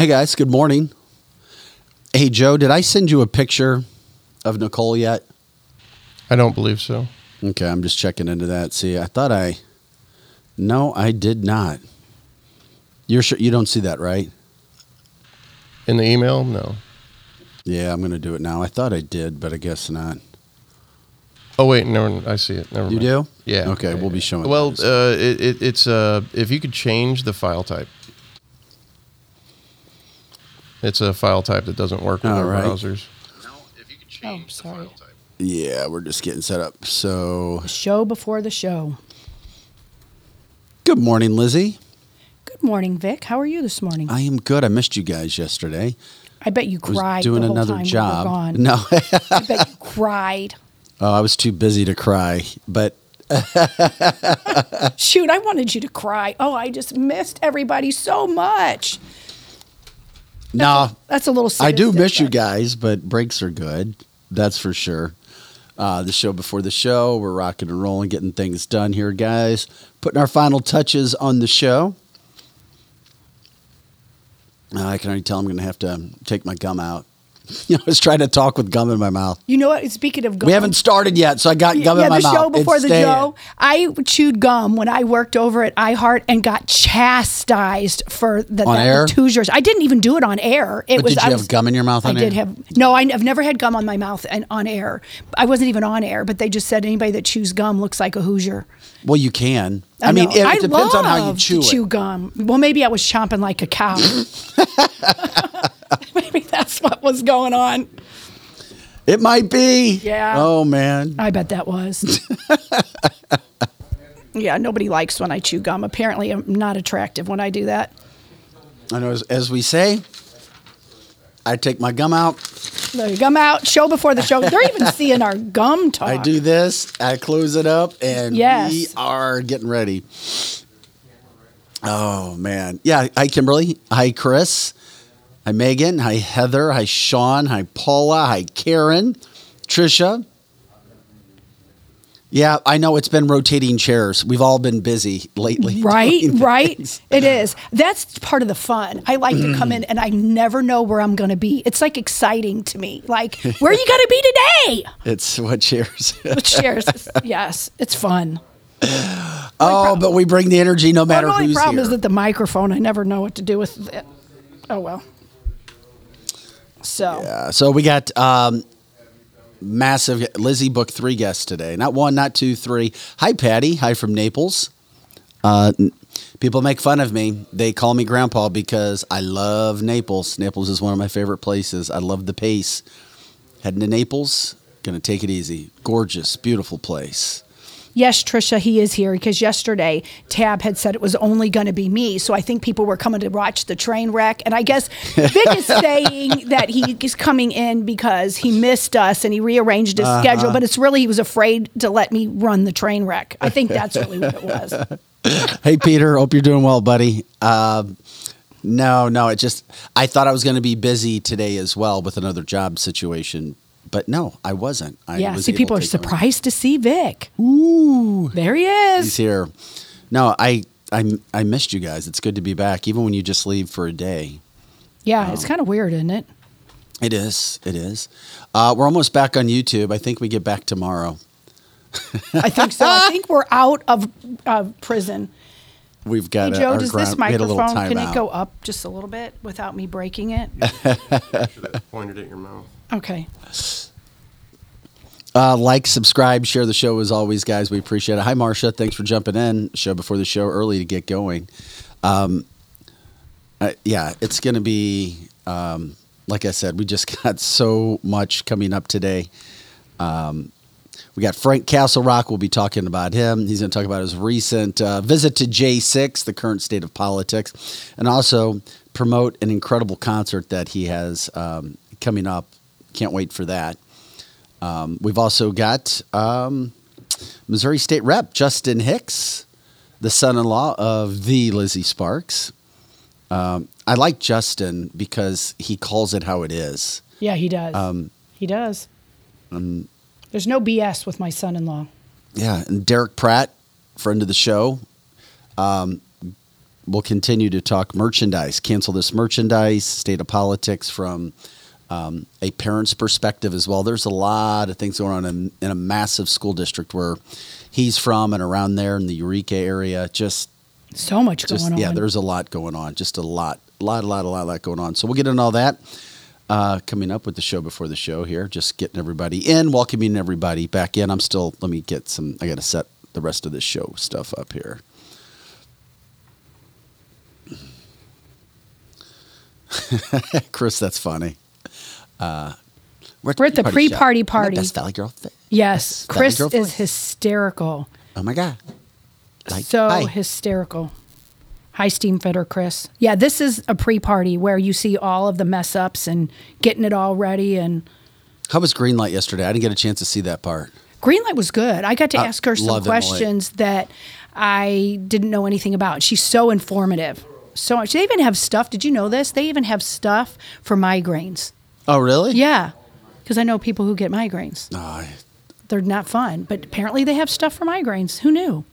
Hey guys, good morning. Hey Joe, did I send you a picture of Nicole yet? I don't believe so. Okay, I'm just checking into that. See, I thought I. No, I did not. You're sure you don't see that, right? In the email, no. Yeah, I'm gonna do it now. I thought I did, but I guess not. Oh wait, never. I see it. Never You mind. do? Yeah. Okay, we'll be showing Well, uh, it, it, it's uh, if you could change the file type. It's a file type that doesn't work with All our right. browsers. Oh, no, if you could change the sorry. file type. Yeah, we're just getting set up. So, Show before the show. good morning, Lizzie. Good morning, Vic. How are you this morning? I am good. I missed you guys yesterday. I bet you I was cried doing the whole another time job. we were gone. No, I bet you cried. oh, I was too busy to cry. But Shoot, I wanted you to cry. Oh, I just missed everybody so much. No, That's a little. I do miss you guys, but breaks are good. That's for sure. Uh, the show before the show, we're rocking and rolling, getting things done here, guys. Putting our final touches on the show. Uh, I can already tell I'm going to have to take my gum out. I was trying to talk with gum in my mouth. You know what? Speaking of gum, We haven't started yet, so I got gum yeah, in my mouth. Yeah, the show before It's the staying. show, I chewed gum when I worked over at iHeart and got chastised for the, On that, air? the Hoosiers. I didn't even do it on air. It But was. did you I have was- gum in your mouth I on did air? have. No, I, have never had gum on my mouth and on air. I wasn't even on air, but they just said anybody that chews gum looks like a Hoosier. Well, you can. I, mean, it, it depends on how you chew it. chew gum. Well, maybe I was chomping like a cow. that's what was going on. It might be. Yeah. Oh man. I bet that was. yeah, nobody likes when I chew gum. Apparently, I'm not attractive when I do that. I know. As, as we say, I take my gum out. Gum out, show before the show. They're even seeing our gum talk. I do this. I close it up, and Yes. we are getting ready. Oh man, yeah. Hi, Kimberly. Hi, Chris. Hi, Megan. Hi, Heather. Hi, Sean. Hi, Paula. Hi, Karen. Trisha. Yeah, I know it's been rotating chairs. We've all been busy lately. Right, right. It is. That's part of the fun. I like to come in mm. and I never know where I'm going to be. It's like exciting to me. Like, where are you going to be today? It's what chairs. With shares. yes, it's fun. oh, but we bring the energy no matter Well, the only problem here. is that the microphone, I never know what to do with it. Oh, well. So, Uh, so we got um, massive Lizzie booked three guests today. Not one, not two, three. Hi, Patty. Hi from Naples. Uh, people make fun of me. They call me Grandpa because I love Naples. Naples is one of my favorite places. I love the pace. Heading to Naples, gonna take it easy. Gorgeous, beautiful place. Yes, Trisha, he is here because yesterday Tab had said it was only going to be me. So I think people were coming to watch the train wreck. And I guess Vic is saying that he is coming in because he missed us and he rearranged his Uh-huh. schedule. But it's really he was afraid to let me run the train wreck. I think that's really what it was. hey Peter, hope you're doing well, buddy. Um, no, no, it just I thought I was going to be busy today as well with another job situation, but no, I wasn't. I yeah, was see, people are surprised to see Vic. Ooh, There he is. he's here. No, I I I missed you guys. It's good to be back, even when you just leave for a day. Yeah, it's kind of weird, isn't it? It is. It is. Uh, we're almost back on YouTube. I think we get back tomorrow. I think so. I think we're out of uh, prison. We've Hey, got a- Joe, our does ground- this we a little microphone, can it go up just a little bit without me breaking it? Should pointed at your mouth. Okay. Uh, like, subscribe, share the show as always, guys. We appreciate it. Hi, Marcia. Thanks for jumping in. Show before the show early to get going. Um, uh, yeah, it's going to be, um, like I said, we just got so much coming up today. Um, we got Frank Castlerock. We'll be talking about him. He's going to talk about his recent uh, visit to J6, the current state of politics, and also promote an incredible concert that he has um, coming up. Can't wait for that. Um, we've also got um, Missouri State Rep Justin Hicks, the son-in-law of the Lizzie Sparks. Um, I like Justin because he calls it how it is. Yeah, he does. Um, he does. There's no BS with my son-in-law. Yeah, and Derick Pratt, friend of the show, um, we'll continue to talk merchandise. Cancel this merchandise. State of politics from um, a parent's perspective as well. There's a lot of things going on in, in a massive school district where he's from and around there in the Eureka area. Just So much just going on. yeah, there's a lot going on. Just a lot, lot, a lot, a lot, a lot going on. So we'll get into all that uh, coming up with the show before the show here. Just getting everybody in, welcoming everybody back in. I'm still. Let me get some. I got to set the rest of the show stuff up here. Chris, that's funny. Uh, we're, We're at the pre-party I'm the party. Best Valley Girl. Yes, Chris Girl is hysterical. Oh my god! Like, so hi. hysterical. Hi, steam fitter Chris. Yeah, this is a pre-party where you see all of the mess ups and getting it all ready. And How was Greenlight yesterday? I didn't get a chance to see that part. Greenlight was good. I got to Uh, ask her some questions that I didn't know anything about. She's so informative. So much. They even have stuff. Did you know this? They even have stuff for migraines. Oh really? Yeah, because I know people who get migraines. I- They're not fun, but apparently they have stuff for migraines. Who knew?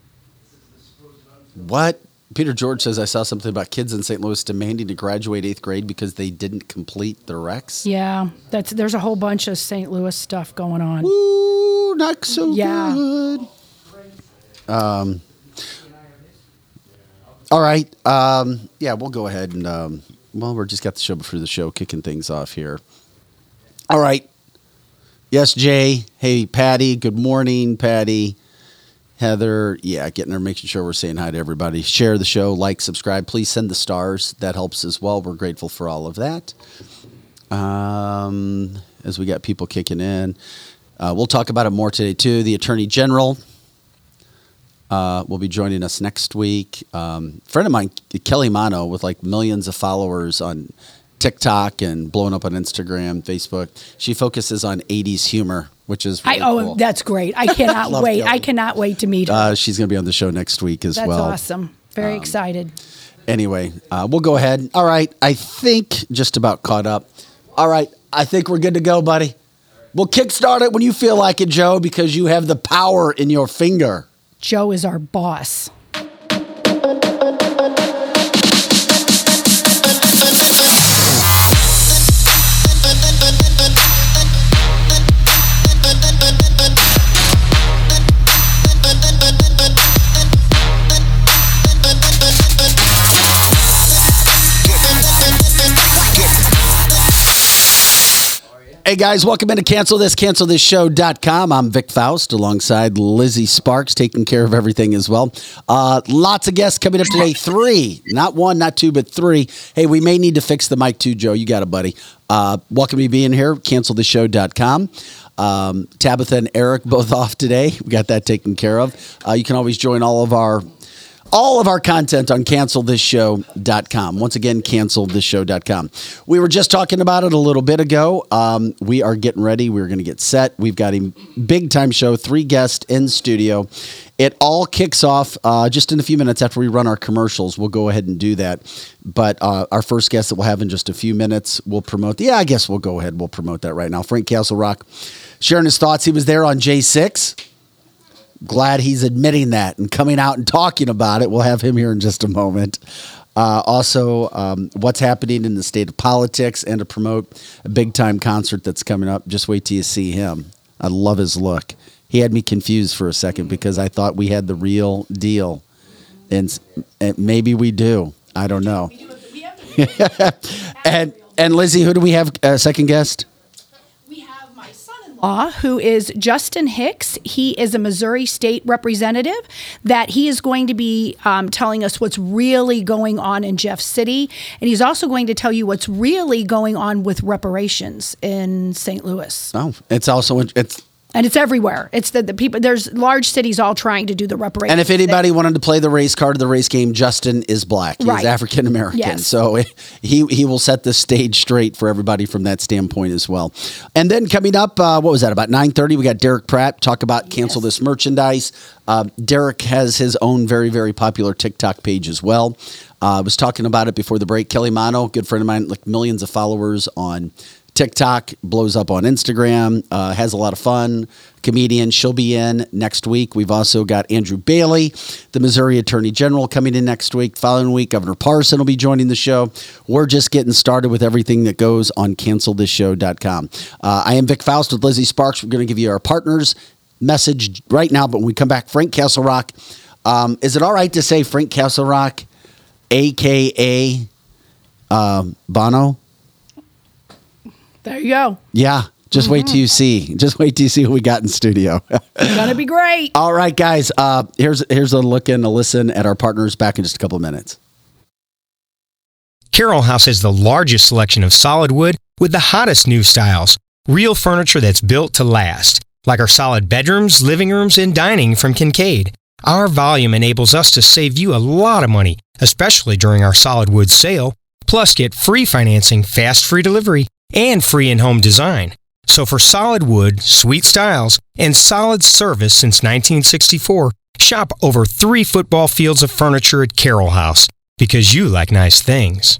What? Peter George says I saw something about kids in St. Louis demanding to graduate eighth grade because they didn't complete their recs. Yeah, that's there's a whole bunch of St. Louis stuff going on. Ooh, not so Yeah. good. Um. All right. Um, yeah, we'll go ahead and um, well, we're just got the show before the show, kicking things off here. All right. Yes, Jay. Hey, Patty. Good morning, Patty. Heather, yeah, getting her, making sure we're saying hi to everybody. Share the show, like, subscribe. Please send the stars. That helps as well. We're grateful for all of that. Um, as we got people kicking in, uh, we'll talk about it more today too. The Attorney General uh, will be joining us next week. Um, friend of mine, Kelly Mano, with like millions of followers on TikTok and blowing up on Instagram, Facebook. She focuses on '80s humor, which is I oh, cool. that's great. I cannot wait. Kelly. I cannot wait to meet her. Uh, she's going to be on the show next week as that's well. That's awesome. Very excited. Anyway, uh, we'll go ahead. All right. I think just about caught up. All right. I think we're good to go, buddy. We'll kickstart it when you feel like it, Joe, because you have the power in your finger. Joe is our boss. Hey guys, welcome into Cancel This, CancelThisShow.com. I'm Vic Faust alongside Lizzie Sparks, taking care of everything as well. Uh, lots of guests coming up today. Three, not one, not two, but three. Hey, we may need to fix the mic too, Joe. You got it, buddy. Uh, welcome to being here, CancelThisShow.com. Um, Tabitha and Eric both off today. We got that taken care of. Uh, you can always join all of our all of our content on cancelthisshow.com. Once again, cancelthisshow.com. We were just talking about it a little bit ago. Um, we are getting ready. We're going to get set. We've got a big time show, three guests in studio. It all kicks off uh, just in a few minutes after we run our commercials. We'll go ahead and do that. But uh, our first guest that we'll have in just a few minutes, we'll promote. Yeah, I guess we'll go ahead. We'll promote that right now. Frank Castlerock sharing his thoughts. He was there on J6 glad he's admitting that and coming out and talking about it. We'll have him here in just a moment. Uh, also, um, what's happening in the state of politics and to promote a big time concert that's coming up. Just wait till you see him. I love his look. He had me confused for a second because I thought we had the real deal. And, and maybe we do. I don't know. and and Lizzie, who do we have uh, second guest? Son-in-law, who is Justin Hicks. He is a Missouri State representative. That he is going to be um, telling us what's really going on in Jeff City, and he's also going to tell you what's really going on with reparations in St. Louis. Oh, it's also it's And it's everywhere. It's the, the people. There's large cities all trying to do the reparations. And if anybody wanted to play the race card of the race game, Justin is black. He's Right. African American. Yes. So he he will set the stage straight for everybody from that standpoint as well. And then coming up, uh, what was that? About nine thirty, we got Derick Pratt talk about cancel this merchandise. Uh, Derick has his own very very popular TikTok page as well. Uh, I was talking about it before the break. Kelly Mono, good friend of mine, like millions of followers on TikTok, blows up on Instagram, uh, has a lot of fun. Comedian, she'll be in next week. We've also got Andrew Bailey, the Missouri Attorney General, coming in next week. Following week, Governor Parson will be joining the show. We're just getting started with everything that goes on cancelthisshow.com. Uh, I am Vic Faust with Lizzie Sparks. We're going to give you our partners message right now, but when we come back, Frank Castlerock. Um, is it all right to say Frank Castlerock, aka um, Bono? There you go. Yeah. Just wait till you see. Just wait till you see what we got in studio. It's gonna be great. All right, guys. Uh, here's here's a look and a listen at our partners. Back in just a couple of minutes. Carol House has the largest selection of solid wood with the hottest new styles. Real furniture that's built to last, like our solid bedrooms, living rooms, and dining from Kincaid. Our volume enables us to save you a lot of money, especially during our solid wood sale. Plus, get free financing, fast free delivery, and free in home design. So, for solid wood, sweet styles, and solid service since 1964, shop over three football fields of furniture at Carol House because you like nice things.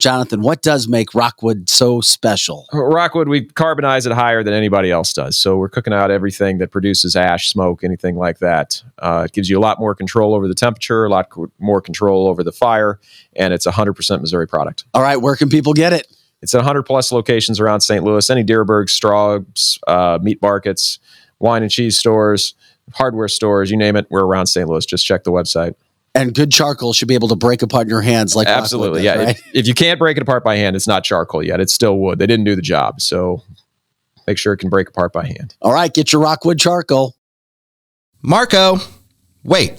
Jonathan, what does make Rockwood so special? Rockwood, we carbonize it higher than anybody else does. So we're cooking out everything that produces ash, smoke, anything like that. Uh, it gives you a lot more control over the temperature, a lot co- more control over the fire, and it's a 100% Missouri product. All right, where can people get it? It's at 100 plus locations around St. Louis, any Dierberg, Straub's, uh, meat markets, wine and cheese stores, hardware stores, you name it, we're around St. Louis. Just check the website. And good charcoal should be able to break apart in your hands like Absolutely. does, yeah. right? If, if you can't break it apart by hand, it's not charcoal yet. It's still wood. They didn't do the job. So make sure it can break apart by hand. All right, get your Rockwood charcoal. Marco. Wait,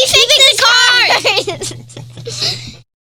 He fixes cars.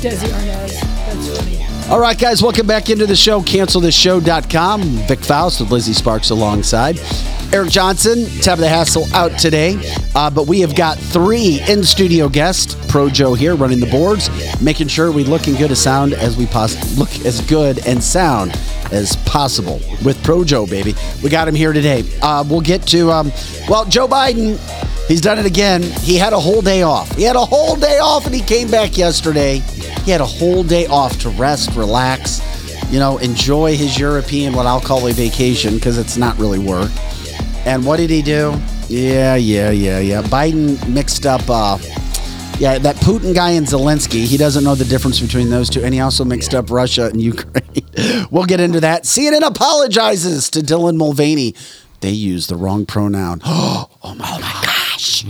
Desi Arnaz. That's funny. All right, guys, welcome back into the show. CancelTheShow.com. Vic Faust with Lizzie Sparks alongside. Eric Johnson, Tab the Hassle out today. Uh, but we have got three in studio guests. Pro Joe here running the boards, making sure we look and good as sound as we possibly look as good and sound as possible with Pro Joe, baby. We got him here today. Uh, we'll get to, um, well, Joe Biden. He's done it again. He had a whole day off. He had a whole day off and he came back yesterday. He had a whole day off to rest, relax, you know, enjoy his European, what I'll call a vacation, because it's not really work. And what did he do? Yeah, yeah, yeah, yeah. Biden mixed up, uh, yeah, that Putin guy and Zelensky. He doesn't know the difference between those two. And he also mixed up Russia and Ukraine. we'll get into that. CNN apologizes to Dylan Mulvaney. They used the wrong pronoun. Oh my, gosh.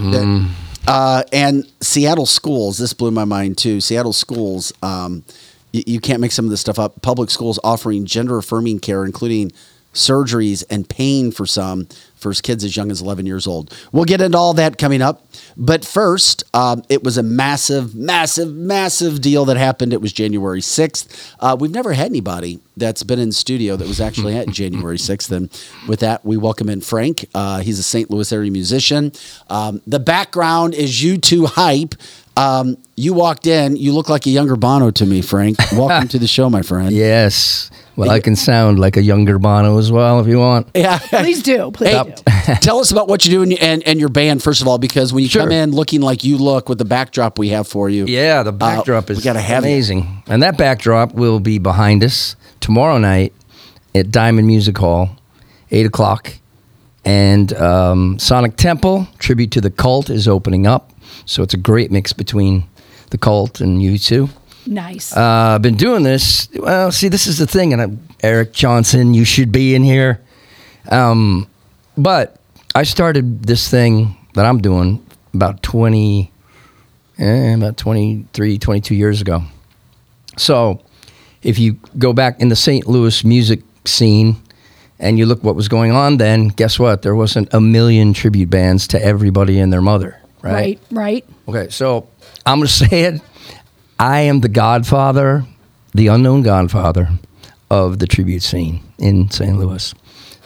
Uh, and Seattle schools, this blew my mind too. Seattle schools, um, you, you can't make some of this stuff up. Public schools offering gender affirming care, including surgeries and pain for some his kids as young as 11 years old. We'll get into all that coming up. But first, um, it was a massive, massive, massive deal that happened. It was January 6th. Uh, we've never had anybody that's been in studio that was actually at January 6th. And with that, we welcome in Frank. Uh, he's a St. Louis area musician. Um, the background is U2 hype. Um, you walked in, you look like a younger Bono to me, Frank. Welcome to the show, my friend. Yes. Well, I can sound like a younger Bono as well if you want. Yeah. Please do. Please Hey, do. tell us about what you do and, and, and your band, first of all, because when you come in looking like you look with the backdrop we have for you. Yeah, the backdrop Uh, we is gotta have you. amazing. And that backdrop will be behind us tomorrow night at Diamond Music Hall, 8 o'clock. And um, Sonic Temple, tribute to the cult, is opening up. So it's a great mix between the cult and U2. Nice. Uh, I've been doing this. Well, see, this is the thing, and I'm, Eric Johnson, you should be in here. Um, but I started this thing that I'm doing about 20, eh, about 23, 22 years ago. So if you go back in the St. Louis music scene and you look what was going on then, guess what? There wasn't a million tribute bands to everybody and their mother, right? right. Right. Okay, so I'm going to say it. I am the godfather, the unknown godfather of the tribute scene in St. Louis.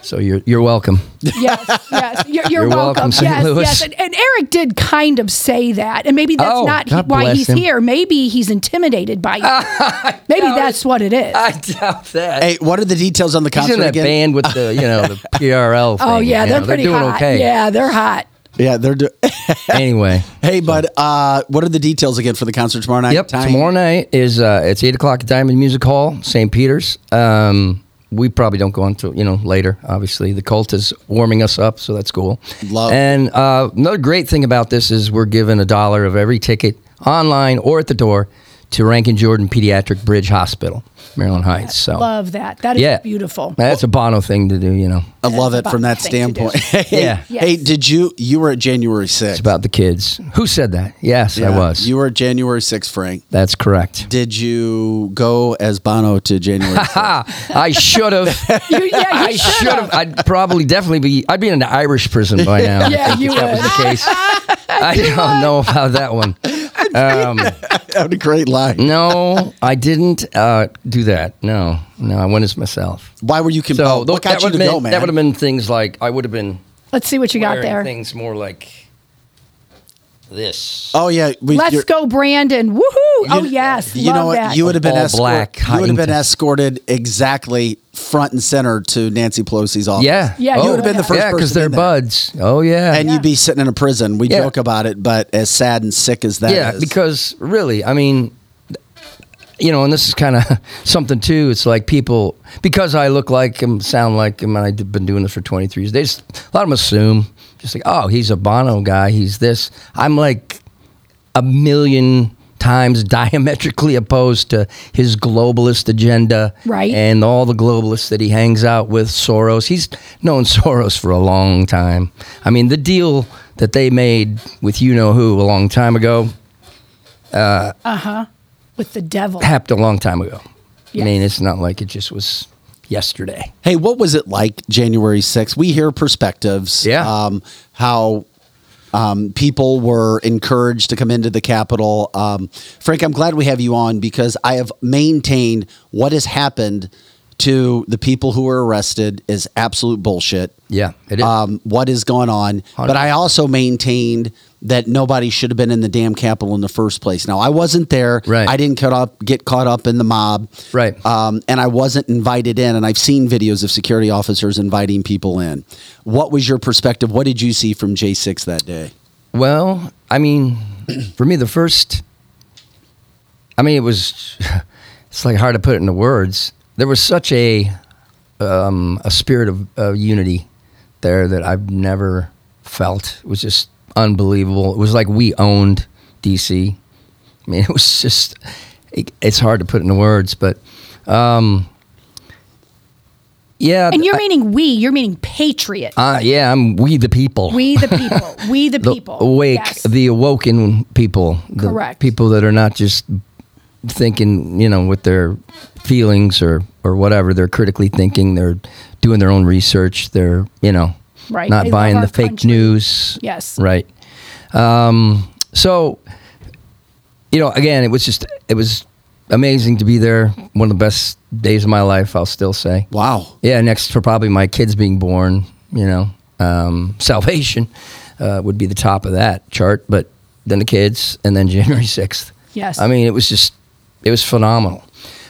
So you're you're welcome. Yes. Yes. You're, you're, You're welcome, welcome. St. Yes. Louis. Yes. And, and Eric did kind of say that, and maybe that's Oh, not he- God why he's him. here. Maybe he's intimidated by you. maybe that's what it is. I doubt that. Hey, what are the details on the concert? He's concert in that again? band with the you know the PRL. Oh, thing, oh yeah, they're know, pretty doing hot. okay. Yeah, they're hot. Yeah, they're do- Anyway, Hey, bud, uh, what are the details again for the concert tomorrow night? Yep. Time? Tomorrow night is uh, it's eight o'clock at Diamond Music Hall, St. Peter's. Um, we probably don't go until you know later. Obviously, the cult is warming us up, so that's cool. Love. And uh, another great thing about this is we're given a dollar of every ticket online or at the door to Ranken Jordan Pediatric Bridge Hospital, Maryland Heights. So Love that. That is yeah, beautiful. That's a Bono thing to do. You know, I love it from that the thing to do. standpoint. hey, Yeah. hey, Yes. did you, you were at January 6th. it's about the kids. Who said that? Yes, I was. You were at January 6th, Frank. that's correct. Did you go as Bono to January 6th? Ah, I should have. Yeah, I should have. I'd probably definitely be. I'd be in an Irish prison by now. Yeah, you if that was the case. I don't know about that one. Um, that would a great line. no, I didn't uh, do that. No, no, I went as myself. Why were you So compelled? tho- what got that you would to have go, been man? that would have been things like I would have been Let's see what you got there. things more like this. oh, yeah. We, Let's go, Brandon. Woohoo! oh yes, You love know what? that. You would have been All escort- black, You would have been escorted exactly front and center to Nancy Pelosi's office. Yeah, Yeah, you you would have been the would've. first yeah, because they're in there. buds. Oh yeah, and you'd be sitting in a prison. We Yeah. joke about it, but as sad and sick as that is, yeah, because really, I mean, you know, and this is kind of something too. It's like people because I look like him, sound like him, and I've been doing this for 23 years. They just a lot of them assume just like, oh, he's a Bono guy. He's this. I'm like a million times diametrically opposed to his globalist agenda, Right. And all the globalists that he hangs out with, Soros. He's known Soros for a long time. I mean, the deal that they made with you know who a long time ago Uh huh. with the devil. happened a long time ago. Yes. I mean, it's not like it just was yesterday. Hey, what was it like January 6th? We hear perspectives. Yeah. Um, how um, people were encouraged to come into the Capitol. Um, Frank, I'm glad we have you on because I have maintained what has happened to the people who were arrested is absolute bullshit. Yeah, it is. Um, what is going on? But I also maintained that nobody should have been in the damn Capitol in the first place. Now, I wasn't there. Right. I didn't cut up, get caught up in the mob. Right. Um, and I wasn't invited in. And I've seen videos of security officers inviting people in. What was your perspective? What did you see from J6 that day? Well, I mean, for me, the first, I mean, it was, it's like hard to put it into words. There was such a, um, a spirit of uh, unity there that I've never felt. It was just unbelievable. It was like we owned DC. I mean, it was just, it, it's hard to put into words, but, um, yeah. and you're I- meaning we. You're meaning patriot. uh, yeah, I'm we the people. we the people. We the the people. awake, Yes. the awoken people, the Correct. people that are not just thinking, you know, with their feelings or or whatever. They're critically thinking. They're doing their own research. They're, you know, Right. Not They buying the fake country. news. Yes. Right. Um, so, you know, again, it was just it was amazing to be there. One of the best days of my life, I'll still say. Wow. Yeah, next for probably my kids being born, you know, um, salvation uh, would be the top of that chart, but then the kids, and then January sixth. Yes. I mean, it was just, it was phenomenal.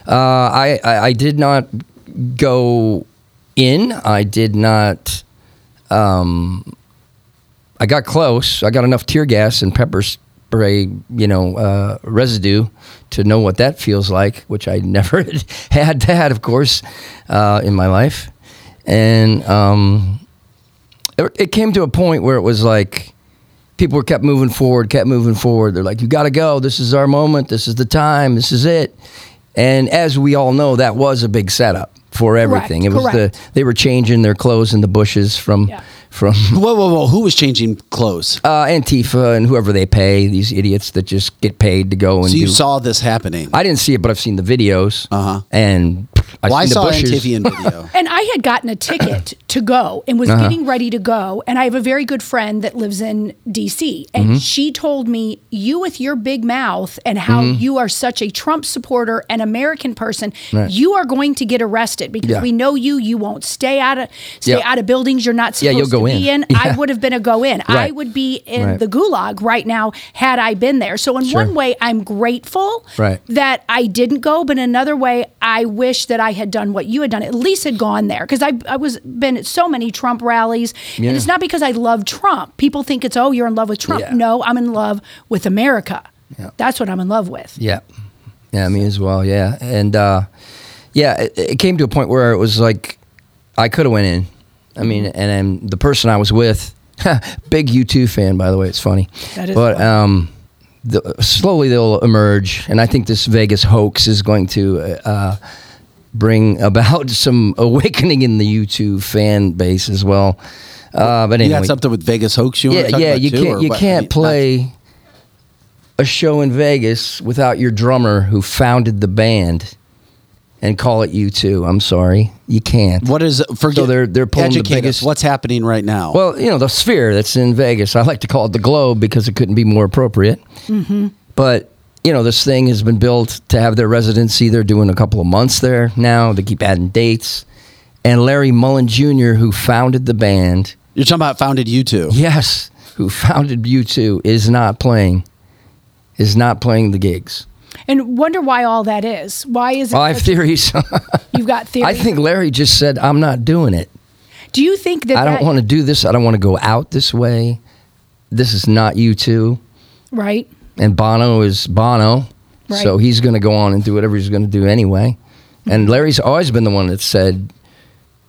Uh, I, I I did not go in. I did not. Um, I got close. I got enough tear gas and pepper spray, you know, uh, residue to know what that feels like, which I never had that, of course, uh, in my life. And um, it, it came to a point where it was like people were kept moving forward, kept moving forward. They're like, "You got to go. This is our moment. This is the time. This is it." And as we all know, that was a big setup for everything. it was correct. the they were changing their clothes in the bushes from Yeah. from Whoa, whoa, whoa! Who was changing clothes? uh, Antifa and whoever they pay, these idiots that just get paid to go and So you do. saw this happening. I didn't see it, but I've seen the videos. Uh-huh. And I've well, I seen the saw bushes. Antivian video. And I had gotten a ticket to go and was Uh-huh. getting ready to go. And I have a very good friend that lives in DC. And Mm-hmm. she told me, You with your big mouth and how you are such a Trump supporter and American person, Right. you are going to get arrested because Yeah. we know you. You won't stay out of stay Yeah. out of buildings you're not Yeah, supposed you'll go to be in. in. I would have been a go in. I would be in Right. the gulag right now had I been there. So in Sure. one way, I'm grateful Right. that I didn't go, but in another way, I wish that I had done what you had done. At least had gone there because I I was been at so many Trump rallies, Yeah. and it's not because I love Trump. People think it's oh you're in love with Trump. Yeah. No, I'm in love with America. Yeah. That's what I'm in love with. Yeah. Yeah, me as well. Yeah. And uh, yeah, it, it came to a point where it was like I could have went in. I mean, and, and the person I was with, big U2 fan, by the way. It's funny. That is But funny. um, the, slowly they'll emerge, and I think this Vegas hoax is going to uh, bring about some awakening in the U2 fan base as well. Uh, but You anyway, got something with Vegas hoax you yeah, talk yeah. about You too, can't you what? Can't play a show in Vegas without your drummer who founded the band and call it U2. I'm sorry, you can't. What is forget? So they're- they're pulling the educate us. What's happening right now? Well, you know the sphere that's in Vegas. I like to call it the globe because it couldn't be more appropriate. Mm-hmm. But you know this thing has been built to have their residency. They're doing a couple of months there now. They keep adding dates. And Larry Mullen Jr., who founded the band, You're talking about founded U2. yes, who founded U2, is not playing. Is not playing the gigs. And wonder why all that is. Why is it? Well, I have theories. You've got theories. I think Larry just said, "I'm not doing it. Do you think that I don't that- want to do this. I don't want to go out this way. This is not U2." right? And Bono is Bono, so he's going to go on and do whatever he's going to do anyway. And Larry's always been the one that said,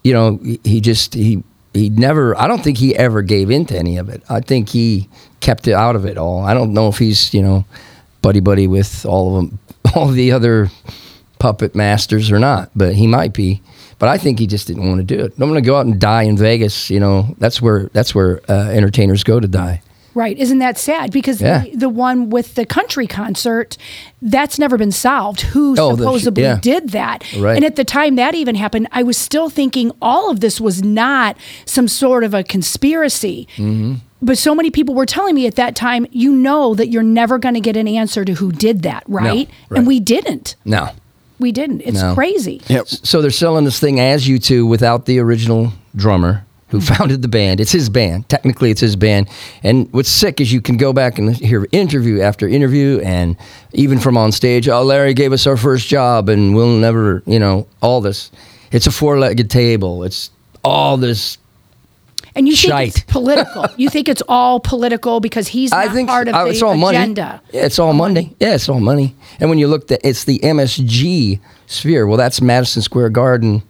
you know, he- just he he never. I don't think he ever gave into any of it. I think he kept it out of it all. I don't know if he's you know buddy buddy with all of them, all the other puppet masters or not, but he might be. But I think he just didn't want to do it. I'm going to go out and die in Vegas. You know, that's where that's where uh, entertainers go to die. Right. Isn't that sad? Because Yeah. the, the one with the country concert, that's never been solved. Who Oh, the- supposedly yeah. did that? Right. And at the time that even happened, I was still thinking all of this was not some sort of a conspiracy. Mm-hmm. But so many people were telling me at that time, you know that you're never going to get an answer to who did that, right? right. And we didn't. No. We didn't. It's No. crazy. Yep. So they're selling this thing as U2 without the original drummer who founded the band. It's his band. Technically, it's his band. And what's sick is you can go back and hear interview after interview, and even from on stage, oh, Larry gave us our first job, and we'll never, you know, all this. It's a four-legged table. It's all this. And you think it's Shite. political. you think it's all political because he's not I think part of uh, the it's all agenda. money. Yeah, it's all money. Yeah, it's all money. And when you look at it's the MSG sphere. Well, that's Madison Square Garden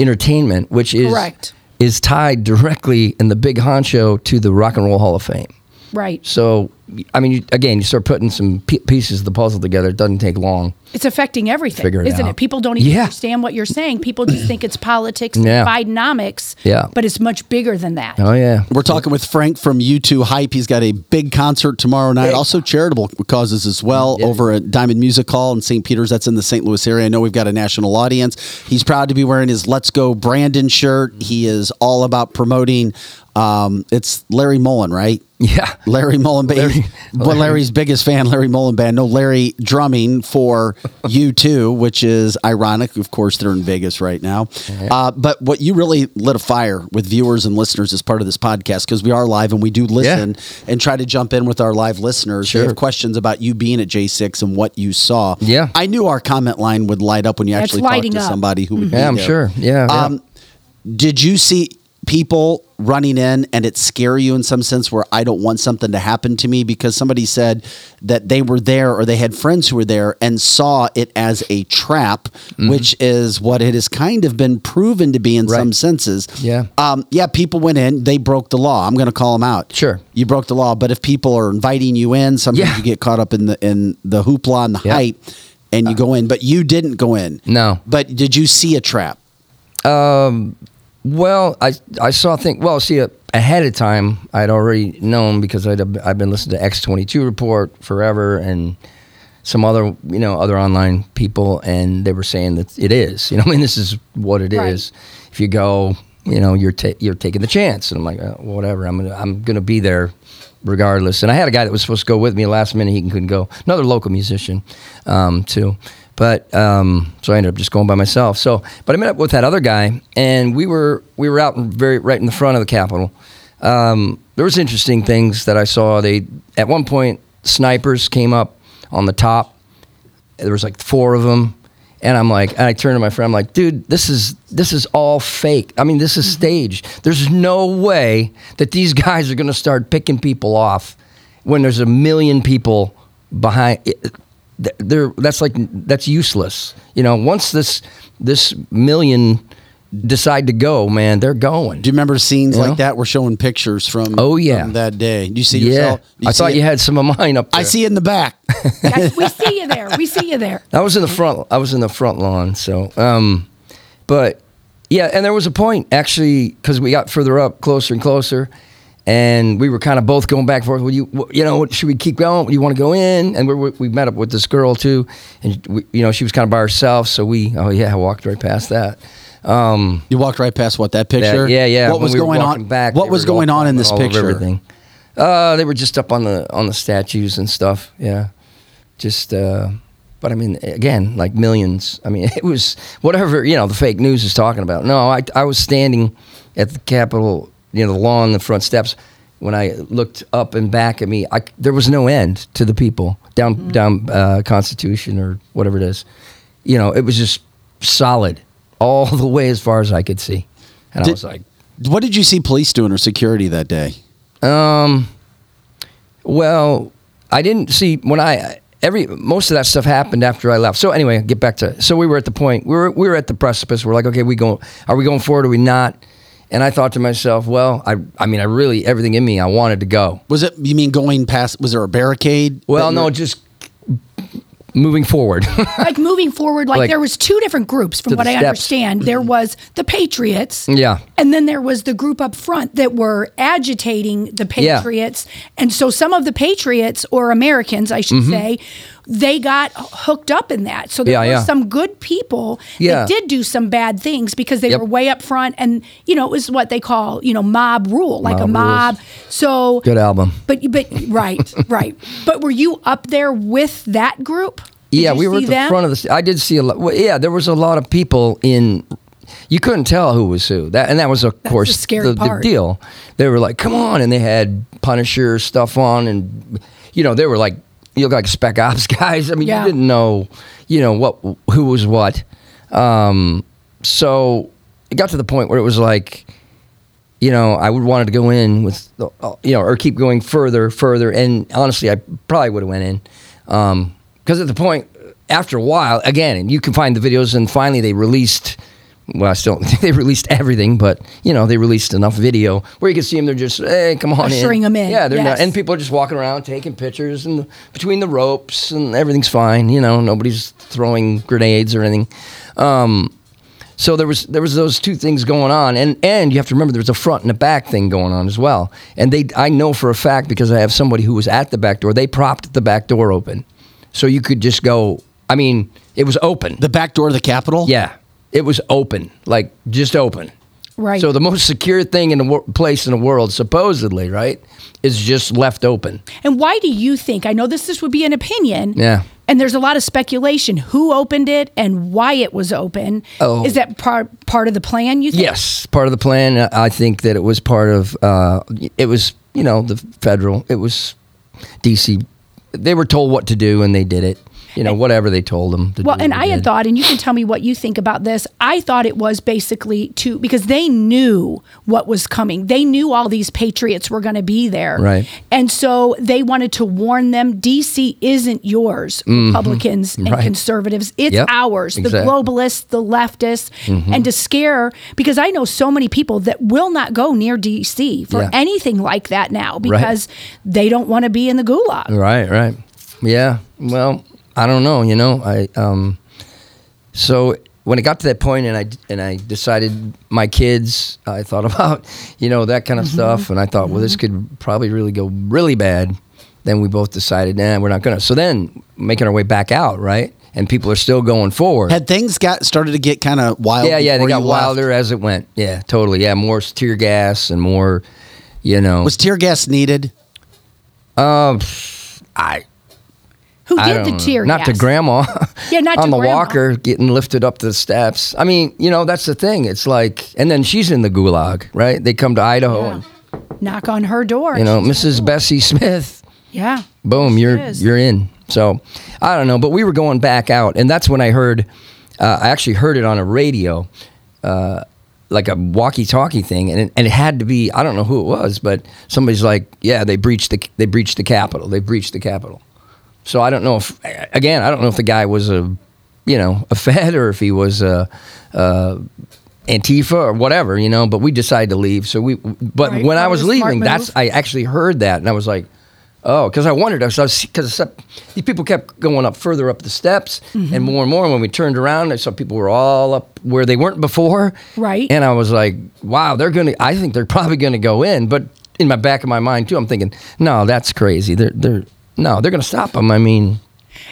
Entertainment, which is Correct. Is tied directly in the big honcho to the Rock and Roll Hall of Fame. Right. So I mean, you, again, you start putting some p- pieces of the puzzle together. It doesn't take long. It's affecting everything, Figure it isn't out. it? People don't even Yeah. understand what you're saying. People just think it's politics, Yeah. and Bidenomics. Yeah. But it's much bigger than that. Oh yeah, We're talking with Frank from U2 Hype. He's got a big concert tomorrow night. Also charitable causes as well over at Diamond Music Hall in St. Peter's. That's in the St. Louis area. I know we've got a national audience. He's proud to be wearing his Let's Go Brandon shirt. He is all about promoting. Um, it's Larry Mullen, right? yeah. Larry Mullen Band. Larry- Well, Larry's biggest fan, Larry Mullen Band. No, Larry drumming for U2, which is ironic. Of course, they're in Vegas right now. Uh, but what you really lit a fire with viewers and listeners as part of this podcast, because we are live and we do listen and try to jump in with our live listeners. They Sure. have questions about you being at J6 and what you saw. Yeah. I knew our comment line would light up when you It's actually talked to up. somebody who would be Yeah, I'm there. sure. Yeah, yeah. Um, did you see people running in and it scare you in some sense where I don't want something to happen to me because somebody said that they were there or they had friends who were there and saw it as a trap, which is what it has kind of been proven to be in Mm-hmm. Right. some senses. Yeah. Um, yeah, people went in, they broke the law. I'm going to call them out. Sure. You broke the law, but if people are inviting you in, sometimes Yeah. you get caught up in the in the hoopla and the Yeah. hype and you go in, but you didn't go in. No. But did you see a trap? Um, well, I I saw thing. Well, see, uh, ahead of time, I'd already known because I'd I've been listening to X twenty two report forever and some other you know other online people, and they were saying that it is. You know, I mean, this is what it is. Right. If you go, you know, you're ta- you're taking the chance, and I'm like, uh, whatever. I'm gonna I'm gonna be there regardless. And I had a guy that was supposed to go with me last minute. He couldn't go. Another local musician, um, too. But um, so I ended up just going by myself. So, but I met up with that other guy, and we were we were out very right in the front of the Capitol. Um, there was interesting things that I saw. They at one point snipers came up on the top. There was like four of them, and I'm like, and I turned to my friend, I'm like, dude, this is this is all fake. I mean, this is staged. There's no way that these guys are going to start picking people off when there's a million people behind. It, th- they're, that's like that's useless. You know, once this this million decide to go, man, they're going. Do you remember scenes You like know? that? We're showing pictures from. Oh, yeah. from that day. Do you see yeah, yourself? do I see thought it? you had some of mine up there. I see it in the back. Guys, we see you there. We see you there. I was in the front. I was in the front lawn. So, um, but yeah, and there was a point actually because we got further up, closer and closer, and we were kind of both going back and forth. Would you, you know, should we keep going? Do you want to go in? And we we we met up with this girl too, and we, you know, she was kind of by herself. So we, oh yeah, I walked right past that. Um, You walked right past what that that- picture. yeah, yeah. What when was we going on? Back, what was going on in this picture? Everything. Uh, they were just up on the on the statues and stuff. Yeah, just. Uh, but I mean, again, like millions. I mean, it was whatever you know the fake news is talking about. No, I I was standing at the Capitol, you know, the lawn, the front steps. When I looked up and back at me, I, there was no end to the people down down uh, Constitution or whatever it is. You know, it was just solid all the way as far as I could see, and I was like, What did you see police doing or security that day? Um. Well, I didn't see when I every most of that stuff happened after I left. So anyway, get back to so we were at the point we were we were at the precipice. We're like, okay, we going are we going forward? Or are we not? And I thought to myself, well, I I mean, I really everything in me, I wanted to go. Was it? You mean going past? Was there a barricade? Well, no, were- just moving forward. Like moving forward, like, Like- there was two different groups from what I steps. understand. There mm-hmm. was the Patriots. Yeah. And then there was the group up front that were agitating the Yeah. Patriots. And so some of the Patriots, or Americans, I should mm-hmm. say, they got hooked up in that. So there. Yeah, were yeah. some good people Yeah. that did do some bad things because they Yep. were way up front. And, you know, it was what they call, you know, mob rule, like a Mob rules. So, Good album. but, but, right, right. But were you up there with that group? Did yeah, we were at the them? front of the. I did see a lot. Well, yeah, there was a lot of people in. You couldn't tell who was who. That and that was of That's course the the, the deal. They were like, "Come on!" and they had Punisher stuff on, and you know they were like, "You look like Spec Ops guys." I mean, Yeah. you didn't know, you know what who was what. Um, so it got to the point where it was like, you know, I would wanted to go in with, the- you know, or keep going further, further. And honestly, I probably would have went in because at the point after a while, again, and you can find the videos, and finally they released well, I still don't think they released everything, but you know, they released enough video where you can see them. They're just, hey, come on Ushering in. 'em in, Yeah, they're yes. not, and people are just walking around taking pictures and between the ropes, and everything's fine. You know, nobody's throwing grenades or anything. Um, so there was there was those two things going on, and and you have to remember there was a front and a back thing going on as well. And they, I know for a fact because I have somebody who was at the back door. They propped the back door open, so you could just go. I mean, it was open. The back door of the Capitol? Yeah, it was open, like just open. Right. So the most secure thing in the wor- place in the world, supposedly, right, is just left open. And why do you think? I know this this would be an opinion. Yeah. And there's a lot of speculation who opened it and why it was open. Oh. Is that part part of the plan? You think? Yes, part of the plan. I think that it was part of. Uh, it was you know the federal. It was DC. They were told what to do and they did it. You know whatever they told them. To Well, and I had did. thought, and you can tell me what you think about this. I thought it was basically to because they knew what was coming. They knew all these patriots were going to be there, Right. And so they wanted to warn them: DC isn't yours, Republicans and Mm-hmm. Right. conservatives. It's Yep. ours, the Exactly. globalists, the leftists, Mm-hmm. and to scare because I know so many people that will not go near DC for Yeah. anything like that now because they don't want to be in the gulag. Right, right. Yeah. Well, I don't know. You know, I um. So when it got to that point, and I and I decided my kids, I thought about you know that kind of stuff, and I thought, well, this could probably really go really bad. Then we both decided, nah, we're not gonna. So then making our way back out, right? And people are still going forward. Had things got started to get kind of wild? yeah, yeah, they got you left? wilder as it went. Yeah, totally. Yeah, more tear gas and more, you know. Was tear gas needed? um, I Who did the tear Not gas? to grandma. Yeah, not on the grandma. walker getting lifted up the steps. I mean, you know, that's the thing. It's like, and then she's in the gulag, right? They come to Idaho, Yeah. Knock on her door. you know, Mrs. Bessie Smith. Yeah. Boom, you're is. you're in. So I don't know, but we were going back out, and that's when I heard. Uh, I actually heard it on a radio, uh, like a walkie-talkie thing, and it, and it had to be. I don't know who it was, but somebody's like, "Yeah, they breached the they breached the Capitol. They breached the Capitol." So I don't know if again, I don't know if the guy was a, you know, a Fed or if he was a. a Antifa or whatever, you know, but we decided to leave. So we, but Right, when I probably was leaving, that's. I actually heard that, and I was like, "Oh," because I wondered. I was because these people kept going up further up the steps, Mm-hmm. and more and more. And when we turned around, I saw people were all up where they weren't before. Right. And I was like, "Wow, they're gonna. I think they're probably gonna go in." But in my back of my mind too, I'm thinking, "No, that's crazy. They're they're no, they're gonna stop them." I mean,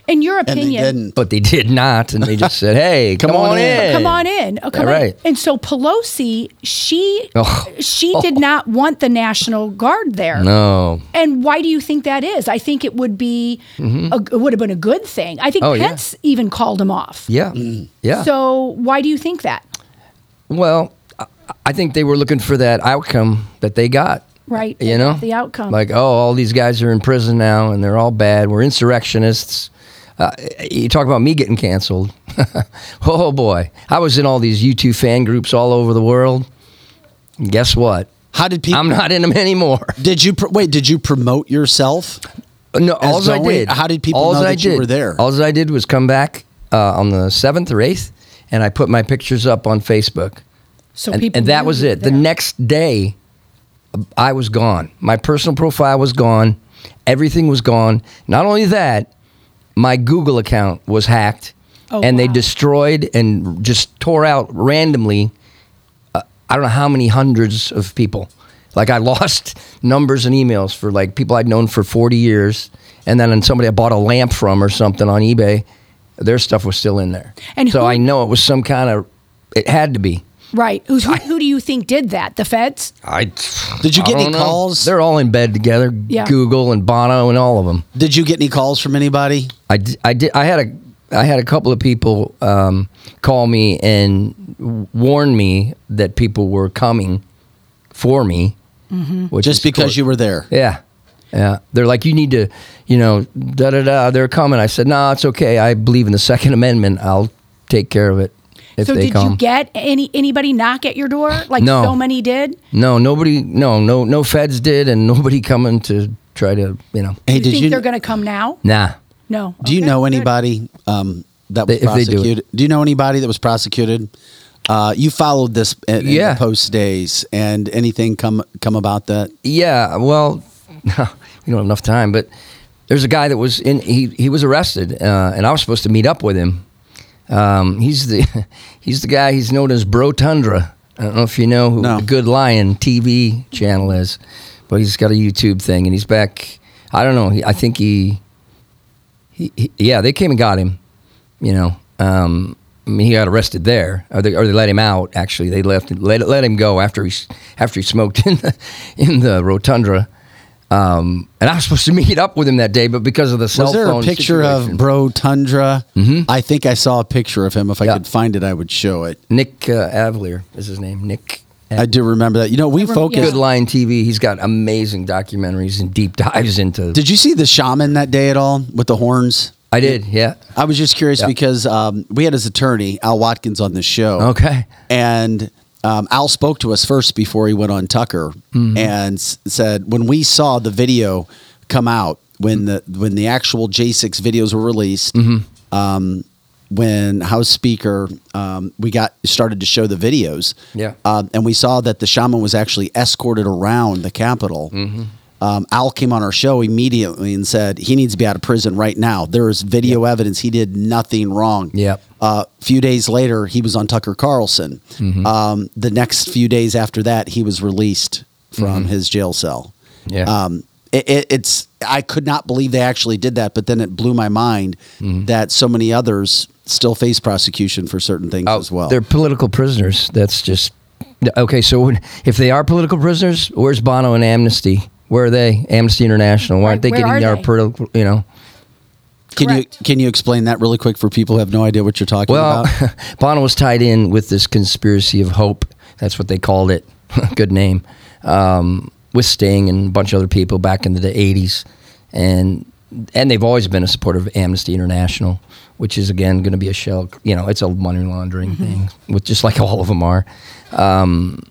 In your And they opinion, didn't. but they did not, and they just said, "Hey, come, on on in. in. come on in. Oh, come Yeah, on. right. And so Pelosi, she Oh. she did not want the National Guard there. No, And why do you think that is? I think it would be a, it would have been a good thing. I think Mm-hmm. Oh, yeah. Pence even called him off. yeah, yeah. So why do you think that? Well, I- I think they were looking for that outcome that they got. Right. You know, the outcome. Like, oh, all these guys are in prison now, and they're all bad. We're insurrectionists. Uh, you talk about me getting canceled. oh boy, I was in all these U2 fan groups all over the world. And guess what? How did people? I'm not in them anymore. Did you pr- wait? Did you promote yourself? No, all I did. How did people alls know I that you did- were there? All I did was come back uh, on the seventh or eighth, and I put my pictures up on Facebook. so and, people and that was it. were The next day, I was gone. My personal profile was gone. Everything was gone. Not only that, my Google account was hacked, Oh, and they destroyed and just tore out randomly. Uh, I don't know how many hundreds of people. Like I lost numbers and emails for like people I'd known for forty years, and then on somebody I bought a lamp from or something on eBay. Their stuff was still in there, And so who- I know it was some kind of. It had to be. Right. Who's, who, who do you think did that? The feds? I Did you I get any don't know. calls? They're all in bed together. Yeah. Google and Bono and all of them. Did you get any calls from anybody? I did. I did. I had a. I had a couple of people um, call me and warn me that people were coming for me. Which Just is because course- you were there? Yeah. Yeah. They're like, you need to, you know, da da da. They're coming. I said, no, it's okay. I believe in the Second Amendment. I'll take care of it if so they did come. you get any anybody knock at your door like No. so many did? no, nobody. No, no, no. Feds did, and nobody coming to try to, you know. Hey, you did think you? they're going to come now? Nah. No. do you Okay, know good. anybody um, that was If they do it. prosecuted? Do, you know anybody that was prosecuted Uh, you followed this in, in Yeah. the post days, and anything come come about that? Yeah, well, we don't have enough time, but there's a guy that was in. He he was arrested, uh, and I was supposed to meet up with him. Um, he's the he's the guy. He's known as Bro Tundra. I don't know if you know who No. the Good Lion TV channel is, but he's got a YouTube thing, and he's back. I don't know. He, I think he, he, he. Yeah, they came and got him. You know. Um, I mean, he got arrested there, or they, or they let him out. Actually, they left let let him go after he after he smoked in the in the rotundra. Um, and I was supposed to meet up with him that day, but because of the cell Was there a picture situation- of Bro Tundra? Mm-hmm. I think I saw a picture of him. If I Yeah. could find it, I would show it. Nick uh, Alvear is his name. Nick. I do remember that. You know, we focused. Good Lion TV. He's got amazing documentaries and deep dives into. Did you see the shaman that day at all with the horns? I did. Yeah. I was just curious Yeah. because um, we had his attorney Al Watkins on the show. Okay. and um, Al spoke to us first before he went on Tucker Mm-hmm. and s- said when we saw the video come out when the when the actual J6 videos were released. Mm-hmm. Um, when House Speaker, um, we got started to show the videos, Yeah. um, and we saw that the shaman was actually escorted around the Capitol. Mm-hmm. Um, Al came on our show immediately and said he needs to be out of prison right now. There is video evidence he did nothing wrong. Yep. A few days later, he was on Tucker Carlson. Mm-hmm. Um, the next few days after that, he was released from his jail cell. Mm-hmm. Yeah. Um, it, it, it's I could not believe they actually did that, but then it blew my mind Mm-hmm. that so many others still face prosecution for certain things as well. Oh, They're political prisoners. That's just okay. So when, if they are political prisoners, where's Bono and Amnesty? Where are they? Amnesty International. Why aren't they where getting are their they? political? You know. Can you can you explain that really quick for people who have no idea what you're talking Well, about? Bono was tied in with this conspiracy of hope. That's what they called it. Good name. Um, with Sting and a bunch of other people back in the '80s, and and they've always been a supporter of Amnesty International, which is again going to be a shell. You know, it's a money laundering thing, with just like all of them are. Um,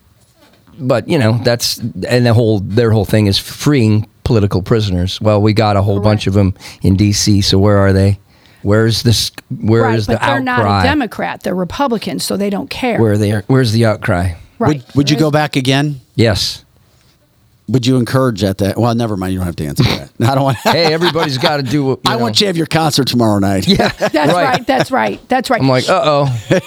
but you know, that's and the whole their whole thing is freeing political prisoners. Well, we got a whole bunch of them in D.C. So where are they? Where's this? Where right, is but the they're not a Democrat. They're Republicans, so they don't care. Where are they? Where's the outcry? right. Would, would you go back again? Yes. Would you encourage at that? Well, never mind. You don't have to answer that. I don't want. Hey, everybody's got to do. What, you I know. want you to have your concert tomorrow night. Yeah, That's right. That's right. That's right. I'm like, uh oh.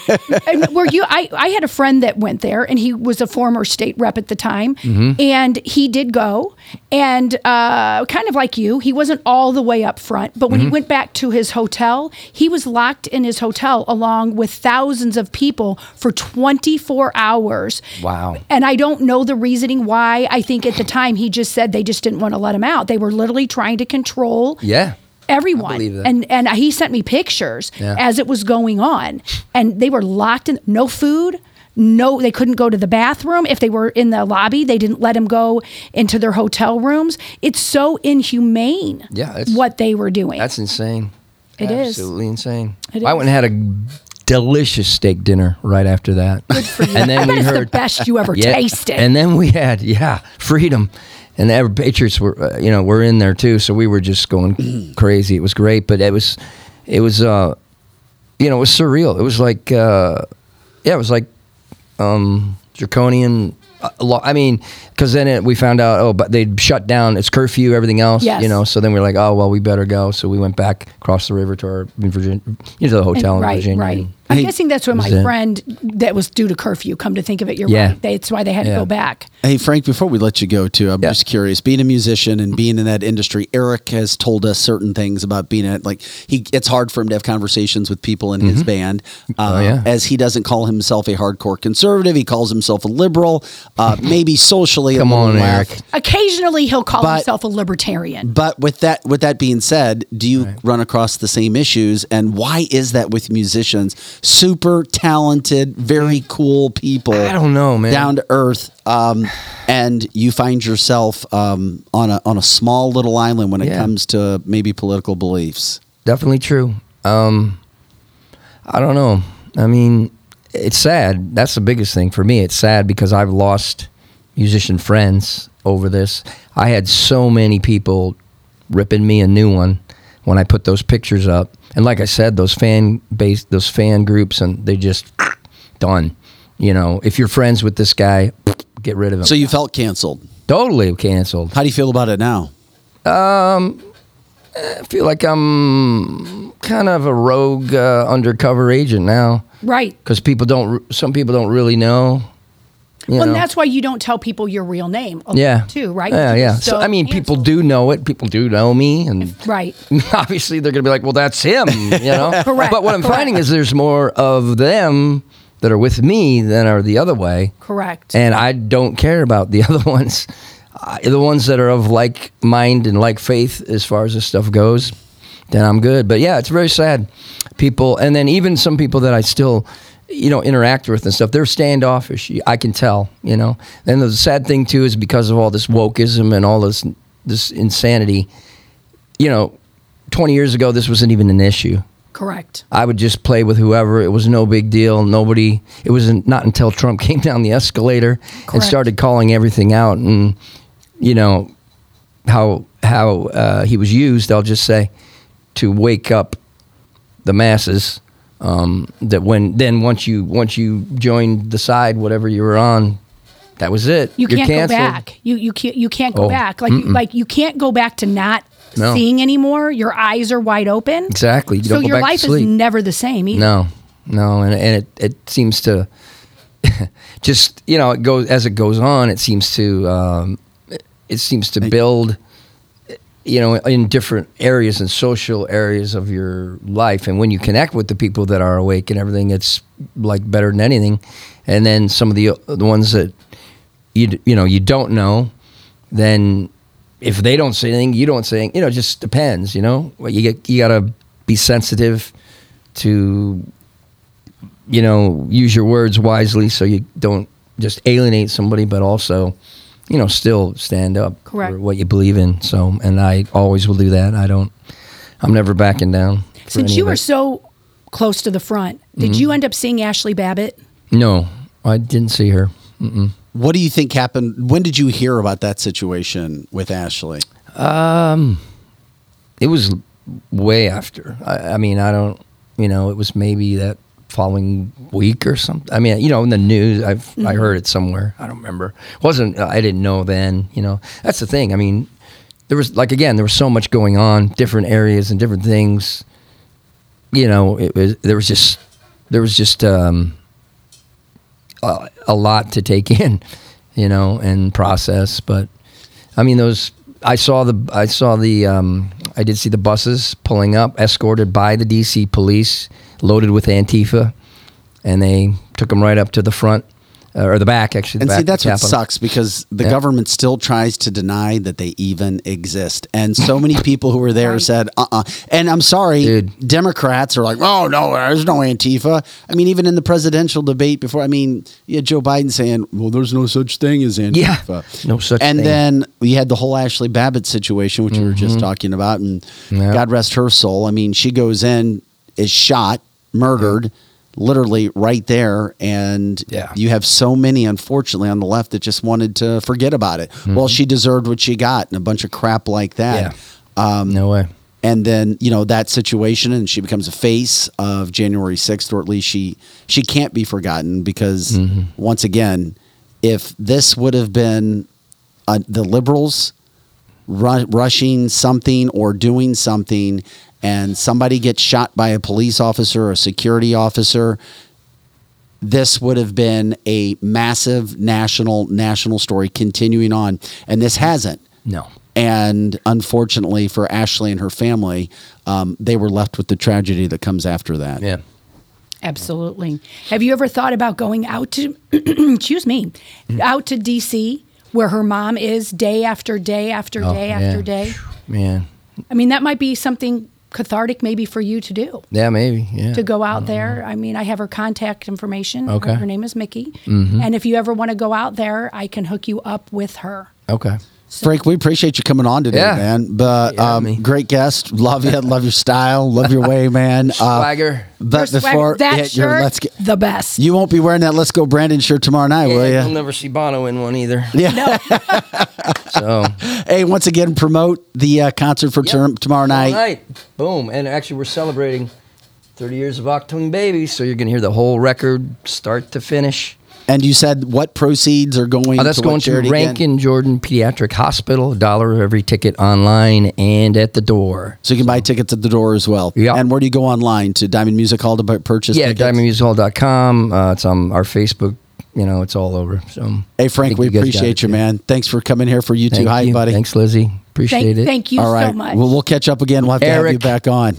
and were you I, I had a friend that went there and he was a former state rep at the time Mm-hmm. and he did go and uh, kind of like you he wasn't all the way up front but when Mm-hmm. he went back to his hotel he was locked in his hotel along with thousands of people for 24 hours Wow. and I don't know the reasoning why I think at the time he just said they just didn't want to let him out they were literally trying to control Yeah. everyone and and he sent me pictures Yeah. as it was going on and they were locked in no food no they couldn't go to the bathroom if they were in the lobby they didn't let them go into their hotel rooms it's so inhumane Yeah, it's- what they were doing That's insane. It is. Absolutely insane. It I is. went and had a delicious steak dinner right after that. Good for you. And then we heard the best you ever Yeah, tasted And then we had yeah, freedom. And the Patriots were uh, you know, were in there too, so we were just going crazy. It was great, but it was it was uh you know, it was surreal. It was like uh yeah, it was like um draconian uh, law. I mean, because then it, we found out, oh, but they'd shut down. It's curfew, everything else. Yes. You know, so then we are like, oh, well, we better go. So we went back across the river to our in Virginia, you know, the hotel And- in right Virginia. right and- i'm Hey, guessing that's what my was it? friend that was due to curfew come to think of it you're Yeah. right that's why they had Yeah. to go back Hey Frank, before we let you go too, I'm Yeah. just curious. Being a musician and being in that industry, Eric has told us certain things about being at like he. It's hard for him to have conversations with people in his band, uh, Oh, yeah. as he doesn't call himself a hardcore conservative. He calls himself a liberal, uh, maybe socially. Come little on, left. Eric. occasionally he'll call But- himself a libertarian But with that, with that being said, do you run across the same issues, and why is that with musicians? Super talented, very cool people. I don't know, man. Down to earth, um, and you find yourself um, on a on a small little island when it Yeah. comes to maybe political beliefs. Definitely true. Um, I don't know. I mean, it's sad. That's the biggest thing for me. It's sad because I've lost musician friends over this. I had so many people ripping me a new one when I put those pictures up. And like I said, those fan base, those fan groups, and they just done. You know, if you're friends with this guy, get rid of him. So you felt canceled. totally canceled. How do you feel about it now? I feel like I'm kind of a rogue uh, undercover agent now Right. because people don't. Some people don't really know. Well, and that's why you don't tell people your real name. yeah, Too right. Yeah, yeah. So, I mean, people do know it. People do know me, and Right. obviously they're going to be like, "Well, that's him," you know. Correct, But what I'm correct. finding is there's more of them that are with me than are the other way, Correct. and I don't care about the other ones. Uh, the ones that are of like mind and like faith as far as this stuff goes, then I'm good. But yeah, it's very sad. People, and then even some people that I still, you know, interact with and stuff, they're standoffish. I can tell, you know. And the sad thing too is because of all this wokeism and all this this insanity. You know, 20 years ago, this wasn't even an issue. Correct. I would just play with whoever. It was no big deal. Nobody. It was not not until Trump came down the escalator and started calling everything out, and you know how how uh, he was used. I'll just say to wake up the masses. Um, that when then once you once you joined the side, whatever you were on, that was it. You You're can't go back. You you can't you can't go Oh, back. Like you, like you can't go back to not No. seeing anymore. Your eyes are wide open. Exactly. You so don't go your back to life is never the same either. No, no, and and it it seems to just you know it goes as it goes on. It seems to um, it- it seems to build you know in different areas and social areas of your life. And when you connect with the people that are awake and everything it's like better than anything. And then some of the the ones that you you know you don't know then if they don't say anything you don't say anything. You know it just depends you know? You get you got to be sensitive to you know use your words wisely so you don't just alienate somebody but also you know still stand up Correct. for what you believe in so and i always will do that i don't i'm never backing down Since you were so close to the front, did Mm-hmm. you end up seeing Ashli Babbitt? no i didn't see her What do you think happened? When did you hear about that situation with Ashley? Um, it was way after I, I mean i don't you know it was maybe that following week or something i mean you know in the news i've i heard it somewhere i don't remember It wasn't i didn't know then you know that's the thing i mean there was like again there was so much going on different areas and different things you know it was there was just there was just um a, a lot to take in you know and process but I mean, those. I saw the. I saw the. Um, I did see the buses pulling up, escorted by the DC police, loaded with Antifa, and they took them right up to the front uh, or the back, actually. The And back see, that's what Capitol. sucks because the Yeah. government still tries to deny that they even exist. And so many people who were there said, uh uh And I'm sorry, Dude. Democrats are like, oh, no, there's no Antifa. I mean, even in the presidential debate before, I mean, you had Joe Biden saying, well, there's no such thing as Antifa. Yeah, no such and thing. then we had the whole Ashli Babbitt situation, which we were just talking about. And Mm-hmm. God rest her soul. I mean, she goes in, is shot, murdered. Literally right there, and Yeah. you have so many, unfortunately, on the left that just wanted to forget about it. Well, she deserved what she got, and a bunch of crap like that. Mm-hmm. Yeah. no way. And then you know that situation, and she becomes a face of January sixth, or at least she she can't be forgotten because Mm-hmm. once again, if this would have been uh, the liberals ru- rushing something or doing something, and somebody gets shot by a police officer or a security officer, this would have been a massive national national story continuing on, and this hasn't. No. And unfortunately for Ashli and her family, um, they were left with the tragedy that comes after that. Yeah. Absolutely. Have you ever thought about going out to, excuse me, Mm-hmm. out to DC where her mom is day after day after Oh, day yeah. after day? Man. I mean, that might be something cathartic maybe for you to do. Yeah, maybe. Yeah. To go out there. I mean, I have her contact information. Her- Okay. Her, name is Micki. Mm-hmm. And if you ever want to go out there, I can hook you up with her. Okay. Frank, we appreciate you coming on today, Yeah. man. But Yeah, um, great guest. Love you. Love your style. Love your way, man. Uh, Swagger. But Your swag- before that yeah, your shirt, let's get, the best. you won't be wearing that "Let's Go Brandon" shirt tomorrow night, will you? you'll never see Bono in one either. Yeah. So hey, once again, promote the uh, concert for term tomorrow night. All right. Boom. And actually, we're celebrating 30 years of Achtung Baby. So you're going to hear the whole record start to finish. And you said what proceeds are going? Oh, that's to going what to charity again? Ranken Jordan Pediatric Hospital. A dollar of every ticket online and at the door. So you can buy tickets at the door as well. Yeah. And where do you go online to Diamond Music Hall to purchase? Yeah, tickets? diamondmusichall.com. Uh, it's on our Facebook. You know, it's all over. So, Hey Frank, we you appreciate you, man. Thanks for coming here for you too. Thank Hi, buddy. Thanks, Lizzie. Appreciate Thank, it. thank you All right. so much. Well, we'll catch up again. We'll have to have you Eric. back on.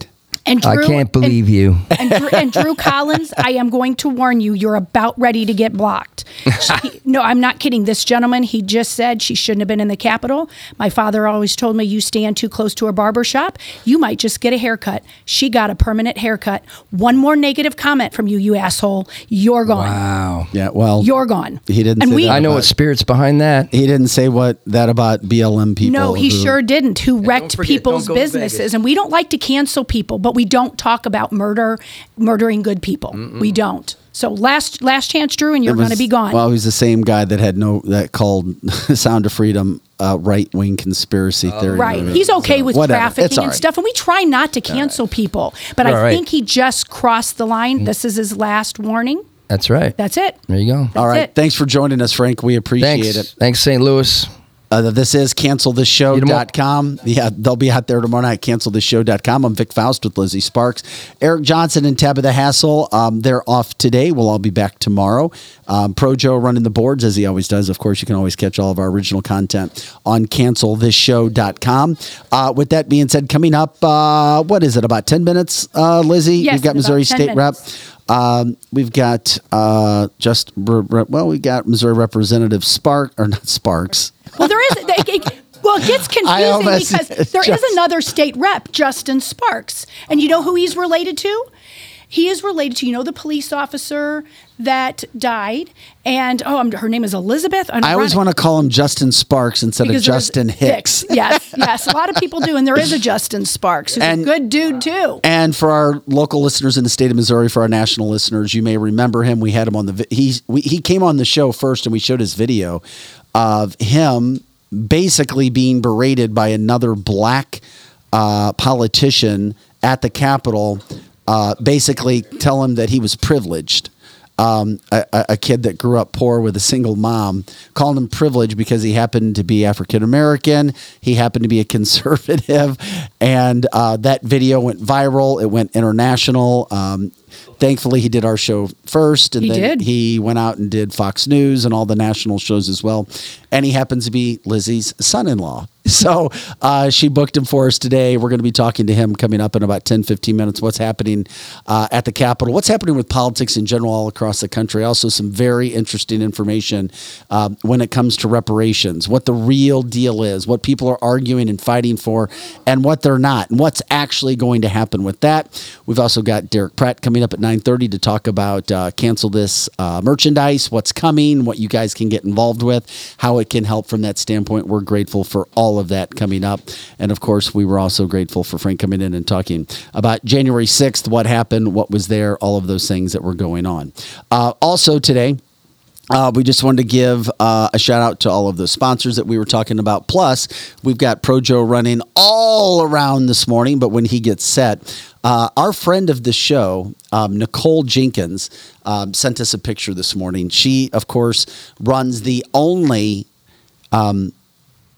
And I can't believe you. And Drew, and Drew Collins, I am going to warn you, you're about ready to get blocked. She- no, I'm not kidding. This gentleman, he just said she shouldn't have been in the Capitol. My father always told me, you stand too close to a barber shop, you might just get a haircut. She got a permanent haircut. One more negative comment from you, you asshole. You're gone. Wow. Yeah. Well, You're gone. He didn't. And say we- that I know about- what spirit's behind that. He didn't say what that about BLM people. No, he who- sure didn't. Who wrecked forget, people's don't go to businesses, and we don't like to cancel people, but we don't talk about murder, murdering good people. We don't. So last last chance, Drew, and you're going to be gone. Well, he's the same guy that had no that called Sound of Freedom uh, right wing conspiracy theory. Right. movie. He's okay So, with whatever. trafficking It's and right. stuff. And we try not to cancel people. But I All right. think he just crossed the line. This is his last warning. That's right. That's it. There you go. That's All right. it. Thanks for joining us, Frank. We appreciate Thanks. it. Thanks, St. Louis. Uh, this is cancelthisshow.com. Yeah, they'll be out there tomorrow night. Cancelthisshow.com. I'm Vic Faust with Lizzie Sparks. Eric Johnson and Tabitha Hassel, um, they're off today. We'll all be back tomorrow. Um, Pro Joe running the boards as he always does. Of course, you can always catch all of our original content on cancelthisshow.com. Uh, with that being said, coming up, uh, what is it, about 10 minutes, uh, Lizzie? Yes, We've got Missouri 10 State Rep. Um, we've got uh, just well, we got Missouri Representative Spark or not Sparks. Well, there is. It, it- well, it gets confusing because there is just- another state rep, Justin Sparks, and you know who he's related to? He is related to you know the police officer that died, and oh, I'm, her name is Elizabeth. I always want to call him Justin Sparks instead of Because there's Justin Hicks. Yes, yes, a lot of people do, and there is a Justin Sparks who's And- a good dude too. And for our local listeners in the state of Missouri, for our national listeners, you may remember him. We had him on the he we, he came on the show first, and we showed his video of him basically being berated by another black uh, politician at the Capitol, uh, basically tell him that he was privileged. Um, a, a- kid that grew up poor with a single mom, calling him privileged because he happened to be African American. He happened to be a conservative, and uh, that video went viral. It went international. Um, thankfully, he did our show first, and He then did. he went out and did Fox News and all the national shows as well. And he happens to be Lizzie's son-in-law. So uh, she booked him for us today. We're going to be talking to him coming up in about 10, 15 minutes. What's happening uh, at the Capitol? What's happening with politics in general all across the country? Also, some very interesting information um, when it comes to reparations, what the real deal is, what people are arguing and fighting for, and what they're not, and what's actually going to happen with that. We've also got Derick Pratt coming up at 9.30 to talk about uh, cancel this uh, merchandise, what's coming, what you guys can get involved with, how it can help from that standpoint. We're grateful for all of that coming up. And of course, we were also grateful for Frank coming in and talking about January 6th, what happened, what was there, all of those things that were going on. Uh, also today, uh, we just wanted to give uh, a shout out to all of the sponsors that we were talking about. Plus, we've got Projo running all around this morning, but when he gets set, uh, our friend of the show, um, Nicole Jenkins, um, sent us a picture this morning. She, of course, runs the only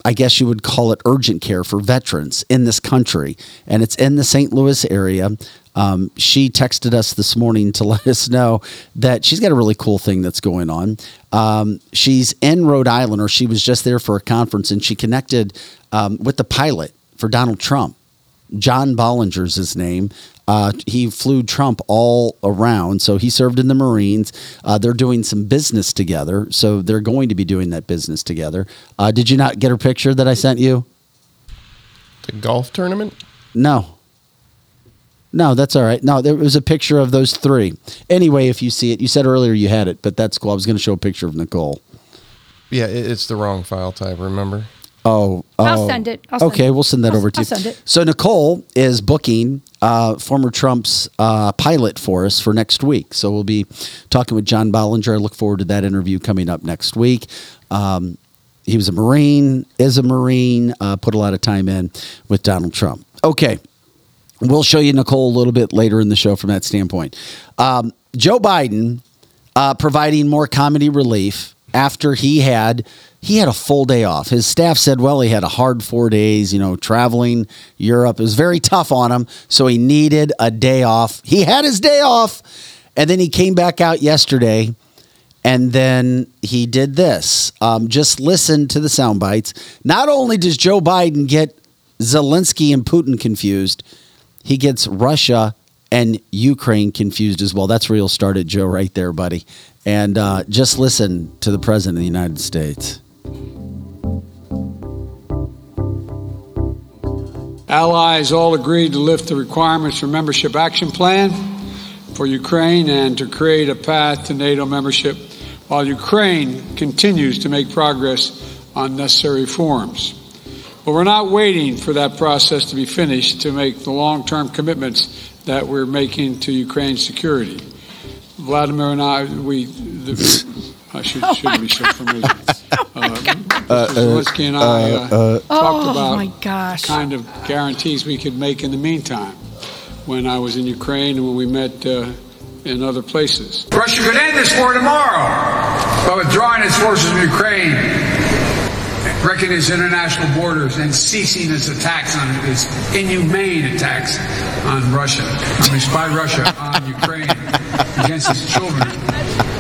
I guess you would call it urgent care for veterans in this country, and it's in the St. Louis area. Um, she texted us this morning to let us know that she's got a really cool thing that's going on. Um, she's in Rhode Island, or she was just there for a conference, and she connected um, with the pilot for Donald Trump. John Bollinger's his name. Uh, he flew Trump all around. So he served in the Marines. Uh, they're doing some business together. So they're going to be doing that business together. Uh, did you not get her picture that I sent you? The golf tournament? No. No, that's all right. No, there was a picture of those three. Anyway, if you see it, you said earlier you had it, but that's cool. I was going to show a picture of Nicole. Yeah, it's the wrong file type, remember? Oh, I'll oh. send it. I'll send okay, it. we'll send that I'll- over to I'll you. send it. So Nicole is booking uh, former Trump's uh, pilot for us for next week. So we'll be talking with John Bollinger. I look forward to that interview coming up next week. Um, he was a Marine, is a Marine, uh, put a lot of time in with Donald Trump. Okay. We'll show you Nicole a little bit later in the show from that standpoint. Um, Joe Biden uh, providing more comedy relief after he had he had a full day off. His staff said, well, he had a hard four days, you know, traveling Europe. It was very tough on him, so he needed a day off. He had his day off, and then he came back out yesterday, and then he did this. Um, just listen to the sound bites. Not only does Joe Biden get Zelensky and Putin confused, he gets Russia and Ukraine confused as well. That's where you'll start it, Joe, right there, buddy. And uh, just listen to the President of the United States. Allies all agreed to lift the requirements for membership action plan for Ukraine and to create a path to NATO membership while Ukraine continues to make progress on necessary reforms. But we're not waiting for that process to be finished to make the long term commitments that we're making to Ukraine's security. Vladimir and I, we, the, I should, Oh shouldn't be so familiar. Uh, Uh, Zelensky and I uh, talked Oh, about my gosh. kind of guarantees we could make in the meantime when I was in Ukraine and when we met uh, in other places. Russia could end this war tomorrow by withdrawing its forces from Ukraine, wrecking its international borders, and ceasing its attacks on its inhumane attacks on Russia. I mean, by Russia on Ukraine against its children,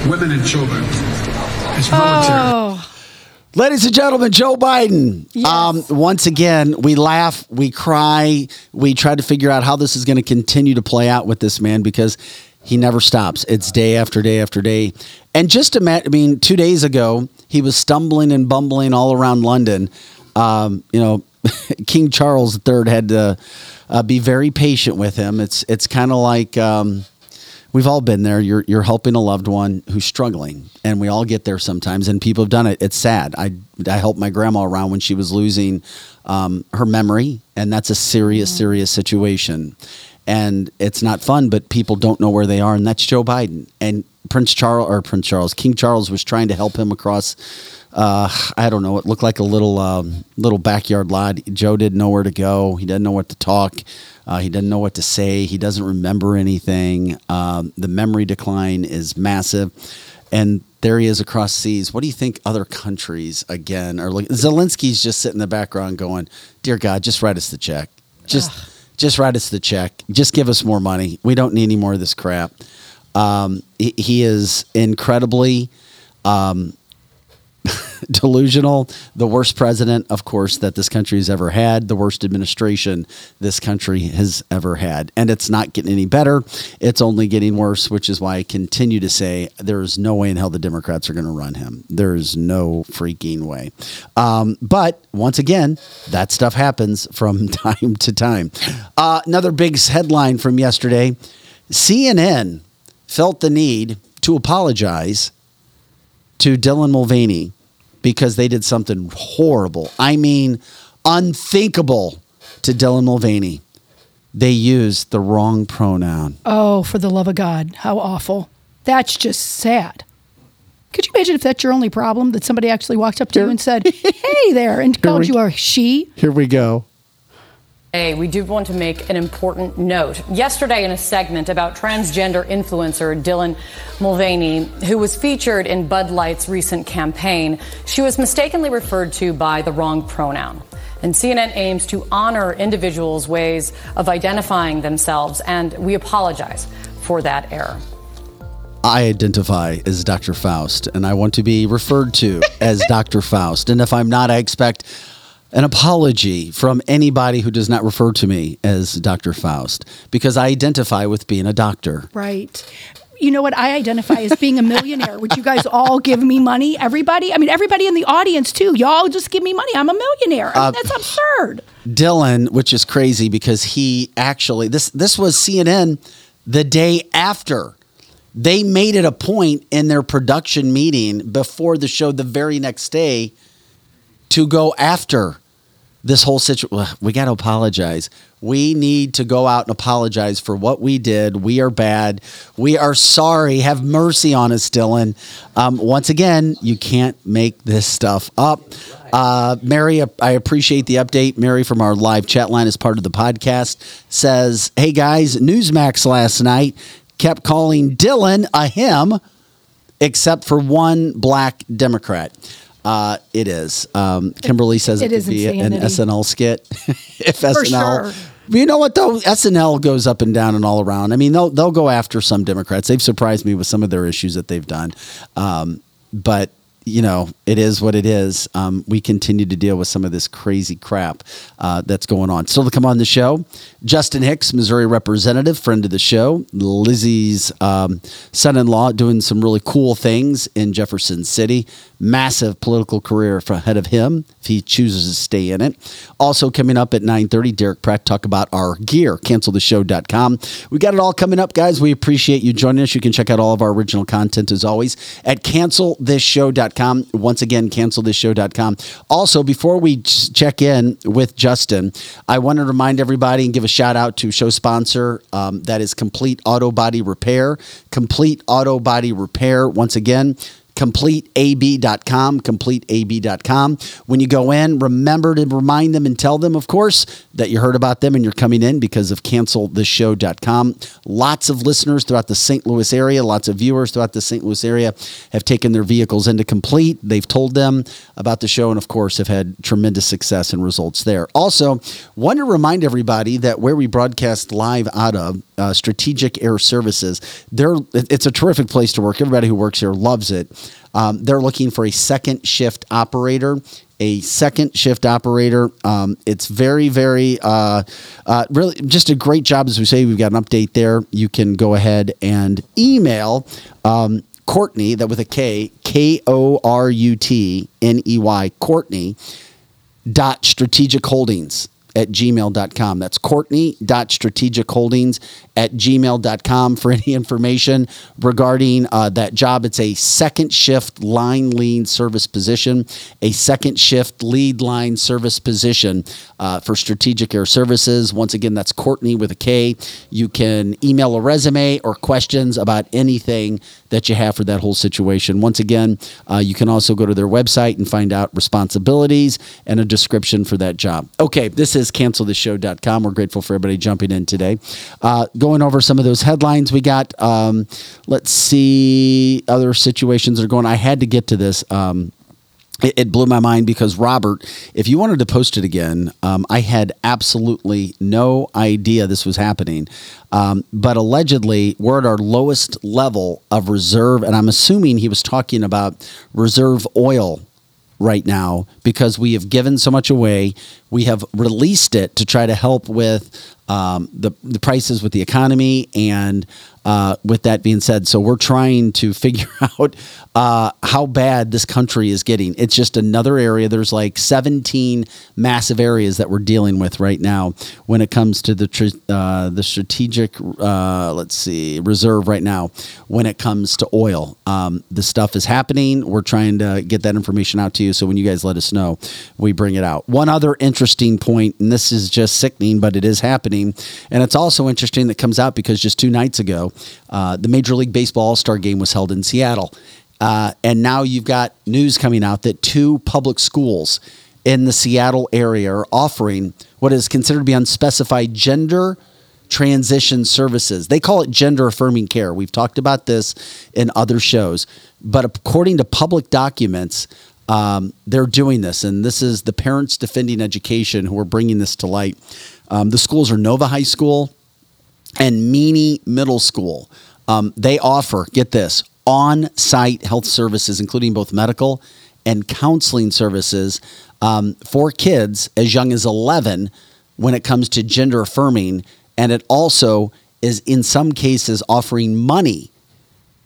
women and children, its military. Oh, Ladies and gentlemen, Joe Biden. Um, once again, we laugh, we cry, we try to figure out how this is going to continue to play out with this man because he never stops. It's day after day after day. And just imagine, I mean, two days ago, he was stumbling and bumbling all around London. Um, you know, King Charles III had to uh, be very patient with him. It's it's kind of like. Um, We've all been there. You're you're helping a loved one who's struggling, and we all get there sometimes. And people have done it. It's sad. I I helped my grandma around when she was losing um, her memory, and that's a serious, serious situation. And it's not fun, but people don't know where they are, and that's Joe Biden and Prince Charles or Prince Charles. King Charles was trying to help him across. Uh, I don't know. It looked like a little um, little backyard lot. Joe didn't know where to go. He didn't know what to talk. Uh, he doesn't know what to say. He doesn't remember anything. Um, the memory decline is massive. And there he is across seas. What do you think other countries, again, are looking? Zelensky's just sitting in the background going, Dear God, just write us the check. Just, just write us the check. Just give us more money. We don't need any more of this crap. Um, he, he is incredibly um, delusional, the worst president, of course, that this country has ever had, the worst administration this country has ever had. And it's not getting any better. It's only getting worse, which is why I continue to say there's no way in hell the Democrats are going to run him. There's no freaking way. Um, but once again, that stuff happens from time to time. Uh, another big headline from yesterday CNN felt the need to apologize to Dylan Mulvaney because they did something horrible. I mean, unthinkable to Dylan Mulvaney. They used the wrong pronoun. oh, for the love of God, how awful! That's just sad. Could you imagine if that's your only problem that somebody actually walked up to you and said, "Hey there," and called we- you a she? Here we go. Hey, we do want to make an important note. Yesterday, in a segment about transgender influencer Dylan Mulvaney, who was featured in Bud Light's recent campaign, she was mistakenly referred to by the wrong pronoun. And CNN aims to honor individuals' ways of identifying themselves, and we apologize for that error. I identify as Dr. Faust and I want to be referred to as Dr. Faust. And if I'm not, I expect an apology from anybody who does not refer to me as Dr. Faust because I identify with being a doctor. Right. You know what? I identify as being a millionaire. Would you guys all give me money? Everybody? I mean, everybody in the audience, too. Y'all just give me money. I'm a millionaire. I mean, uh, that's absurd. Dylan, which is crazy because he actually this this was CNN the day after. They made it a point in their production meeting before the show the very next day to go after this whole situation. We got to apologize. We need to go out and apologize for what we did. We are bad. We are sorry. Have mercy on us, Dylan. Um, once again, you can't make this stuff up. Uh, Mary, I appreciate the update. Mary from our live chat line is part of the podcast says, Hey guys, Newsmax last night kept calling Dylan a him except for one black Democrat. Uh, it is. Um, Kimberly says it, It is could be an. SNL skit. if For SNL, sure. You know what though? SNL goes up and down and all around. I mean, they'll they'll go after some Democrats. They've surprised me with some of their issues that they've done. Um, but you know, it is what it is. Um, we continue to deal with some of this crazy crap uh, that's going on. Still to come on the show, Justin Hicks, Missouri representative, friend of the show, Lizzie's um, son-in-law, doing some really cool things in Jefferson City. Massive political career ahead of him if he chooses to stay in it. Also coming up at 9:30, Derick Pratt talk about our gear. Canceltheshow.com. We got it all coming up, guys. We appreciate you joining us. You can check out all of our original content as always at cancelthisshow.com. Once again, cancelthisshow.com. Also, before we check in with Justin, I want to remind everybody and give a shout out to show sponsor um, that is Complete Auto Body Repair. Complete Auto Body Repair. Once again, completeab.com, completeab.com. When you go in, remember to remind them and tell them, of course, that you heard about them and you're coming in because of canceltheshow.com. Lots of listeners throughout the St. Louis area, lots of viewers throughout the St. Louis area have taken their vehicles into Complete. They've told them about the show and, of course, have had tremendous success and results there. Also, want to remind everybody that where we broadcast live out of, uh, Strategic Air Services, they're it's a terrific place to work. Everybody who works here loves it. Um, they're looking for a second shift operator. A second shift operator. Um, it's very, very, uh, uh, really just a great job. As we say, we've got an update there. You can go ahead and email um, Courtney, that with a K, K O R U T N E Y, Courtney dot strategic holdings at gmail.com that's courtney dot strategic holdings at gmail.com for any information regarding uh, that job. It's a second shift line lead service position a second shift lead line service position uh, for strategic air services. Once again that's courtney with a k. You can email a resume or questions about anything that you have for that whole situation. Once again uh, you can also go to their website and find out responsibilities and a description for that job. Okay this is canceltheshow.com we're grateful for everybody jumping in today uh, going over some of those headlines we got um, let's see other situations that are going i had to get to this um, it, it blew my mind because Robert, if you wanted to post it again, um, I had absolutely no idea this was happening. Um, but allegedly, we're at our lowest level of reserve, and I'm assuming he was talking about reserve oil right now because we have given so much away. We have released it to try to help with um, the the prices with the economy, and uh, with that being said, so we're trying to figure out uh, how bad this country is getting. It's just another area. There's like 17 massive areas that we're dealing with right now when it comes to the tr- uh, the strategic. Uh, let's see, reserve right now when it comes to oil. Um, the stuff is happening. We're trying to get that information out to you. So when you guys let us know, we bring it out. One other interesting point, and this is just sickening, but it is happening, and it's also interesting that comes out because just two nights ago, uh, the Major League Baseball All Star Game was held in Seattle. Uh, and now you've got news coming out that two public schools in the Seattle area are offering what is considered to be unspecified gender transition services. They call it gender affirming care. We've talked about this in other shows, but according to public documents, um, they're doing this, and this is the Parents Defending Education who are bringing this to light. Um, the schools are Nova High School and Meany Middle School. Um, they offer, get this, on site health services, including both medical and counseling services um, for kids as young as 11 when it comes to gender affirming. And it also is, in some cases, offering money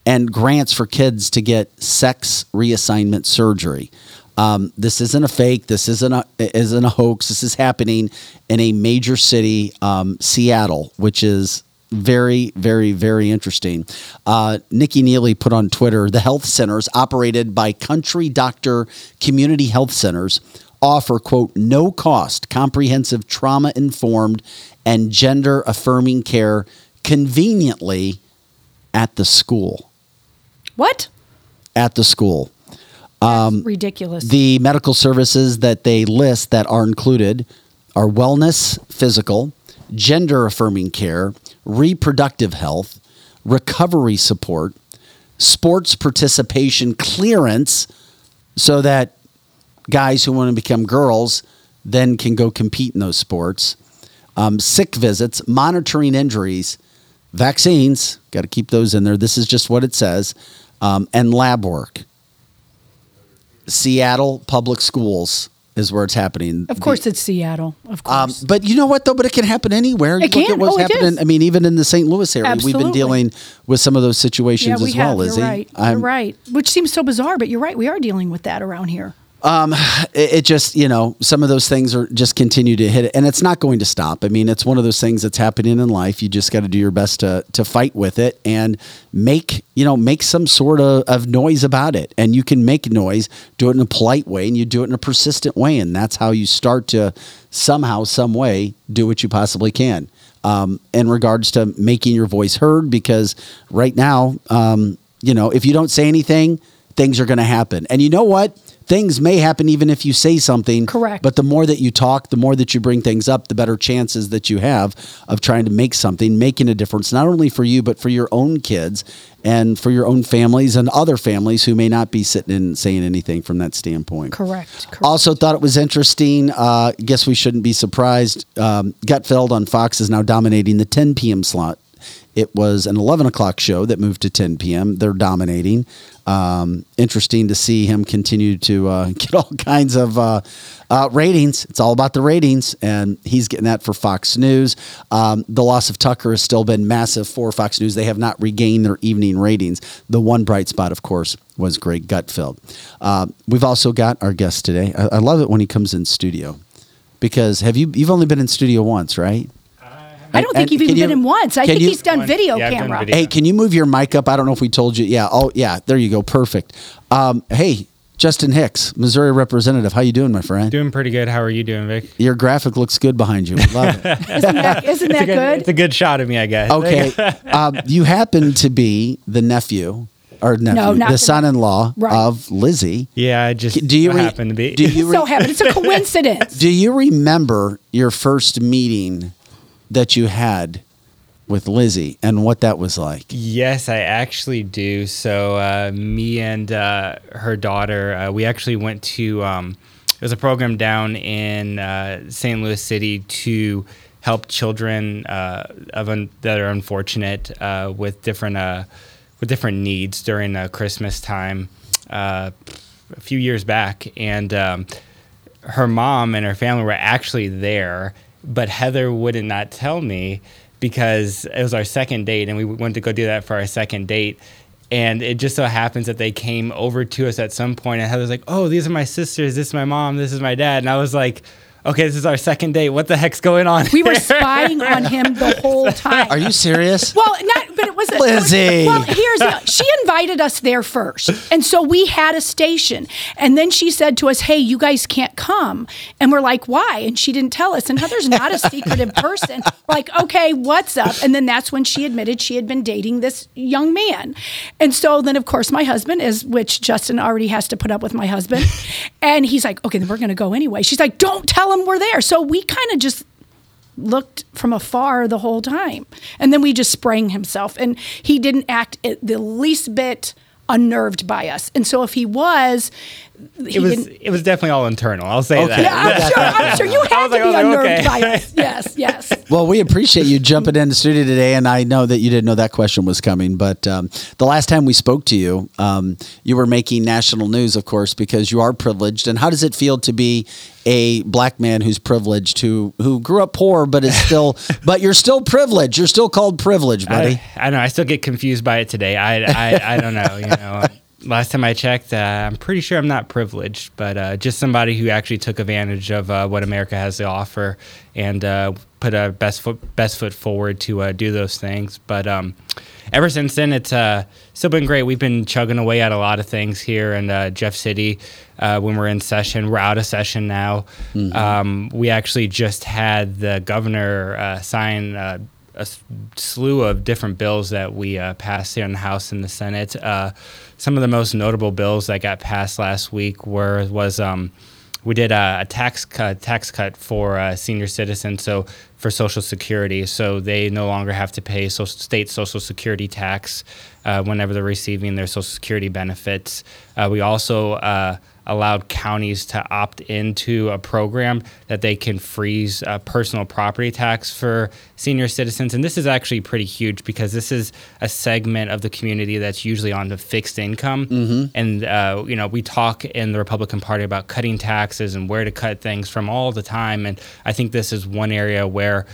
and grants for kids to get sex reassignment surgery. Um, this isn't a fake. This isn't a isn't a hoax. This is happening in a major city, um, Seattle, which is very, very, very interesting. Uh, Nicki Neily put on Twitter: the health centers operated by Country Doctor Community Health Centers offer quote no cost comprehensive trauma informed and gender affirming care conveniently at the school What? at the school. Um, Ridiculous. the medical services that they list that are included are wellness, physical, gender affirming care, reproductive health, recovery support, sports participation clearance so that guys who want to become girls then can go compete in those sports. Um, sick visits, monitoring injuries, vaccines, got to keep those in there. This is just what it says, um, and lab work. Seattle Public Schools is where it's happening. Of course, it's Seattle. Of Um, course. but you know what though? But it can happen anywhere. It Look can. at what's Oh, it happening. I mean, even in the St. Louis area, we've been dealing with some of those situations yeah, we as well, have. Lizzie. You're right. I'm- You're right. Which seems so bizarre, but you're right. We are dealing with that around here. Um, it, it just you know some of those things are just continue to hit it, and it's not going to stop. I mean, it's one of those things that's happening in life. You just got to do your best to to fight with it and make you know make some sort of, of noise about it. And you can make noise, do it in a polite way, and you do it in a persistent way, and that's how you start to somehow, some way, do what you possibly can. Um, in regards to making your voice heard, because right now, um, you know, if you don't say anything, things are going to happen. And you know what? Things may happen even if you say something. Correct. But the more that you talk, the more that you bring things up, the better chances that you have of trying to make something, making a difference, not only for you, but for your own kids and for your own families and other families who may not be sitting and saying anything from that standpoint. Correct. Also, thought it was interesting. Uh, guess we shouldn't be surprised. Um, Gutfeld on Fox is now dominating the 10 p.m. slot. It was an 11 o'clock show that moved to 10 p.m. They're dominating. Um, interesting to see him continue to uh, get all kinds of uh, uh, ratings. It's all about the ratings, and he's getting that for Fox News. Um, the loss of Tucker has still been massive for Fox News. They have not regained their evening ratings. The one bright spot, of course, was Greg Gutfeld. Uh, we've also got our guest today. I, I love it when he comes in studio because have you? You've only been in studio once, right? I don't think And you've even you- been in once. I think you- he's done video camera. Hey, can you move your mic up? I don't know if we told you. Yeah. Oh, yeah. There you go. Perfect. Um, hey, Justin Hicks, Missouri representative. How you doing, my friend? Doing pretty good. How are you doing, Vic? Your graphic looks good behind you. Love it. Isn't that, isn't that a good, good? It's a good shot of me, I guess. Okay. um, you happen to be the nephew or nephew, No, not the the- son-in-law Right. of Lizzie. yeah, I just Do you re- happen to be. Do you so happen? It's a coincidence. do you remember your first meeting that you had with Lizzie and what that was like? Yes, I actually do. So uh, me and uh, her daughter, uh, we actually went to. Um, there's a program down in uh, St. Louis City to help children uh, of un- that are unfortunate uh, with different with different needs during Christmas time a few years back, and um, her mom and her family were actually there, but Heather would not tell me because it was our second date, and we went to go do that for our second date. And it just so happens that they came over to us at some point, and Heather's like, "Oh, these are my sisters. This is my mom. This is my dad." And I was like, "Okay, this is our second date. What the heck's going on?" We were spying on him the whole time. Are you serious? Well, not, but it was a, Lizzie. Well, here's the, she invited us there first, and so we had a station, and then she said to us, "Hey, you guys can't come," and we're like, "Why?" And she didn't tell us. And Heather's not a secretive person. We're like, okay, what's up? And then that's when she admitted she had been dating this young man, and so then of course my husband is, which Justin already has to put up with my husband, and he's like, "Okay, then we're going to go anyway." She's like, "Don't tell him we're there." So we kind of just looked from afar the whole time. And then we just sprang himself. And he didn't act the least bit unnerved by us. And so if he was, It was didn't. it was definitely all internal. I'll say Okay. that. Yeah, I'm sure, I'm sure you had was like- to I be was like, unnerved okay. by us. Yes, yes. Well, we appreciate you jumping in the studio today, and I know that you didn't know that question was coming. But um, the last time we spoke to you, um, you were making national news, of course, because you are privileged. And how does it feel to be a black man who's privileged, who who grew up poor, but is still, but you're still privileged. You're still called privileged, buddy. I, I know. I still get confused by it today. I, I, I don't know. You know, last time I checked, uh, I'm pretty sure I'm not privileged, but uh, just somebody who actually took advantage of uh, what America has to offer and uh, put a best foot best foot forward to uh, do those things. But um, ever since then, it's uh, still been great. We've been chugging away at a lot of things here in uh, Jeff City. Uh, when we're in session, we're out of session now. Um, we actually just had the governor uh, sign. Uh, a slew of different bills that we uh, passed here in the House and the Senate. Some of the most notable bills that got passed last week were was um, we did a, a tax cut tax cut for uh, senior citizens. So for Social Security, so they no longer have to pay social, state Social Security tax uh, whenever they're receiving their Social Security benefits. Uh, we also uh, allowed counties to opt into a program that they can freeze uh, personal property tax for senior citizens. And this is actually pretty huge because this is a segment of the community that's usually on the fixed income. Mm-hmm. And, uh, you know, we talk in the Republican Party about cutting taxes and where to cut things from all the time. And I think this is one area where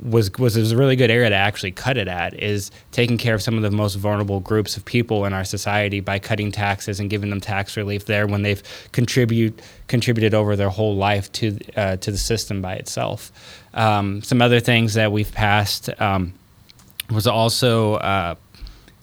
was was a really good area to actually cut it at is taking care of some of the most vulnerable groups of people in our society by cutting taxes and giving them tax relief there when they've contribute contributed over their whole life to uh, to the system by itself. Um, some other things that we've passed um, was also uh,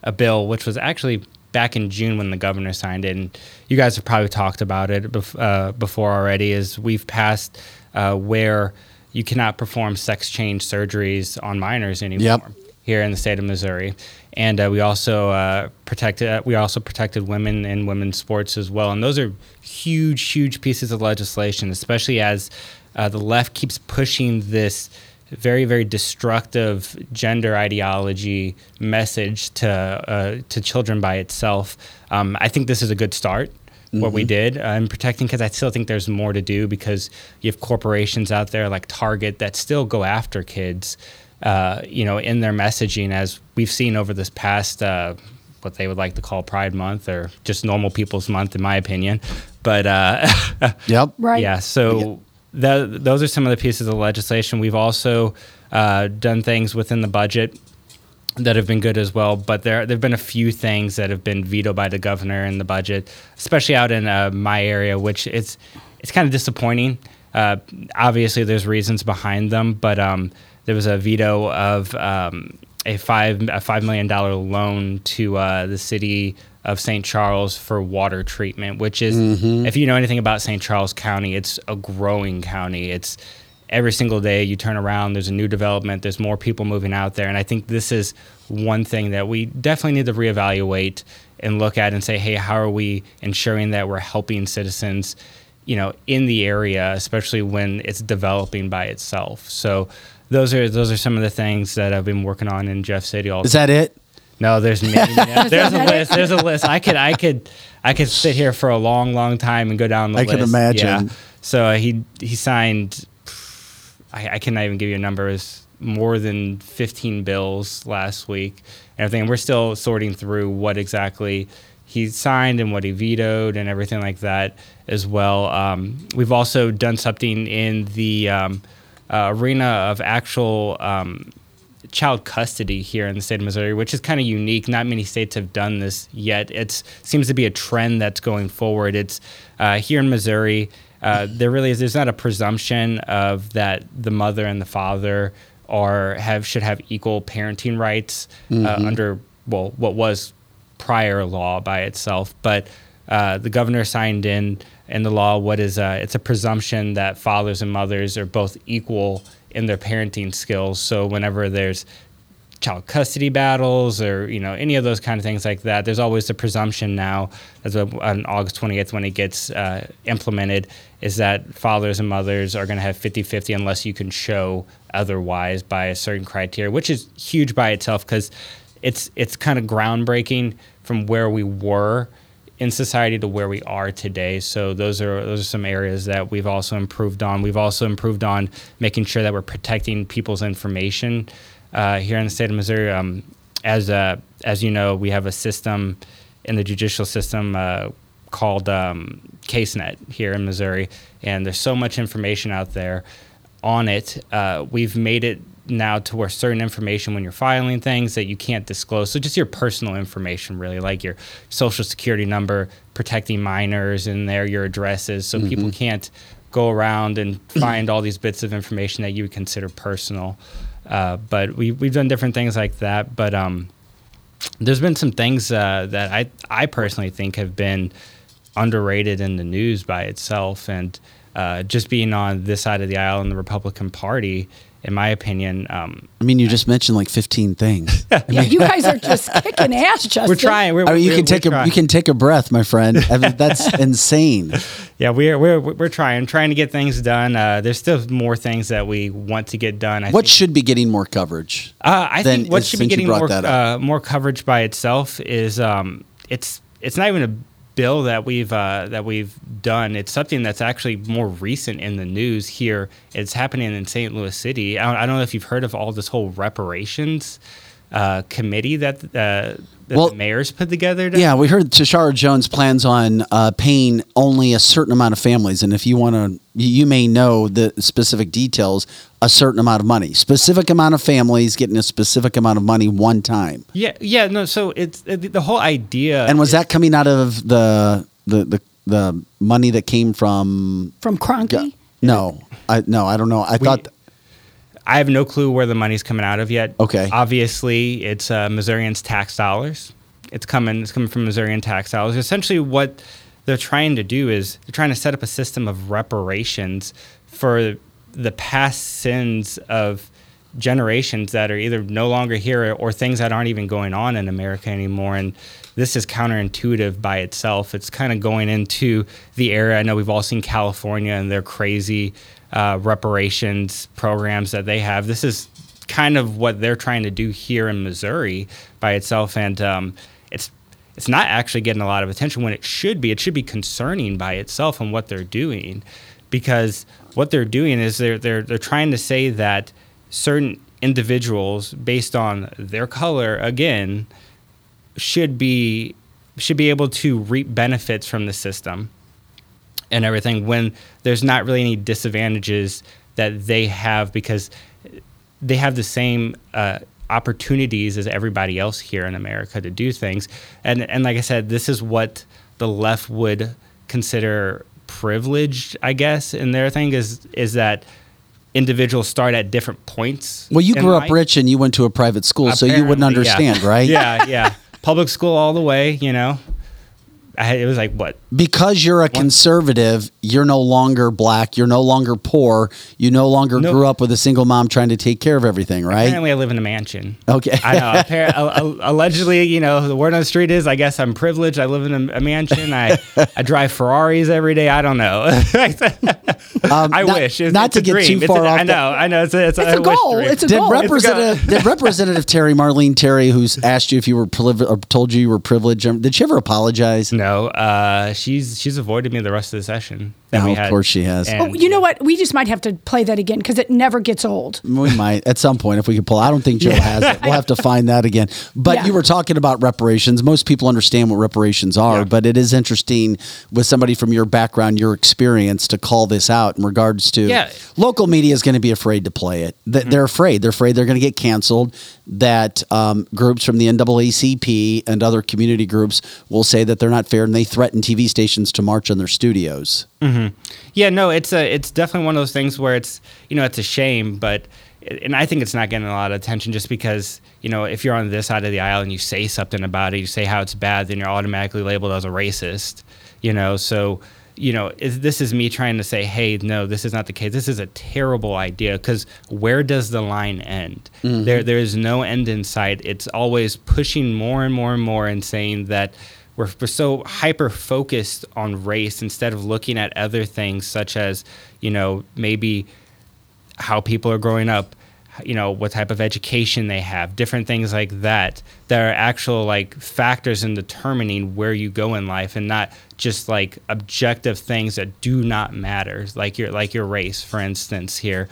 a bill which was actually back in June when the governor signed it, and you guys have probably talked about it bef- uh, before already. Is we've passed uh, where you cannot perform sex change surgeries on minors anymore Yep. here in the state of Missouri, and uh, we also uh, protected we also protected women in women's sports as well, and those are huge, huge pieces of legislation, especially as uh, the left keeps pushing this very, very destructive gender ideology message to uh, to children by itself. Um, I think this is a good start what we Mhm. did uh, in protecting because I still think there's more to do because you have corporations out there like Target that still go after kids, uh, you know, in their messaging, as we've seen over this past. Uh, what they would like to call Pride Month or just normal people's month, in my opinion. But uh, yep, right, yeah. So tho- those are some of the pieces of legislation. We've also uh, done things within the budget that have been good as well. But there there've been a few things that have been vetoed by the governor in the budget, especially out in uh, my area, which it's it's kind of disappointing. Uh, obviously, there's reasons behind them, but um, there was a veto of um, a five a five million dollar loan to uh, the city of St. Charles for water treatment, which is Mhm. if you know anything about St. Charles County, it's a growing county. It's every single day you turn around, there's a new development, there's more people moving out there. And I think this is one thing that we definitely need to reevaluate and look at and say, hey, how are we ensuring that we're helping citizens, you know, in the area, especially when it's developing by itself. So those are those are some of the things that I've been working on in Jeff City all Is that it? no, there's many. there's a list. There's a list. I could, I could, I could sit here for a long, long time and go down the I list. can imagine. Yeah. So he he signed. I, I cannot even give you a number. It's more than 15 bills last week and everything. And we're still sorting through what exactly he signed and what he vetoed and everything like that as well. Um, we've also done something in the um, uh, arena of actual. Um, child custody here in the state of Missouri, which is kind of unique. Not many states have done this yet. It seems to be a trend that's going forward. It's uh, here in Missouri. Uh, there really is. There's not a presumption of that the mother and the father are have should have equal parenting rights uh, Mhm. under well what was prior law by itself, but uh, the governor signed in in the law what is uh, it's a presumption that fathers and mothers are both equal in their parenting skills. So whenever there's child custody battles or you know any of those kind of things like that, there's always the presumption now as on August 28th when it gets uh, implemented is that fathers and mothers are going to have 50-50 unless you can show otherwise by a certain criteria, which is huge by itself because it's it's kind of groundbreaking from where we were in society to where we are today. So those are those are some areas that we've also improved on. We've also improved on making sure that we're protecting people's information uh, here in the state of Missouri. Um, as uh, as you know, we have a system in the judicial system uh, called um, CaseNet here in Missouri, and there's so much information out there on it. Uh, we've made it now to where certain information when you're filing things that you can't disclose. So just your personal information, really, like your social security number, protecting minors in there, your addresses, so people Mhm. can't go around and find all these bits of information that you would consider personal. Uh, but we we've done different things like that. But um, there's been some things uh, that I I personally think have been underrated in the news by itself, and uh, just being on this side of the aisle in the Republican Party in my opinion. Um, I mean, you just mentioned like 15 things. Yeah, you guys are just kicking ass, Justin. we're trying. We're, I mean, you we're- can take a trying. you can take a breath, my friend. I mean, that's insane. Yeah, we're we're we're trying trying to get things done. Uh, there's still more things that we want to get done. I what think, should be getting more coverage? uh, I than- think what should be getting more uh, more coverage by itself is um, it's it's not even a bill that we've uh, that we've done. It's something that's actually more recent in the news here. It's happening in St. Louis City. I don't, I don't know if you've heard of all this whole reparations uh, committee that uh, that Well- the mayor's put together. to- Yeah, we heard Tishaura Jones plans on uh, paying only a certain amount of families, and if you want to, you may know the specific details. A certain amount of money, specific amount of families getting a specific amount of money one time. Yeah, yeah, no. So it's it, the whole idea. And was that coming out of the the the, the money that came from? From Kroenke? No, I no, I don't know. I thought. I have no clue where the money's coming out of yet. Okay. Obviously, it's uh, Missourians' tax dollars. It's coming. It's coming from Missourian tax dollars. Essentially, what they're trying to do is they're trying to set up a system of reparations for the past sins of generations that are either no longer here or things that aren't even going on in America anymore. And this is counterintuitive by itself. It's kind of going into the era. I know we've all seen California and their crazy uh, reparations programs that they have. This is kind of what they're trying to do here in Missouri by itself, and um, it's it's not actually getting a lot of attention when it should be. It should be concerning by itself and what they're doing, because what they're doing is they're they're they're trying to say that certain individuals, based on their color, again, should be should be able to reap benefits from the system and everything when there's not really any disadvantages that they have because they have the same uh, opportunities as everybody else here in America to do things. And and like I said, this is what the left would consider privileged, I guess. And their thing is is that individuals start at different points. Well, you grew up rich and you went to a private school, so you wouldn't Apparently, yeah. understand, right? Yeah, yeah. Public school all the way, you know. I it was like what Because you're a conservative, you're no longer black, you're no longer poor, you no longer No. grew up with a single mom trying to take care of everything, right? Apparently, I live in a mansion. Okay. I know. Appar- al- al- allegedly, you know, the word on the street is, I guess I'm privileged. I live in a, a mansion. I, I drive Ferraris every day. I don't know. I not- wish. It's, not it's to a get dream. too far a- off I the- know. I know. It's a, it's It's a wish goal. dream. It's a did goal. Representative did Representative Terry Marlene Terry, who's asked you if you were privileged or told you you were privileged, um, did she ever apologize? No, uh, she's she's avoided me the rest of the session. That Oh, we of course she has. And- Oh, you know what? We just might have to play that again because it never gets old. We might at some point if we could pull. I don't think Joe has it. We'll have to find that again. But Yeah. you were talking about reparations. Most people understand what reparations are, but it is interesting with somebody from your background, your experience, to call this out in regards to Yeah. local media is going to be afraid to play it. Th- They're afraid. They're afraid they're going to get canceled. That um, groups from the NAACP and other community groups will say that they're not fair, and they threaten TV stations to march on their studios. Hmm Yeah, no, it's a it's definitely one of those things where it's you know it's a shame, but and I think it's not getting a lot of attention just because you know if you're on this side of the aisle and you say something about it, you say how it's bad, then you're automatically labeled as a racist. You know, so you know is, this is me trying to say, hey, no, this is not the case. This is a terrible idea because where does the line end? Mhm. There there is no end in sight. It's always pushing more and more and more and saying that we're, we're so hyper focused on race instead of looking at other things such as you know maybe how people are growing up you know what type of education they have different things like that that are actual like factors in determining where you go in life and not just like objective things that do not matter like your like your race for instance here.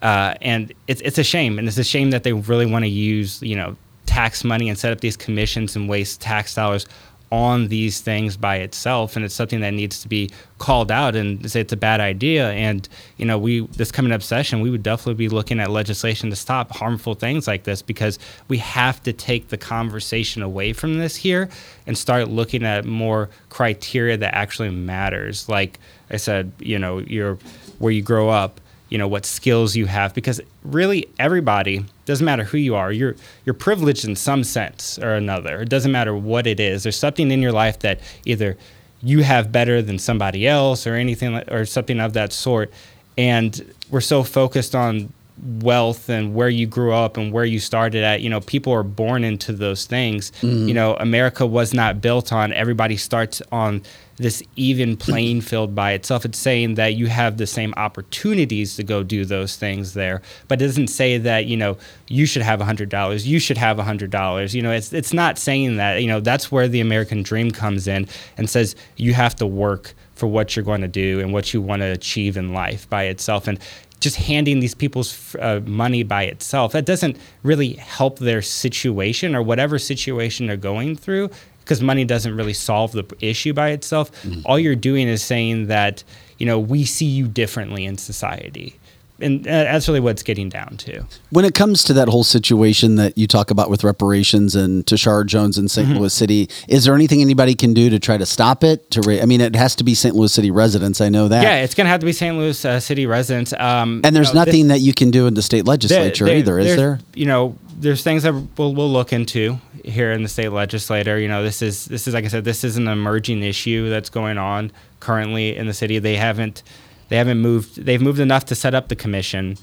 Uh, and it's, it's a shame and it's a shame that they really want to use you know tax money and set up these commissions and waste tax dollars on these things by itself and it's something that needs to be called out and say it's a bad idea. And you know we this coming up session we would definitely be looking at legislation to stop harmful things like this because we have to take the conversation away from this here and start looking at more criteria that actually matters. Like i said you know your where you grow up you know what skills you have because really everybody doesn't matter who you are you're you're privileged in some sense or another it doesn't matter what it is there's something in your life that either you have better than somebody else or anything like, or something of that sort and we're so focused on wealth and where you grew up and where you started at. You know, people are born into those things. Mhm. You know, America was not built on everybody starts on this even playing field by itself. It's saying that you have the same opportunities to go do those things there, but it doesn't say that you know you should have hundred dollars, you should have hundred dollars. You know, it's it's not saying that. You know, that's where the American dream comes in and says you have to work for what you're going to do and what you want to achieve in life by itself and just handing these people's uh, money by itself that doesn't really help their situation or whatever situation they're going through because money doesn't really solve the issue by itself all you're doing is saying that you know we see you differently in society and uh, that's really what it's getting down to When it comes to that whole situation that you talk about with reparations and Tishaura Jones in saint Mhm. Louis City, is there anything anybody can do to try to stop it? To ra- I mean, it has to be St. Louis City residents. I know that. yeah it's going to have to be st louis uh, city residents um, and there's you know, this- nothing that you can do in the state legislature There- either, is there? You know, there's things that we'll, we'll look into here in the state legislature. You know, this is this is like I said, this is an emerging issue that's going on currently in the city. They haven't they haven't moved. They've moved enough to set up the commission.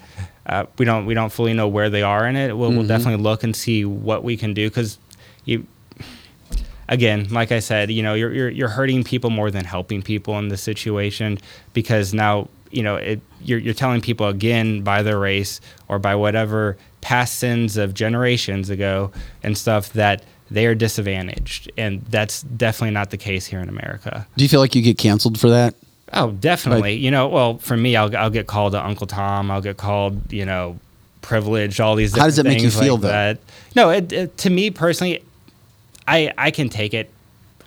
Uh, we don't we don't fully know where they are in it. We'll, we'll Mhm. definitely look and see what we can do because you again, like I said, you know, you're, you're you're hurting people more than helping people in this situation because now you know it, you're you're telling people again by their race or by whatever past sins of generations ago and stuff that they are disadvantaged, and that's definitely not the case here in America. Do you feel like you get canceled for that? Oh, definitely. you know, well, for me, I'll I'll get called a Uncle Tom. I'll get called, you know, privileged. All these. Things. How does it make you feel, like though? That. No, it, it, to me personally, I I can take it.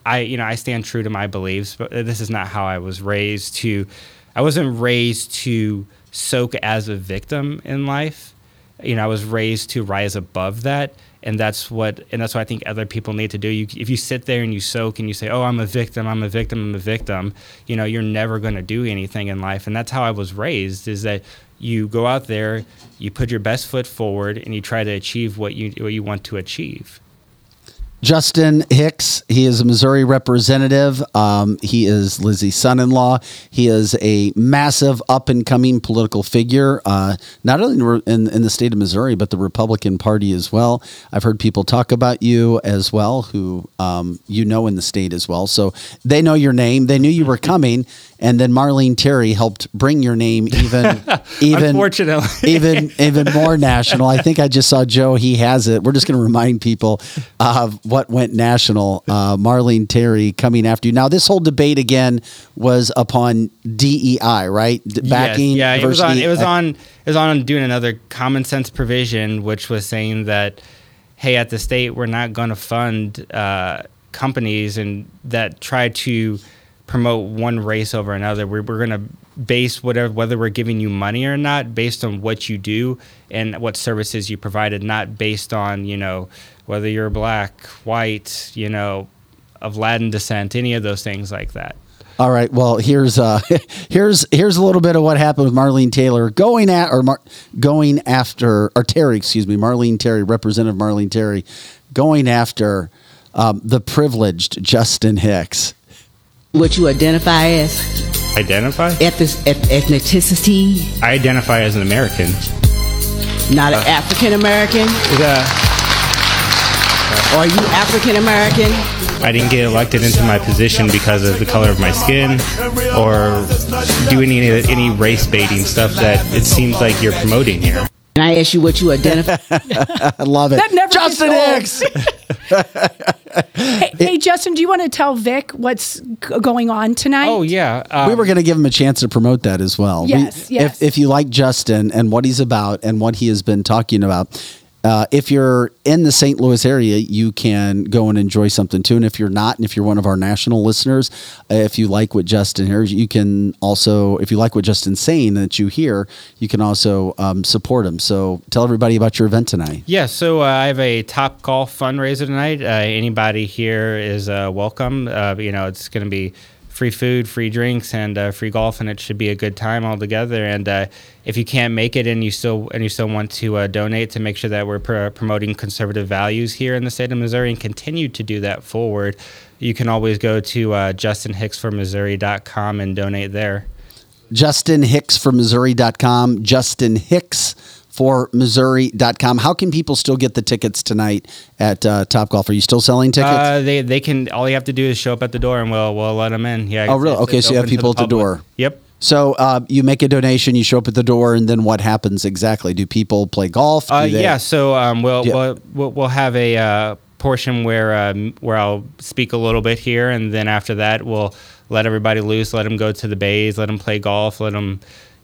I you know I stand true to my beliefs, but this is not how I was raised. To I wasn't raised to soak as a victim in life. You know, I was raised to rise above that, and that's what and that's what I think other people need to do. You, if you sit there and you soak and you say, "Oh, I'm a victim, I'm a victim, I'm a victim," you know, you're never going to do anything in life. And that's how I was raised. Is that you go out there, you put your best foot forward, and you try to achieve what you what you want to achieve. Justin Hicks, he is a Missouri representative. Um, he is Lizzie's son in law. He is a massive up and coming political figure, uh, not only in, in, the state of Missouri, but the Republican Party as well. I've heard people talk about you as well, who um, you know in the state as well. So they know your name. They knew you were coming. And then Marlene Terry helped bring your name even, even, even, even more national. I think I just saw Joe. He has it. We're just going to remind people of what went national. Uh, Marlene Terry coming after you. Now, this whole debate again was upon DEI, right? Backing. yes, yeah, it was on. It was on. It was on doing another common sense provision, which was saying that, hey, at the state, we're not going to fund uh, companies and that try to promote one race over another. We're, we're going to base whatever whether we're giving you money or not based on what you do and what services you provided, not based on you know whether you're black, white, you know, of Latin descent, any of those things like that. All right. Well, here's uh, here's here's a little bit of what happened with Marlene Taylor going at or Mar- going after or Terry, excuse me, Marlene Terry, Representative Marlene Terry, going after um, the privileged Justin Hicks. What you identify as? Identify? Ethnic, ethnicity? I identify as an American. Not an uh. African American? Uh, are you African American? I didn't get elected into my position because of the color of my skin or doing any any race baiting stuff that it seems like you're promoting here. Can I ask you what you identify? I love it. That never Justin gets old. Hicks. hey, hey, Justin, do you want to tell Vic what's g- going on tonight? Oh yeah, we were um, going to give him a chance to promote that as well. We- Yes, yes. If, if you like Justin and what he's about and what he has been talking about, uh, if you're in the St. Louis area, you can go and enjoy something too. And if you're not, and if you're one of our national listeners, uh, if you like what Justin hears, you can also, if you like what Justin's saying that you hear, you can also um, support him. So tell everybody about your event tonight. Yeah, so uh, I have a Top Golf fundraiser tonight. Uh, anybody here is uh, welcome. Uh, you know, it's going to be free food, free drinks, and uh, free golf, and it should be a good time all together. And uh, if you can't make it, and you still and you still want to uh, donate to make sure that we're pr- promoting conservative values here in the state of Missouri and continue to do that forward, you can always go to uh, justinhicksformissouri.com and donate there. Justin Hicks from Missouri.com. Justin Hicks for Missouri.com. How can people still get the tickets tonight at uh, Top Golf? Are you still selling tickets? Uh, they they can. All you have to do is show up at the door, and we'll we'll let them in. Yeah. oh, really? it's- Okay, it's so you have people at the door. Yep. So uh, you make a donation, you show up at the door, and then what happens exactly? Do people play golf? Uh, they- yeah. So um, we'll, Yeah. we'll we'll we'll have a uh, portion where um, where I'll speak a little bit here, and then after that we'll let everybody loose, let them go to the bays, let them play golf, let them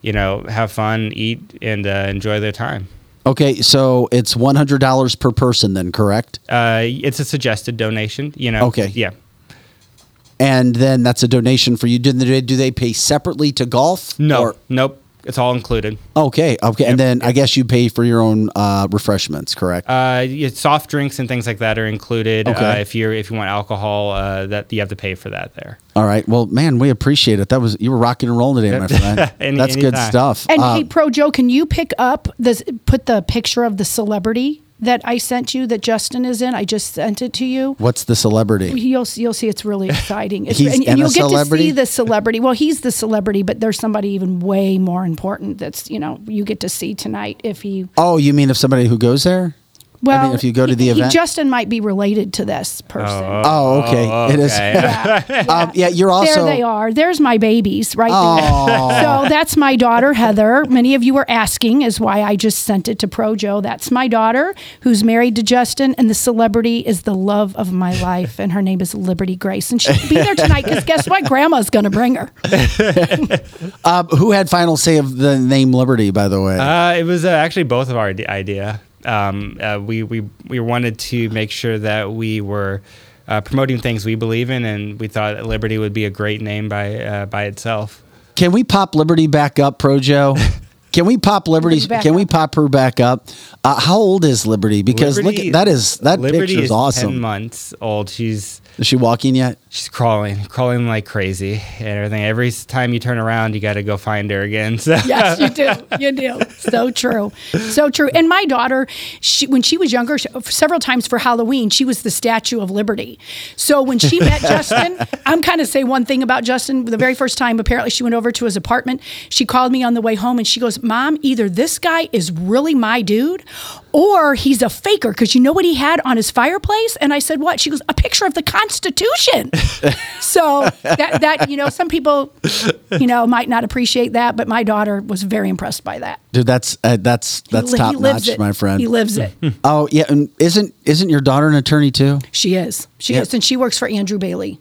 you know have fun, eat, and uh, enjoy their time. Okay, so it's one hundred dollars per person, then correct? Uh, it's a suggested donation. You know. Okay. Yeah. And then that's a donation for you. Do they, do they pay separately to golf? No. Or- nope. It's all included. okay, okay, and then I guess you pay for your own uh, refreshments, correct? Uh, soft drinks and things like that are included. Okay. Uh, if you're if you want alcohol, uh, that you have to pay for that there. All right. Well, man, we appreciate it. That was you were rocking and rolling today, my friend. Any- That's good stuff. And Uh, hey, Pro Joe, can you pick up this? Put the picture of the celebrity that I sent you that Justin is in. I just sent it to you. what's the celebrity? You'll you'll see it's really exciting. It's, He's and, and you'll get to celebrity? see the celebrity. Well, he's the celebrity, but there's somebody even way more important. That's you know you get to see tonight if he. Oh, you mean if somebody who goes there? Well, I mean, if you go to the he- he- event. Justin might be related to this person. Oh, okay. It is. Yeah. um, yeah, you're also. there they are. There's my babies right Aw. there. So that's my daughter Heather. Many of you were asking, is why I just sent it to Pro Joe. That's my daughter who's married to Justin, and the celebrity is the love of my life, and her name is Liberty Grace, and she'll be there tonight because guess what? Grandma's going to bring her. Um, who had final say of the name Liberty? By the way. Uh, it was uh, actually both of our idea. Um, uh, we, we we wanted to make sure that we were uh, promoting things we believe in, and we thought Liberty would be a great name by uh, by itself. Can we pop Liberty back up, Pro Joe? Can we pop Liberty's? back Can we pop her back up? Uh, how old is Liberty? Because Liberty- look, at that is that Liberty picture is is awesome. Ten months old. She's is she walking yet? She's crawling, crawling like crazy, and everything. Every time you turn around, you got to go find her again. So. yes, you do. You do. So true. So true. And my daughter, she, when she was younger, she, several times for Halloween, she was the Statue of Liberty. So when she met Justin, I'm kind of say one thing about Justin. The very first time, apparently, she went over to his apartment. She called me on the way home and she goes, Mom, either this guy is really my dude or he's a faker because you know what he had on his fireplace? And I said, What? She goes, A picture of the Constitution. so that, that, you know, some people, you know, might not appreciate that, but my daughter was very impressed by that. Dude, that's uh, that's that's he top notch, it. my friend. He lives it. Oh yeah, and isn't isn't your daughter an attorney too? She is. She Yeah. is. And she works for Andrew Bailey.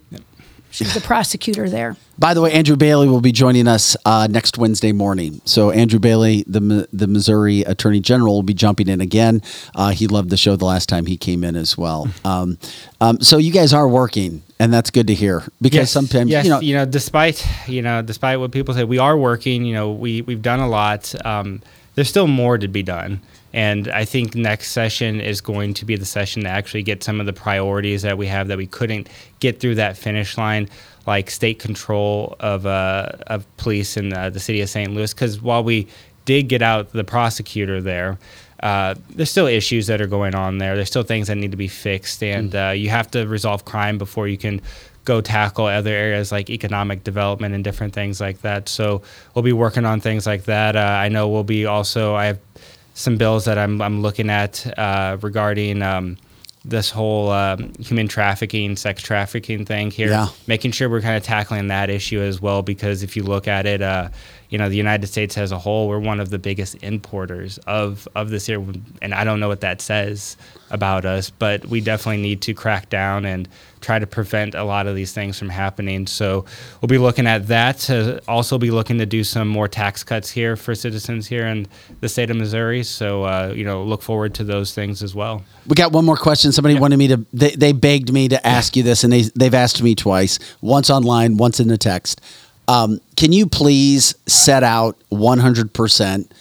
She's the prosecutor there. By the way, Andrew Bailey will be joining us uh, next Wednesday morning. So Andrew Bailey, the the Missouri Attorney General, will be jumping in again. Uh, he loved the show the last time he came in as well. Um, um, so you guys are working, and that's good to hear because Yes, sometimes yes, you know. despite you know, despite what people say, we are working. You know, we we've done a lot. Um, there's still more to be done, and I think next session is going to be the session to actually get some of the priorities that we have that we couldn't get through that finish line, like state control of uh, of police in uh, the city of St. Louis. Because while we did get out the prosecutor there. Uh, there's still issues that are going on there. There's still things that need to be fixed, and uh, you have to resolve crime before you can go tackle other areas like economic development and different things like that. So we'll be working on things like that. Uh, I know we'll be also. I have some bills that I'm I'm looking at uh, regarding. Um, this whole um, human trafficking, sex trafficking thing here, Yeah. making sure we're kind of tackling that issue as well. Because if you look at it, uh, you know, the United States as a whole, we're one of the biggest importers of of this here, and I don't know what that says about us, but we definitely need to crack down and try to prevent a lot of these things from happening. So we'll be looking at that. To also be looking to do some more tax cuts here for citizens here in the state of Missouri. So uh, you know, look forward to those things as well. We got one more question. Somebody wanted me to. They, they begged me to ask you this, and they they've asked me twice. Once online, once in the text. Um, can you please set out one hundred percent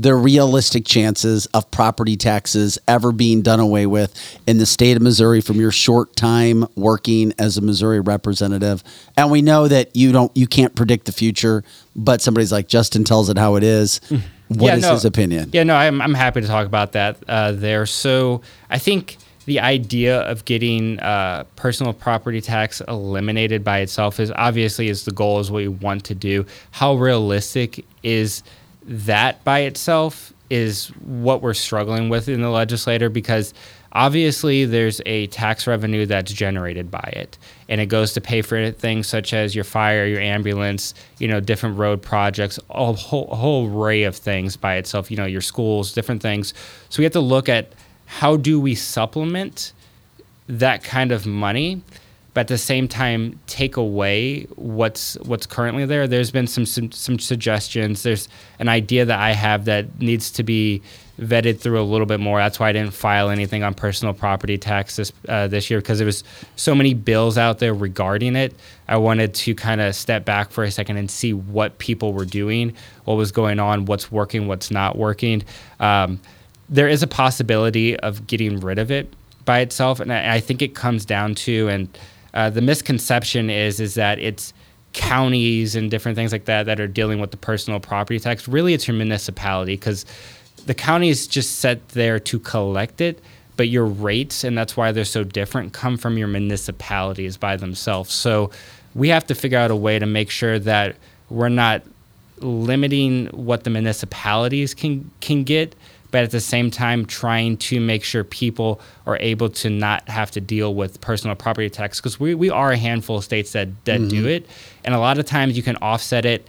the realistic chances of property taxes ever being done away with in the state of Missouri from your short time working as a Missouri representative? And we know that you don't, you can't predict the future, but somebody's like Justin tells it how it is. What is Yeah, no. his opinion? Yeah, no, I'm, I'm happy to talk about that uh, there. So I think the idea of getting uh, personal property tax eliminated by itself is obviously is the goal is what we want to do. How realistic is that by itself? is what we're struggling with in the legislator because obviously there's a tax revenue that's generated by it and it goes to pay for things such as your fire your ambulance you know different road projects a whole, a whole array of things by itself you know your schools different things so we have to look at how do we supplement that kind of money but at the same time take away what's what's currently there? There's been some, some some suggestions. There's an idea that i have that needs to be vetted through a little bit more. That's why i didn't file anything on personal property tax this, uh, this year because there was so many bills out there regarding it. I wanted to kind of step back for a second and see what people were doing what was going on what's working what's not working. Um, there is a possibility of getting rid of it by itself, and I, I think it comes down to and uh, the misconception is is that it's counties and different things like that that are dealing with the personal property tax. Really, it's your municipality because the county is just set there to collect it, but your rates and that's why they're so different come from your municipalities by themselves. So we have to figure out a way to make sure that we're not limiting what the municipalities can can get but at the same time trying to make sure people are able to not have to deal with personal property tax because we, we are a handful of states that, that do Mhm. it. And a lot of times you can offset it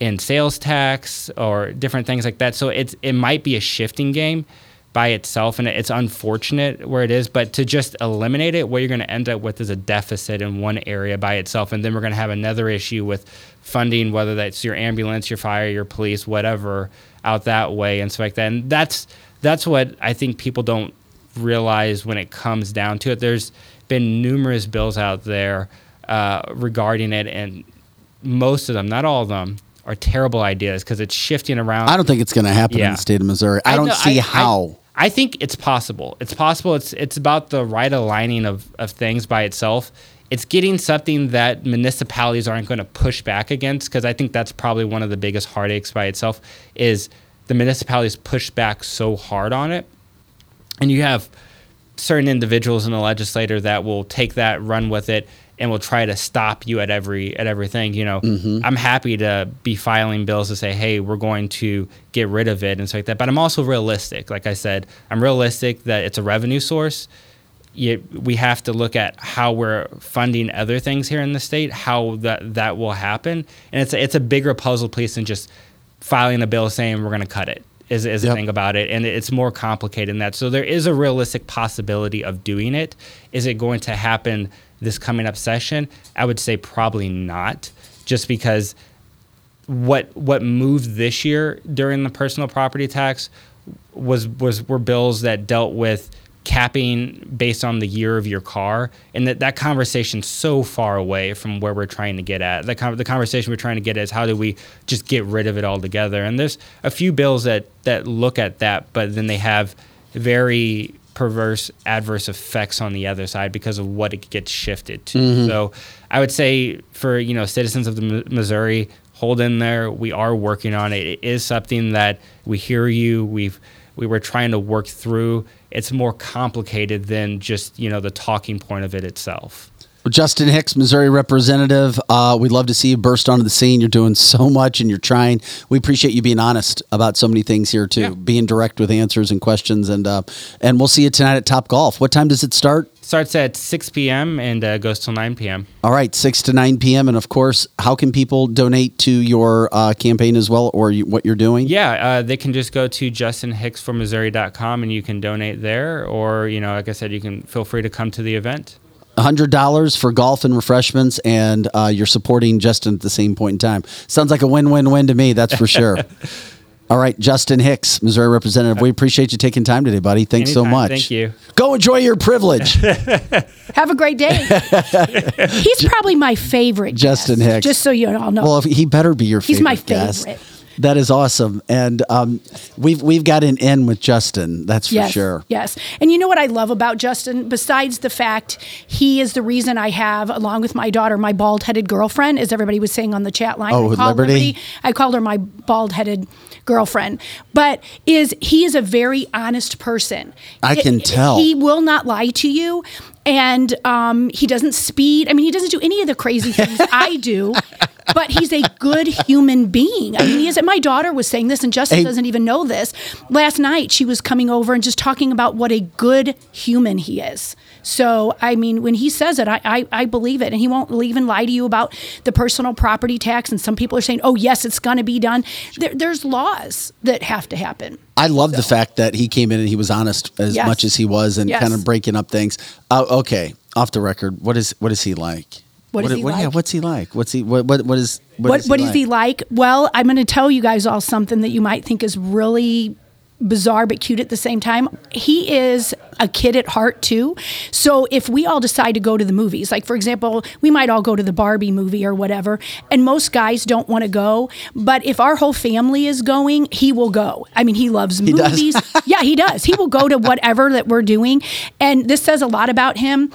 in sales tax or different things like that. So it's it might be a shifting game by itself and it's unfortunate where it is but to just eliminate it what you're going to end up with is a deficit in one area by itself. And then we're going to have another issue with funding whether that's your ambulance your fire your police whatever out that way and stuff like that and that's that's what i think people don't realize when it comes down to it there's been numerous bills out there uh, regarding it and most of them not all of them are terrible ideas because it's shifting around I don't think it's going to happen in the state of Missouri. I, don't know- see I- how. I, I think it's possible. It's possible. It's it's about the right aligning of, of things by itself. It's getting something that municipalities aren't going to push back against because I think that's probably one of the biggest heartaches by itself is the municipalities push back so hard on it, and you have certain individuals in the legislature that will take that, run with it, and will try to stop you at every at everything. You know, Mm-hmm. I'm happy to be filing bills to say, hey, we're going to get rid of it and stuff like that. But I'm also realistic. Like I said, I'm realistic that it's a revenue source. You, we have to look at how we're funding other things here in the state, how that that will happen, and it's a, it's a bigger puzzle piece than just filing a bill saying we're going to cut it. Is is the Yep. thing about it, and it's more complicated than that. So there is a realistic possibility of doing it. Is it going to happen this coming up session? I would say probably not, just because what what moved this year during the personal property tax was was were bills that dealt with capping based on the year of your car and that that conversation's so far away from where we're trying to get at. The, con- the conversation we're trying to get at is how do we just get rid of it altogether? And there's a few bills that that look at that but then they have very perverse adverse effects on the other side because of what it gets shifted to. Mhm. so i would say for you know citizens of the Mi- missouri hold in there. We are working on it. It is something that we hear you. We've we were trying to work through it's more complicated than just you know the talking point of it itself Justin Hicks, Missouri representative. Uh, we'd love to see you burst onto the scene. You're doing so much and you're trying. We appreciate you being honest about so many things here too, being direct with answers and questions. And uh, and we'll see you tonight at Top Golf. What time does it start? starts at 6 p.m and uh, goes till 9 p.m All right, six to nine p.m. And of course, how can people donate to your uh, campaign as well, or you, what you're doing? Yeah, uh, they can just go to justinhicksformissouri.com and you can donate there, or you know, like I said, you can feel free to come to the event. Hundred dollars for golf and refreshments, and uh, you're supporting Justin at the same point in time. Sounds like a win-win-win to me. That's for sure. All right, Justin Hicks, Missouri representative. We appreciate you taking time today, buddy. Thanks so much. Thank you. Go enjoy your privilege, Have a great day. He's probably my favorite. Justin guest, Hicks. Just so you all know. Well, he better be your favorite. He's my guest. That is awesome, and um, we've we've got an in with Justin. That's for yes, sure. Yes. And you know what I love about Justin, besides the fact he is the reason I have, along with my daughter, my bald headed girlfriend, as everybody was saying on the chat line. Oh, I with called Liberty? I called her my bald headed girlfriend. But is he is a very honest person. I can He- tell. He will not lie to you. And um, he doesn't speed. I mean, he doesn't do any of the crazy things I do. But he's a good human being. I mean, he is. My daughter was saying this, and Justin Hey. doesn't even know this. Last night, she was coming over and just talking about what a good human he is. So, I mean, when he says it, I, I, I believe it. And he won't even lie to you about the personal property tax. And some people are saying, oh, yes, it's going to be done. There, there's laws that have to happen. I love the fact that he came in and he was honest as Yes. much as he was and Yes. kind of breaking up things. Uh, okay, off the record, what is what is he like? What is he Yeah, like? what's he like? What's he? What what, what is What, is what is he like? Well, I'm going to tell you guys all something that you might think is really bizarre but cute at the same time. He is a kid at heart too. So if we all decide to go to the movies, like for example, we might all go to the Barbie movie or whatever, and most guys don't want to go, but if our whole family is going, he will go. I mean, he loves does? movies. yeah, he does. He will go to whatever that we're doing, and this says a lot about him.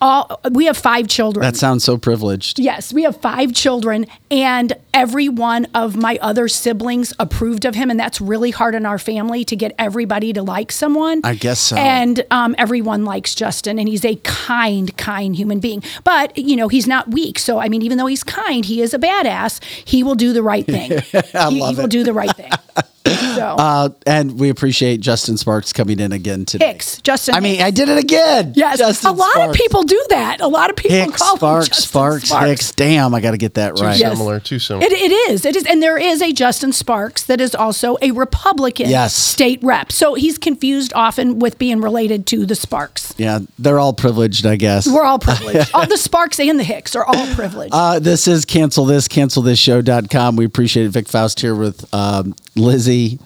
All we have five children. That sounds so privileged. Yes, we have five children, and every one of my other siblings approved of him, and that's really hard in our family to get everybody to like someone. I guess so. And um, everyone likes Justin, and he's a kind, kind human being. But you know, he's not weak. So I mean, even though he's kind, he is a badass. He will do the right thing. I he, love he will it. do the right thing. So Uh, and we appreciate Justin Sparks coming in again today. Hicks, Justin. I mean, I did it again. yes, Justin a lot Sparks. of people do that. A lot of people Hicks, call Sparks, Justin Sparks, Sparks. Hicks. Damn, I got to get that Too right. Yes. similar, too similar. It, it is. It is. And there is a Justin Sparks that is also a Republican Yes. state rep. So he's confused often with being related to the Sparks. Yeah, they're all privileged, I guess. We're all privileged. all the Sparks and the Hicks are all privileged. Uh, this is cancel this, cancel this show.com. We appreciate it. Vic Faust here with um, Lizzie The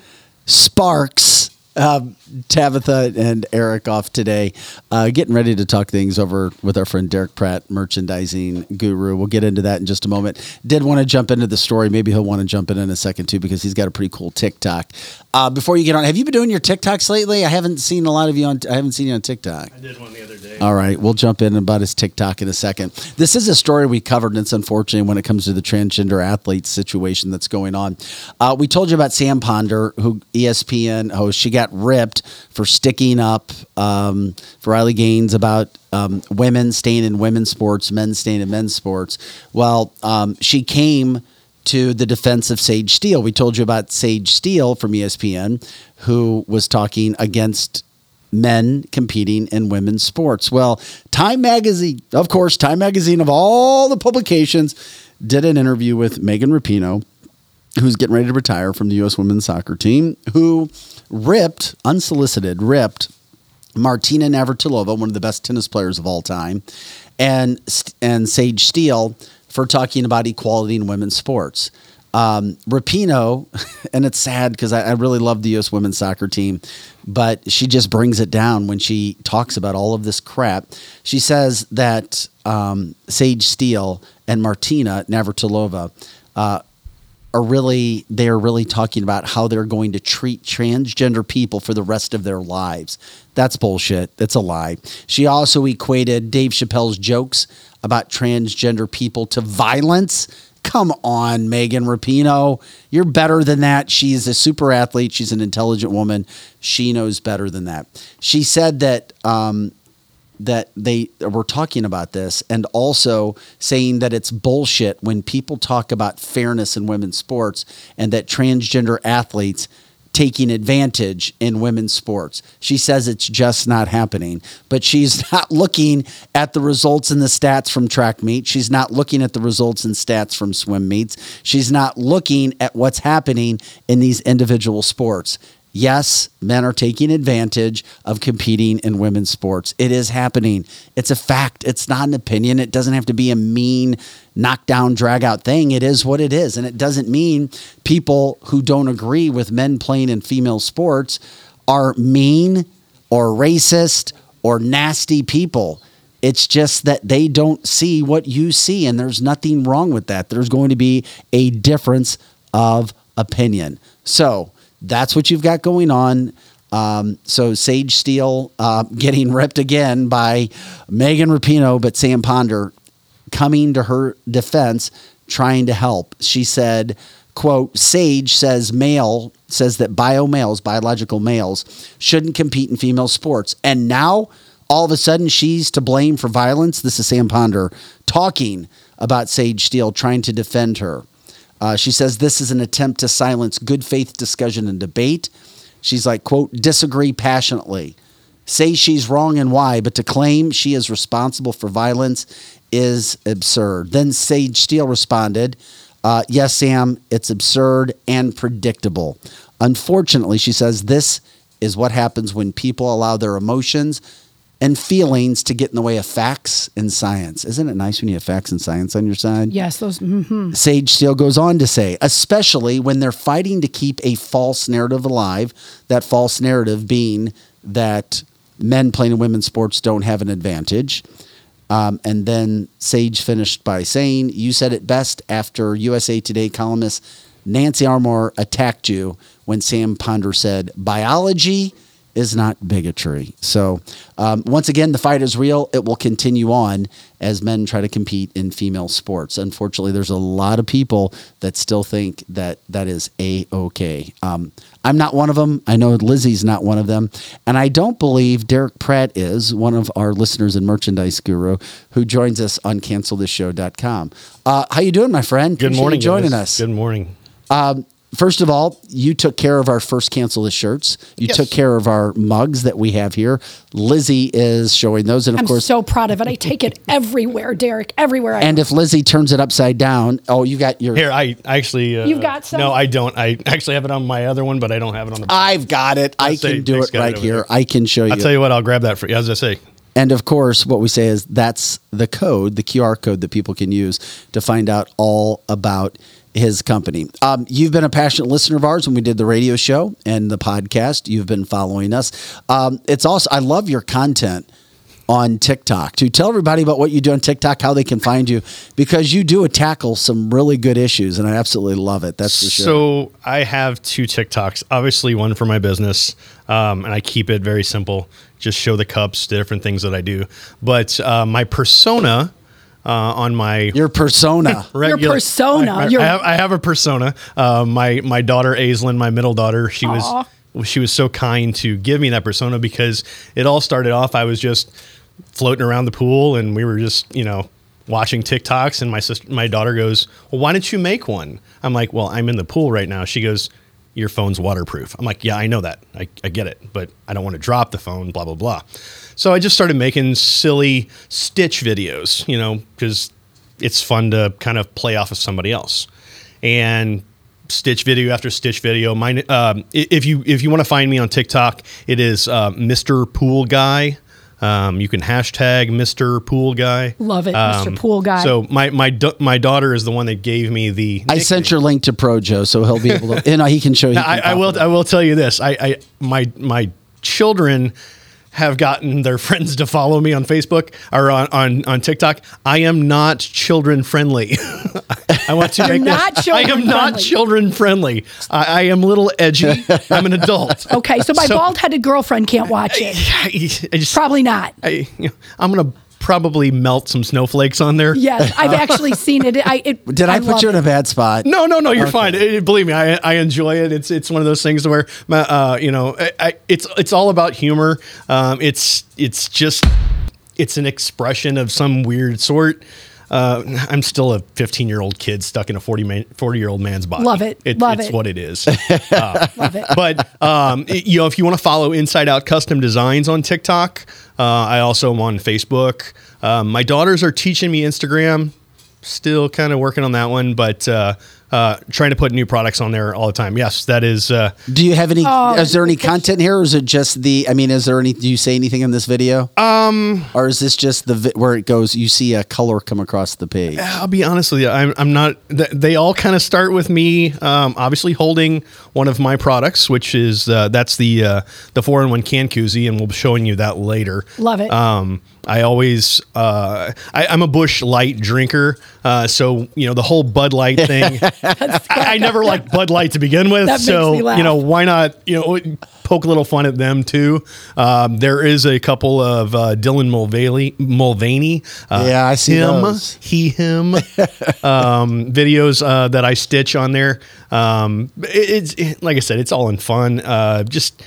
sparks, um, Tabitha, and Eric off today. Uh, getting ready to talk things over with our friend Derick Pratt, merchandising guru. We'll get into that in just a moment. Did want to jump into the story. Maybe he'll want to jump in in a second too because he's got a pretty cool TikTok. Uh, before you get on, have you been doing your TikToks lately? I haven't seen a lot of you on. I haven't seen you on TikTok. I did one the other day. All right, we'll jump in about his TikTok in a second. This is a story we covered, and it's unfortunate when it comes to the transgender athlete situation that's going on. Uh, we told you about Sam Ponder, who ESPN host. She got ripped for sticking up um, for Riley Gaines about um, women staying in women's sports, men staying in men's sports. Well, um, she came to the defense of Sage Steele. We told you about Sage Steele from ESPN, who was talking against men competing in women's sports. Well, Time Magazine, of course, Time Magazine of all the publications, did an interview with Megan Rapinoe, who's getting ready to retire from the U.S. women's soccer team, who ripped, unsolicited, ripped Martina Navratilova, one of the best tennis players of all time, and and Sage Steele for talking about equality in women's sports. Um, Rapinoe, and it's sad because I, I really love the U.S. women's soccer team, but she just brings it down when she talks about all of this crap. She says that um, Sage Steele and Martina Navratilova uh, are really they're really talking about how they're going to treat transgender people for the rest of their lives. That's bullshit. That's a lie. She also equated Dave Chappelle's jokes about transgender people to violence. Come on, Megan Rapinoe. You're better than that. She's a super athlete. She's an intelligent woman. She knows better than that. She said that um, that they were talking about this and also saying that it's bullshit when people talk about fairness in women's sports and that transgender athletes taking advantage in women's sports. She says it's just not happening, but she's not looking at the results and the stats from track meet. She's not looking at the results and stats from swim meets. She's not looking at what's happening in these individual sports. Yes, men are taking advantage of competing in women's sports. It is happening. It's a fact. It's not an opinion. It doesn't have to be a mean, knockdown, drag out thing. It is what it is. And it doesn't mean people who don't agree with men playing in female sports are mean or racist or nasty people. It's just that they don't see what you see, and there's nothing wrong with that. There's going to be a difference of opinion. So, that's what you've got going on. Um, so Sage Steele uh, getting ripped again by Megan Rapinoe, but Sam Ponder coming to her defense, trying to help. She said, "quote Sage says male says that bio males, biological males, shouldn't compete in female sports, and now." all of a sudden she's to blame for violence. This is Sam Ponder talking about Sage Steele, trying to defend her. Uh, she says this is an attempt to silence good faith discussion and debate. She's like, quote, disagree passionately. Say she's wrong and why, but to claim she is responsible for violence is absurd. Then Sage Steele responded, uh, Yes, Sam, it's absurd and predictable. Unfortunately, she says this is what happens when people allow their emotions and feelings to get in the way of facts and science. Isn't it nice when you have facts and science on your side? Yes, those. hmm Sage Steele goes on to say, especially when they're fighting to keep a false narrative alive, that false narrative being that men playing in women's sports don't have an advantage. Um, and then Sage finished by saying, You said it best after USA Today columnist Nancy Armour attacked you when Sam Ponder said, Biology is not bigotry. So, um, once again, the fight is real. It will continue on as men try to compete in female sports. Unfortunately, there's a lot of people that still think that that is a okay. Um, I'm not one of them. I know Lizzie's not one of them, and I don't believe Derick Pratt is one of our listeners and merchandise guru who joins us on CancelThisShow.com. Uh, how you doing, my friend? Good Appreciate morning, joining guys. us. Good morning. Um, first of all, you took care of our first cancel this shirts. You Yes. took care of our mugs that we have here. Lizzie is showing those, and of I'm course, so proud of it. I take it everywhere, Derick. Everywhere I and if Lizzie turns it upside down, oh, you got your. Here, I I actually. Uh, You've got some? No, I don't. I actually have it on my other one, but I don't have it on the. I've got it. I I'll say- can do it right over here. there. I can show you. I'll tell you what. I'll grab that for you. As I say, And of course, what we say is that's the code, the QR code that people can use to find out all about his company. Um, you've been a passionate listener of ours when we did the radio show and the podcast. You've been following us. Um, it's also, I love your content on TikTok. To tell everybody about what you do on TikTok, how they can find you, because you do tackle some really good issues, and I absolutely love it. That's for sure. So I have two TikToks. Obviously, one for my business, um, and I keep it very simple. Just show the cups, the different things that I do. But uh, my persona uh, on my your persona, Your persona. I, I- Your- I have, I have a persona. Uh, my my daughter Aislinn, my middle daughter, she Aw. was she was so kind to give me that persona because it all started off. I was just floating around the pool, and we were just you know watching TikToks, and my sister, my daughter goes, "Well, why don't you make one?" I'm like, "Well, I'm in the pool right now." She goes. Your phone's waterproof. I'm like, yeah, I know that. I, I get it, but I don't want to drop the phone, blah, blah, blah. So I just started making silly Stitch videos, you know, because it's fun to kind of play off of somebody else. And Stitch video after Stitch video. Mine, um, if you if you want to find me on TikTok, it is uh, Mr. Pool Guy. Um, you can hashtag Mr. Pool Guy. Love it, Mr. Pool Guy. So my my my daughter is the one that gave me the. I sent your link to Projo, so he'll be able to. You know, he can show you. I, I will. I will tell you this. I, I my my children have gotten their friends to follow me on Facebook or on on, on TikTok. I am not children friendly. I want to make not this. I am children not children friendly. I, I am a little edgy. I'm an adult. Okay, so my bald-headed girlfriend can't watch it. I just, Probably not. I, I'm gonna probably melt some snowflakes on there. Yes, I've actually seen it. I it, Did I, put you in it. a bad spot? No, no, no. You're Okay. fine. Eh, believe me, I, I enjoy it. It's it's one of those things where, my, uh, you know, I, I, it's it's all about humor. Um, it's it's just it's an expression of some weird sort. Uh, I'm still a 15 year old kid stuck in a 40 man, 40 year old man's body. Love it. Love it's it. what it is. Uh, Love it. But um, it- you know, if you want to follow Inside Out Custom Designs on TikTok, uh, I also am on Facebook. Um, my daughters are teaching me Instagram. Still kind of working on that one, but uh, uh, trying to put new products on there all the time. Yes, that is. Uh, Do you have any? Oh, is there any content here, or is it just the? I mean, is there any? Do you say anything in this video? Um, or is this just the where it goes? You see a color come across the page. I'll be honest with you. I'm, I'm not. They all kind of start with me, um, obviously holding one of my products, which is uh, that's the uh, the four in one can koozie, and we'll be showing you that later. Love it. Um, I always, uh, I, I'm a Busch Light drinker, uh, so you know the whole Bud Light thing. I, I never liked Bud Light to begin with, That makes so me laugh. you know why not? You know, poke a little fun at them too. Um, there is a couple of uh, Dylan Mulvaney, Mulvaney. Uh, Yeah, I see him, those. he, him um, videos uh, that I stitch on there. Um, it- it's it- like I said, it's all in fun. Uh, just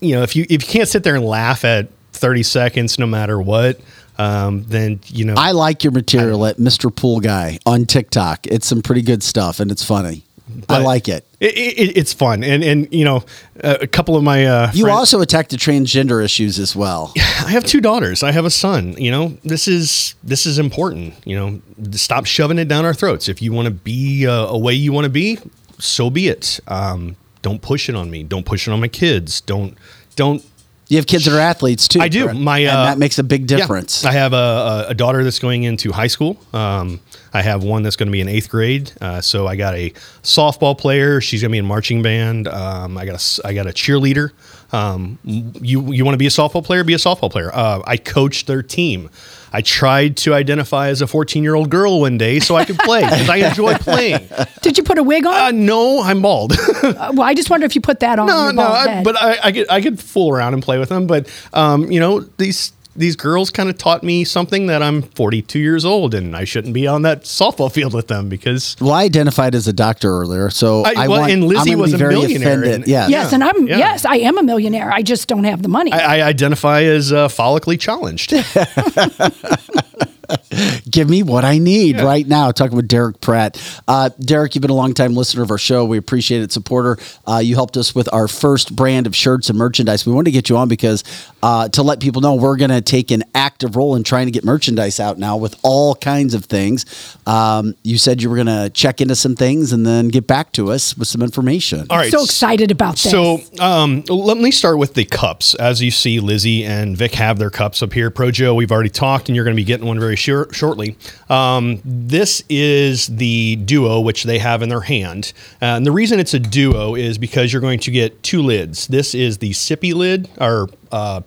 you know, if you if you can't sit there and laugh at 30 seconds no matter what, um, then you know I like your material at Mr. Pool Guy on TikTok. It's some pretty good stuff and it's funny. I like it. it, it, it's fun. And and you know, uh, a couple of my uh, You friends- also attack the transgender issues as well. I have two daughters. I have a son. You know, this is this is important. You know, stop shoving it down our throats. If you want to be uh, a way you want to be, so be it. Um, don't push it on me. Don't push it on my kids. Don't don't. You have kids that are athletes too. I do. correct? My and uh, that makes a big yeah. difference. I have a, a, daughter that's going into high school. Um, I have one that's going to be in eighth grade. Uh, so I got a softball player. She's going to be in marching band. Um, I got a I got a cheerleader. Um, you you want to be a softball player? Be a softball player. Uh, I coach their team. I tried to identify as a 14 year old girl one day so I could play because I enjoy playing. Did you put a wig on? Uh, no, I'm bald. Uh, well, I just wonder if you put that on. no, no, I, but I, I could I could fool around and play with them. But um, you know these these girls kind of taught me something that I'm 42 years old and I shouldn't be on that softball field with them because Well, I identified as a doctor earlier, so I- I, well, want, and Lizzie I'm was be a very millionaire offended. and- yes. yes, and I'm Yeah. yes, I am a millionaire. I just don't have the money. I, I identify as uh, follically challenged. Give me what I need right now. Talking with Derick Pratt. Uh, Derick, you've been a long time listener of our show. We appreciate it, supporter. Uh, you helped us with our first brand of shirts and merchandise. We wanted to get you on because uh, to let people know we're going to take an active role in trying to get merchandise out now with all kinds of things. Um, you said you were going to check into some things and then get back to us with some information. All right. so excited about this. So um, let me start with the cups. As you see, Lizzie and Vic have their cups up here. Pro Joe, we've already talked, and you're going to be getting one very shor- shortly. Um, this is the Duo, which they have in their hand. Uh, and the reason it's a Duo is because you're going to get two lids. This is the sippy lid, or uh,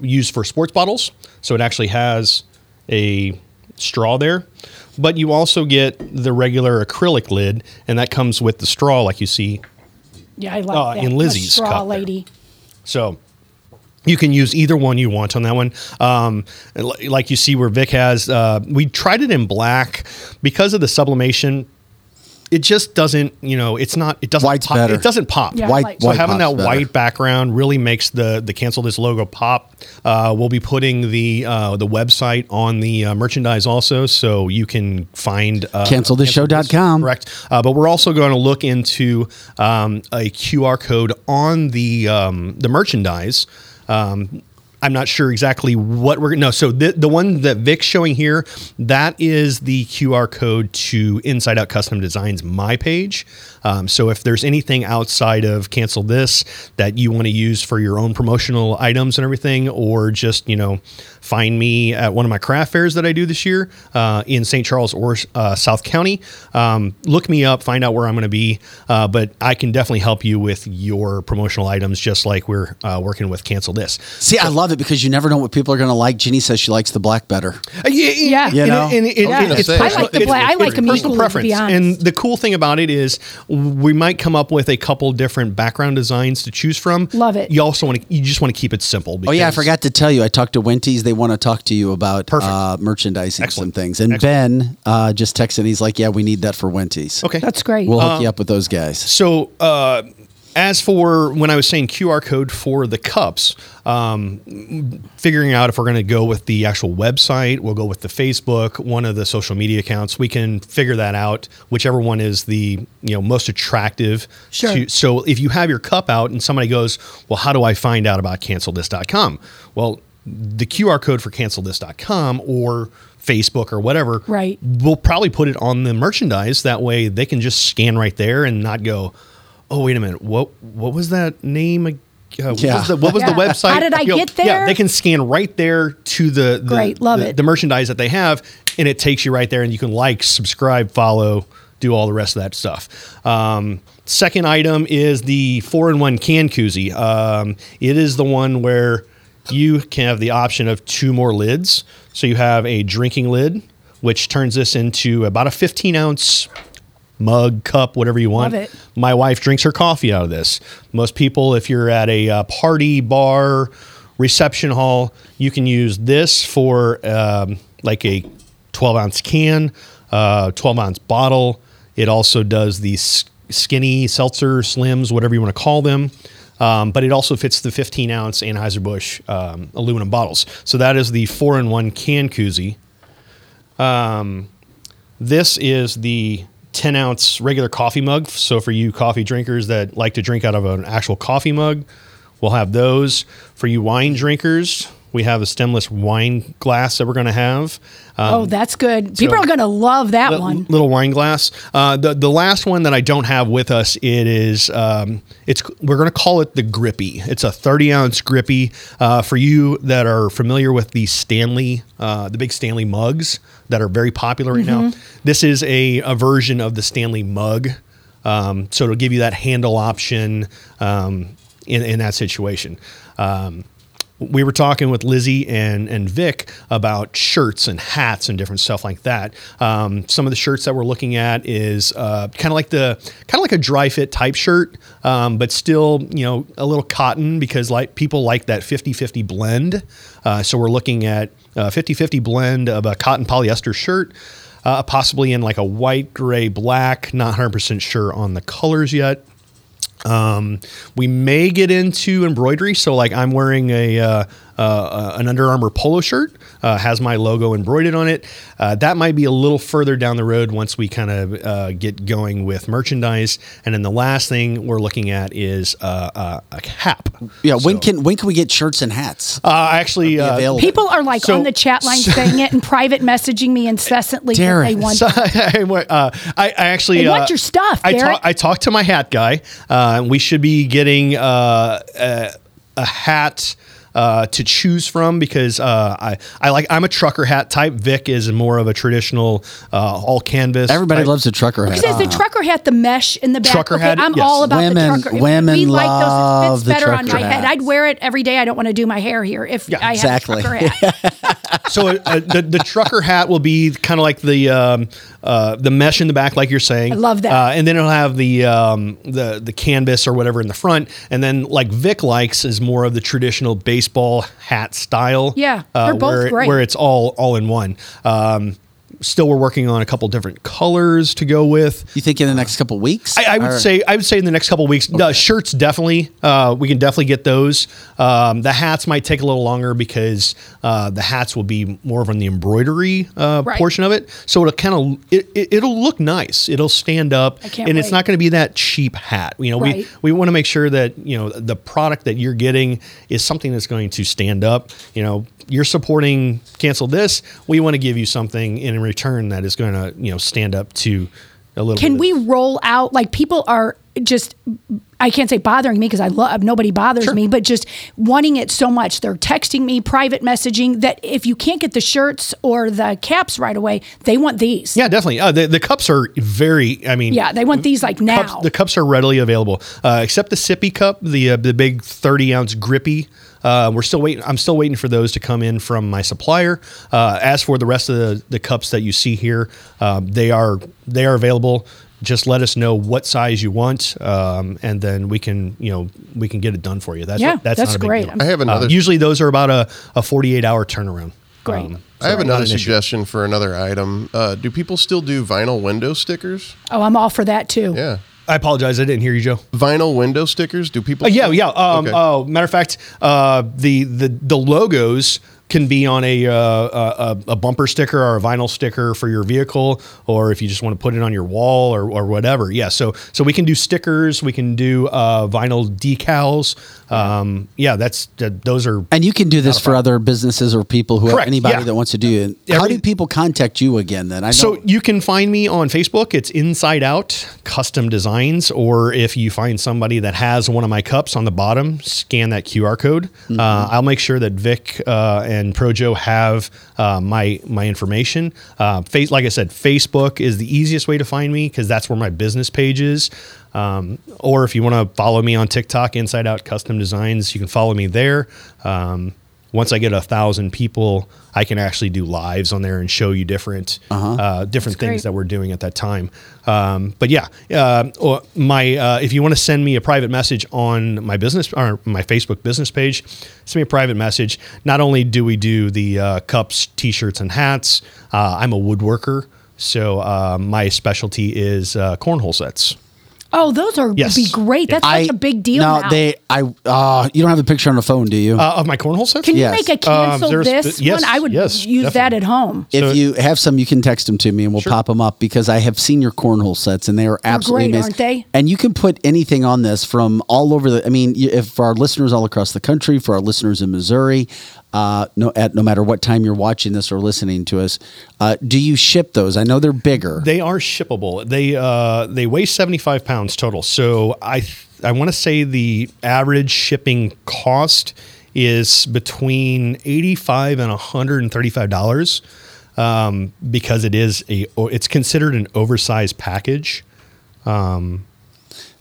used for sports bottles. So it actually has a straw there. But you also get the regular acrylic lid, and that comes with the straw, like you see yeah, I like uh, that. in Lizzie's straw cup there. lady. So you can use either one you want on that one. Um, like you see where Vic has, uh, we tried it in black because of the sublimation. It just doesn't, you know, it's not, it doesn't White's pop. better. It doesn't pop. Yeah, I White- so white having that better. white background really makes the, the cancel this logo pop. Uh, we'll be putting the, uh, the website on the uh, merchandise also. So you can find, uh, CancelThisShow.com. Correct. Uh, but we're also going to look into um, a QR code on the um, the merchandise. Um, I'm not sure exactly what we're no. So the the one that Vic's showing here, that is the QR code to Inside Out Custom Designs my page. Um, so if there's anything outside of cancel this that you want to use for your own promotional items and everything, or just you know find me at one of my craft fairs that I do this year uh, in St. Charles or uh, South County, um, look me up, find out where I'm going to be. Uh, but I can definitely help you with your promotional items, just like we're uh, working with cancel this. See, I love it because you never know what people are going to like. Ginny says she likes the black better. Uh, yeah, Yeah. You know? and, and, and, I it's say, I personal- like the it's- black. I like them personal preference. be. And the cool thing about it is we might come up with a couple different background designs to choose from. Love it. You also want to you just want to keep it simple. Oh yeah, I forgot to tell you. I talked to Winties. They want to talk to you about Perfect. uh, merchandising Excellent. some things. And Excellent. Ben uh, just texted. He's like, "Yeah, we need that for Winties." Okay. That's great. We'll hook Um, you up with those guys. So, uh, as for when I was saying QR code for the cups, um, figuring out if we're going to go with the actual website, we'll go with the Facebook, one of the social media accounts. We can figure that out, whichever one is the you know most attractive. Sure. to- so, if you have your cup out and somebody goes, "Well, how do I find out about cancelthis.com?" Well, the QR code for cancelthis.com or Facebook or whatever, Right. We'll probably put it on the merchandise. That way, they can just scan right there and not go, "Oh, wait a minute, what what was that name?" ag- Uh, what Yeah. was the, what was Yeah. the website? How did I You know, get Yeah, they can scan right there to the, the Great, love the, it. the merchandise that they have, and it takes you right there, and you can like, subscribe, follow, do all the rest of that stuff. Um, second item is the four in one can koozie. Um, it is the one where you can have the option of two more lids. So you have a drinking lid, which turns this into about a 15 ounce mug, cup, whatever you want. Love it. My wife drinks her coffee out of this. Most people, if you're at a uh, party, bar, reception hall, you can use this for um, like a 12 ounce can, uh, 12 ounce bottle. It also does these skinny seltzer, slims, whatever you want to call them. Um, but it also fits the 15 ounce Anheuser Busch um, aluminum bottles. So that is the four in one can koozie. Um, this is the 10 ounce regular coffee mug. So for you coffee drinkers that like to drink out of an actual coffee mug, we'll have those. For you wine drinkers, we have a stemless wine glass that we're going to have. Um, oh, that's good. People so- are going to love that li- one. little wine glass. Uh, the the last one that I don't have with us, it is um, it's we're going to call it the Grippy. It's a 30 ounce Grippy. Uh, for you that are familiar with the Stanley, uh, the big Stanley mugs that are very popular right now, Mhm. this is a, a version of the Stanley mug. Um, so it'll give you that handle option um, in, in that situation. Um, we were talking with Lizzie and and Vic about shirts and hats and different stuff like that. Um, some of the shirts that we're looking at is uh, kind of like the kind of like a dry fit type shirt, um, but still you know a little cotton because like people like that 50-50 blend. Uh, so we're looking at a 50-50 blend of a cotton polyester shirt. Uh, possibly in like a white, gray, black. Not 100% sure on the colors yet. Um, we may get into embroidery. So, like, I'm wearing a uh, uh, an Under Armour polo shirt, uh, has my logo embroidered on it. Uh, that might be a little further down the road once we kind of uh, get going with merchandise. And then the last thing we're looking at is uh, uh, a cap. Yeah, when can when can we get shirts and hats? Uh, actually, uh. People are like So- on the chat line saying it and private messaging me incessantly. that Darren, They want, So, I, uh, I, I actually they uh, want your stuff, I, Derick. I talked to my hat guy. Uh, we should be getting uh, a, a hat uh, to choose from because uh, I, I like I'm a trucker hat type. Vic is more of a traditional uh, all canvas. Everybody type. loves a trucker hat. Because the trucker hat, the mesh in the back. Trucker okay, hat, I'm yes. all about Women- the trucker. women we like love those. It the fits better on trucker my head. I'd wear it every day. I don't want to do my hair here if I exactly. have a trucker hat. so uh, the the trucker hat will be kind of like the um, uh, the mesh in the back, like you're saying. I love that. Uh, and then it'll have the um, the the canvas or whatever in the front, and then like Vic likes is more of the traditional baseball hat style. Yeah, they're both where, great. Where it's all all in one. Um, still, we're working on a couple different colors to go with. You think in the next couple weeks? I, I would Or- say I would say in the next couple of weeks. The shirts definitely uh, we can definitely get those. Um, the hats might take a little longer because uh, the hats will be more of on the embroidery uh, Right. portion of it. So it'll kind of it, it, it'll look nice. It'll stand up, I can't and it's not going to be that cheap hat. You know, Right. we we want to make sure that you know the product that you're getting is something that's going to stand up. You know, you're supporting cancel this. We want to give you something in return that is going to you know stand up to a little. Can bit of- we roll out like people are just I can't say bothering me because I love nobody bothers me, but just wanting it so much. They're texting me, private messaging that if you can't get the shirts or the caps right away, they want these. Yeah, definitely. Uh, the, the cups are very. I mean, Yeah, they want these like now. cups, the cups are readily available, uh, except the sippy cup, the uh, the big thirty ounce grippy. Uh, we're still waiting. I'm still waiting for those to come in from my supplier. Uh, as for the rest of the, the cups that you see here, um, they are they are available. Just let us know what size you want, um, and then we can you know we can get it done for you. That's Yeah, that's, that's not a big great. deal. I have Uh, another- usually those are about a, a 48 hour turnaround. Great. Um, I have another not an issue. suggestion for another item. Uh, do people still do vinyl window stickers? oh, I'm all for that too. Yeah. I apologize. I didn't hear you, Joe. Vinyl window stickers? Do people? Uh, yeah, yeah. Um, Okay. Oh, matter of fact, uh, the the the logos can be on a, uh, a a bumper sticker or a vinyl sticker for your vehicle, or if you just want to put it on your wall or, or whatever. Yeah, so so we can do stickers, we can do uh, vinyl decals. Um, yeah, that's that, those are. And you can do this for other businesses or people who Correct, anybody yeah. that wants to do it. How Every- do people contact you again? Then I know. So you can find me on Facebook. It's Inside Out Custom Designs, or if you find somebody that has one of my cups on the bottom, scan that QR code. Mm-hmm. Uh, I'll make sure that Vic uh, and Projo have uh, my my information. Uh, face, like I said, Facebook is the easiest way to find me because that's where my business page is. Um, or if you want to follow me on TikTok, Inside Out Custom Designs, you can follow me there. Um, once I get a thousand people, I can actually do lives on there and show you different uh different That's things great. that we're doing at that time. Um, but yeah, uh, my uh, if you want to send me a private message on my business or my Facebook business page, send me a private message. Not only do we do the uh, cups, T-shirts, and hats, uh, I'm a woodworker, so uh, my specialty is uh, cornhole sets. Oh, those are Yes. be great. That's I- such a big deal No, now. they. I. Uh, you don't have the picture on the phone, do you? Uh, of my cornhole sets? Can you make a cancel Um, there's- this yes, one? I would yes, use that definitely. at home. if you have some, you can text them to me and we'll pop them up because I have seen your cornhole sets and they are absolutely great, amazing. aren't they? And you can put anything on this from all over the. I mean, you- if for our listeners all across the country, for our listeners in Missouri, uh, no, at no matter what time you're watching this or listening to us, uh, do you ship those? I know they're bigger. They are shippable. They uh, they weigh seventy five pounds total. So I th- I want to say the average shipping cost is between eighty five and one hundred and thirty five dollars, um, because it is a it's considered an oversized package. Um,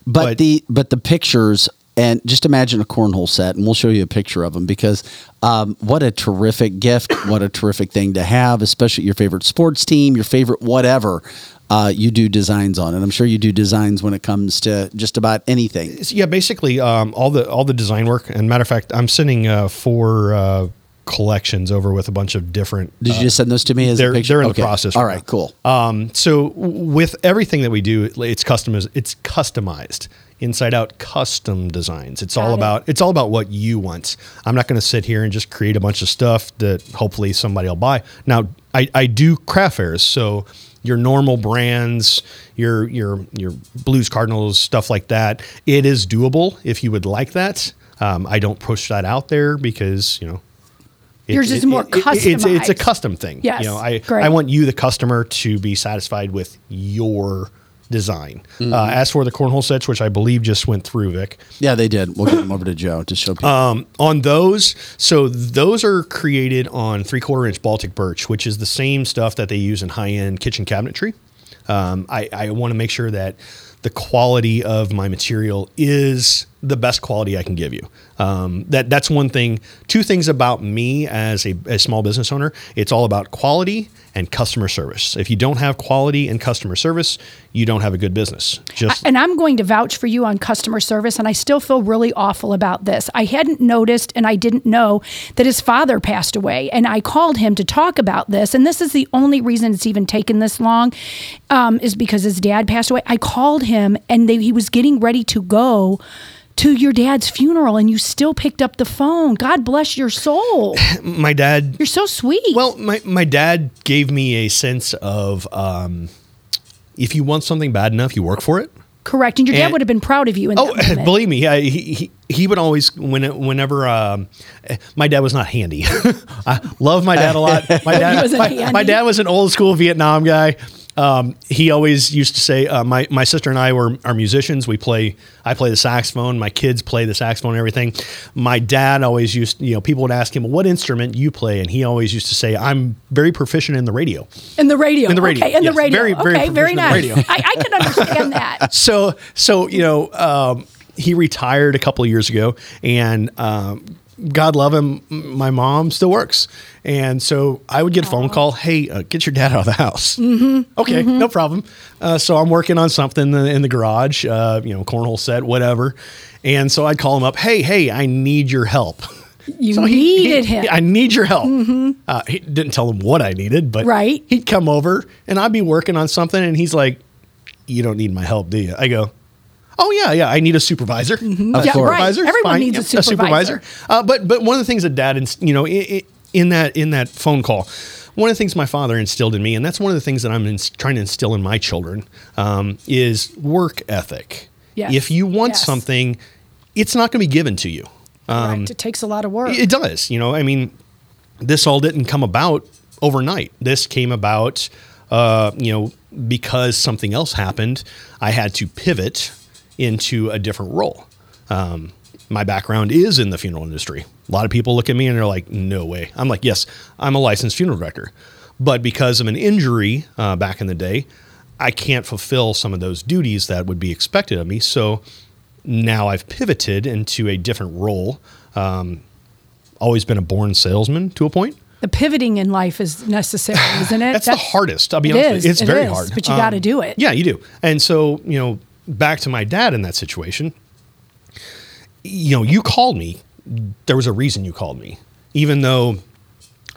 but, the but the pictures and just imagine a cornhole set and we'll show you a picture of them because um, what a terrific gift what a terrific thing to have especially your favorite sports team your favorite whatever uh, you do designs on and i'm sure you do designs when it comes to just about anything yeah, basically um, all the all the design work. And matter of fact, I'm sending uh, four uh, collections over with a bunch of different. did you just send those to me as they're, a picture they're in Okay. the process. all right right cool Um, so with everything that we do, it's customized. It's customized, inside out, custom designs. It's all Got it. about it's all about what you want. I'm not going to sit here and just create a bunch of stuff that hopefully somebody will buy. Now, I, I do craft fairs, so your normal brands, your your your Blues Cardinals stuff like that. It is doable if you would like that. Um, I don't push that out there because you know it- Yours is it- more it- It's, it's a custom thing. Yes, You know, I, great. I want you, the customer, to be satisfied with your design. Mhm. Uh, as for the cornhole sets, which I believe just went through, Vic, yeah they did we'll get them over to joe to show people um, on those, so those are created on three quarter inch Baltic birch, which is the same stuff that they use in high end kitchen cabinetry. Um, I, I want to make sure that the quality of my material is the best quality I can give you. Um, that that's one thing. Two things about me as a, a small business owner. It's all about quality and customer service. If you don't have quality and customer service, you don't have a good business. Just and I'm going to vouch for you on customer service, and I still feel really awful about this. I hadn't noticed and I didn't know that his father passed away, and I called him to talk about this. And this is the only reason it's even taken this long, um, is because his dad passed away. I called him, and they, he was getting ready to go to your dad's funeral, and you still picked up the phone. God bless your soul. my dad You're so sweet. Well, my, my dad gave me a sense of um, if you want something bad enough, you work for it. Correct, and your dad and- would have been proud of you. In Oh, believe me, I, he, he he would always when whenever um, my dad was not handy. I love my dad a lot. My dad, my, my dad was an old school Vietnam guy. Um, he always used to say, uh, my my sister and I were are musicians. We play. I play the saxophone. My kids play the saxophone. and Everything. My dad always used. You know, people would ask him, "What instrument you play?" And he always used to say, "I'm very proficient in the radio." In the radio. In the radio, Okay, in yes. the radio. Very, very okay, very proficient in the nice. radio. I, I can understand that. so so you know um, he retired a couple of years ago and um, god love him my mom still works and so i would get a phone call hey uh, get your dad out of the house Mm-hmm. okay no problem uh, so i'm working on something in the, in the garage uh, you know cornhole set whatever and so i'd call him up hey hey i need your help You So he- needed he- him. I need your help. Mhm. Uh, he didn't tell him what I needed, but Right. he'd come over and I'd be working on something, and he's like, "You don't need my help, do you?" I go, "Oh yeah, yeah. I need a supervisor. Mm-hmm. Yeah, right. supervisor. Everyone fine. needs a Yep, supervisor. Uh, but but one of the things that Dad, inst- you know, in that in that phone call, one of the things my father instilled in me, and that's one of the things that I'm trying to instill in my children, um, is work ethic. Yes. If you want Yes. something, it's not going to be given to you. Um, right. It takes a lot of work. it does. You know, I mean, this all didn't come about overnight. This came about, uh, you know, because something else happened. I had to pivot into a different role. Um, my background is in the funeral industry. A lot of people look at me and they're like, no way. I'm like, yes, I'm a licensed funeral director. But because of an injury uh, back in the day, I can't fulfill some of those duties that would be expected of me. So now I've pivoted into a different role. Um, always been a born salesman to a point. the pivoting in life is necessary, isn't it? That's, the hardest. I'll be honest is. It's it very is, hard. but you Um, gotta do it. Yeah, you do. And so, you know, back to my dad in that situation, you know, you called me. There was a reason you called me. Even though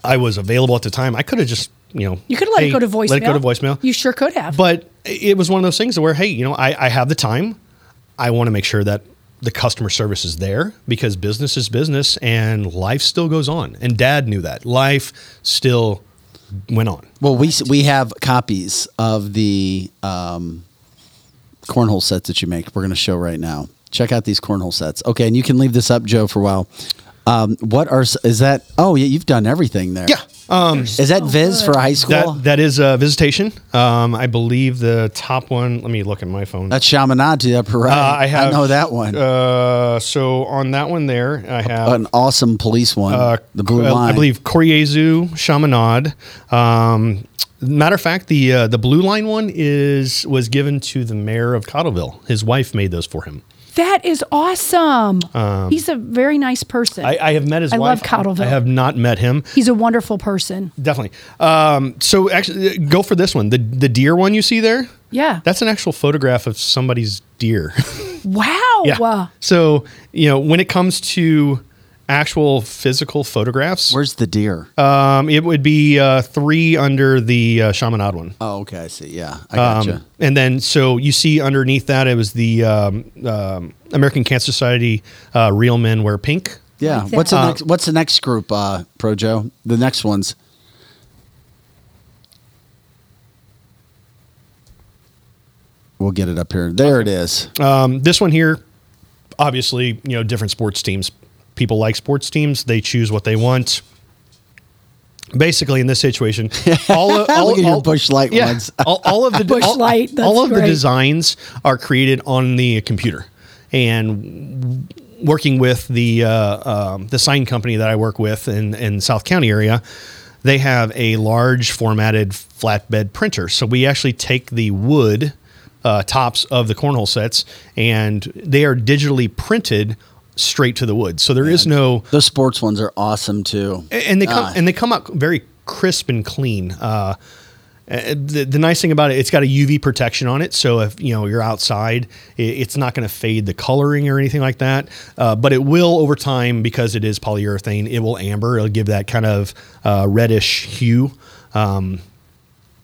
I was available at the time, I could have just, you know, You could have let hey, it go to voicemail. Let it go to voicemail. You sure could have. But it was one of those things where, hey, you know, I, I have the time. I want to make sure that the customer service is there because business is business and life still goes on. And dad knew that. Life still went on. Well, we we have copies of the um, cornhole sets that you make. We're going to show right now. Check out these cornhole sets. Okay, and you can leave this up, Joe, for a while. Um, what are is that? Oh, yeah, you've done everything there. Yeah. Um, is that Viz for high school? That, that is a visitation. Um, I believe the top one. Let me look at my phone. That's Chaminade to the upper right. Uh, I have know that one. Uh, so on that one there, I have An awesome police one. uh, the blue uh, line. I believe Cor Jesu Chaminade. Um, matter of fact, the uh, the blue line one is was given to the mayor of Cottleville. His wife made those for him. That is awesome. Um, He's a very nice person. I, I have met his I wife. love Cottleville. I have not met him. He's a wonderful person. Definitely. Um, so actually, go for this one. The the deer one you see there. Yeah. That's an actual photograph of somebody's deer. Wow. yeah. So you know when it comes to actual physical photographs, where's the deer? Um, it would be uh, three under the uh, Chaminade one. Oh, okay. I see. Yeah, I gotcha. Um, and then, so you see underneath that, it was the um, um, American Cancer Society uh, Real Men Wear Pink. yeah. What's the Uh, next? What's the next group? Uh, Pro Joe. The next ones. We'll get it up here. There it is. Um, this one here, obviously, you know, different sports teams. People like sports teams. They choose what they want. Basically, in this situation, all of, all, all- Busch Light yeah, ones. all, all of the Bush all, Light, all of the designs are created on the computer, and working with the uh, um, the sign company that I work with in in South County area, they have a large formatted flatbed printer. So we actually take the wood uh, tops of the cornhole sets, and they are digitally printed straight to the wood. So there is no the sports ones are awesome too. and they come Ah. and they come out very crisp and clean. Uh, uh, the, the nice thing about it, it's got a UV protection on it, so if you know you're outside, it, it's not going to fade the coloring or anything like that. Uh, but it will over time because it is polyurethane. It will amber. It'll give that kind of uh, reddish hue um,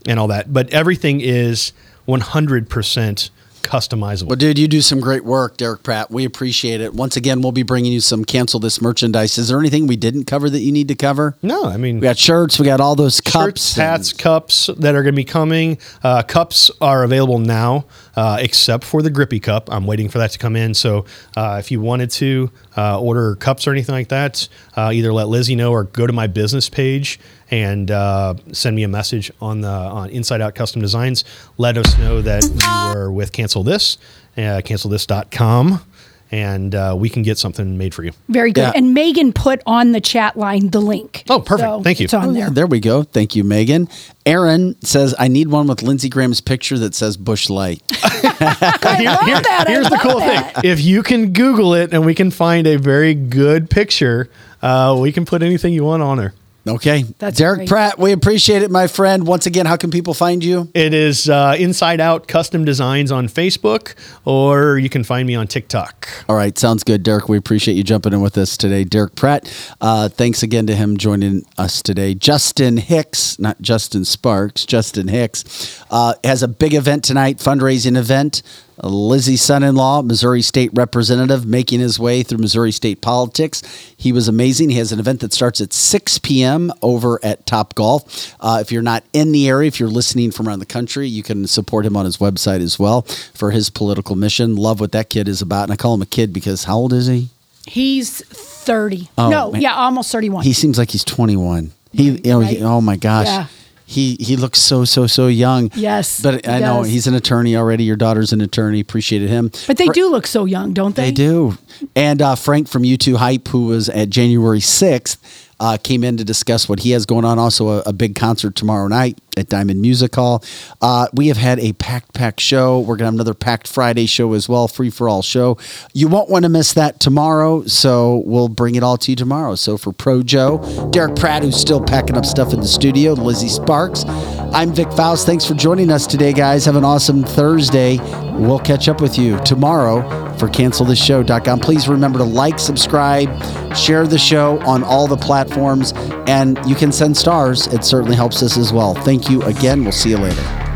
and all that. But everything is 100% customizable. Well, dude, you do some great work, Derick Pratt. We appreciate it. Once again, we'll be bringing you some cancel this merchandise. Is there anything we didn't cover that you need to cover? No, I mean we got shirts, we got all those cups, Shirts, hats, cups that are going to be coming. Uh, cups are available now, uh, except for the Grippy Cup. I'm waiting for that to come in. So uh, if you wanted to uh, order cups or anything like that, uh, either let Lizzie know or go to my business page and uh, send me a message on the on Inside Out Custom Designs. Let us know that you are with Cancel This, uh, cancelthis.com, and uh, we can get something made for you. Very good. And Megan put on the chat line the link. Oh, perfect. So Thank you. It's on Oh, there. yeah, there we go. Thank you, Megan. Aaron says, I need one with Lindsey Graham's picture that says Busch Light. Here- here- that. I here's the cool that. thing: if you can Google it and we can find a very good picture, uh, we can put anything you want on there. Okay. That's Derick great. Pratt, we appreciate it, my friend. Once again, how can people find you? It is uh, Inside Out Custom Designs on Facebook, or you can find me on TikTok. All right, sounds good, Derick. We appreciate you jumping in with us today, Derick Pratt. Uh, thanks again to him joining us today. Justin Hicks, not Justin Sparks, Justin Hicks, uh, has a big event tonight, fundraising event. Lizzie's son-in-law, Missouri State Representative, making his way through Missouri State politics. He was amazing. He has an event that starts at 6 p.m. over at Top Golf. Uh, if you're not in the area, if you're listening from around the country, you can support him on his website as well for his political mission. Love what that kid is about, and I call him a kid because how old is he? He's 30. Oh, no, man. yeah, almost 31. He seems like he's 21. He, you know, he- oh my gosh. Yeah. He he looks so so so young. Yes, But I know does. he's an attorney already. Your daughter's an attorney. Appreciated him. but they Fra- do look so young, don't they? They do. And uh, Frank from U2 Hype, who was at January 6th, uh, came in to discuss what he has going on. Also, a, a big concert tomorrow night at Diamond Music Hall. Uh, we have had a packed, packed show. We're going to have another packed Friday show as well, free for all show. You won't want to miss that tomorrow. So we'll bring it all to you tomorrow. So for Pro Joe, Derick Pratt, who's still packing up stuff in the studio, Lizzie Sparks, I'm Vic Faust. Thanks for joining us today, guys. Have an awesome Thursday. We'll catch up with you tomorrow for cancelthisshow.com. Please remember to like, subscribe, share the show on all the platforms, and you can send stars. It certainly helps us as well. Thank you again. We'll see you later.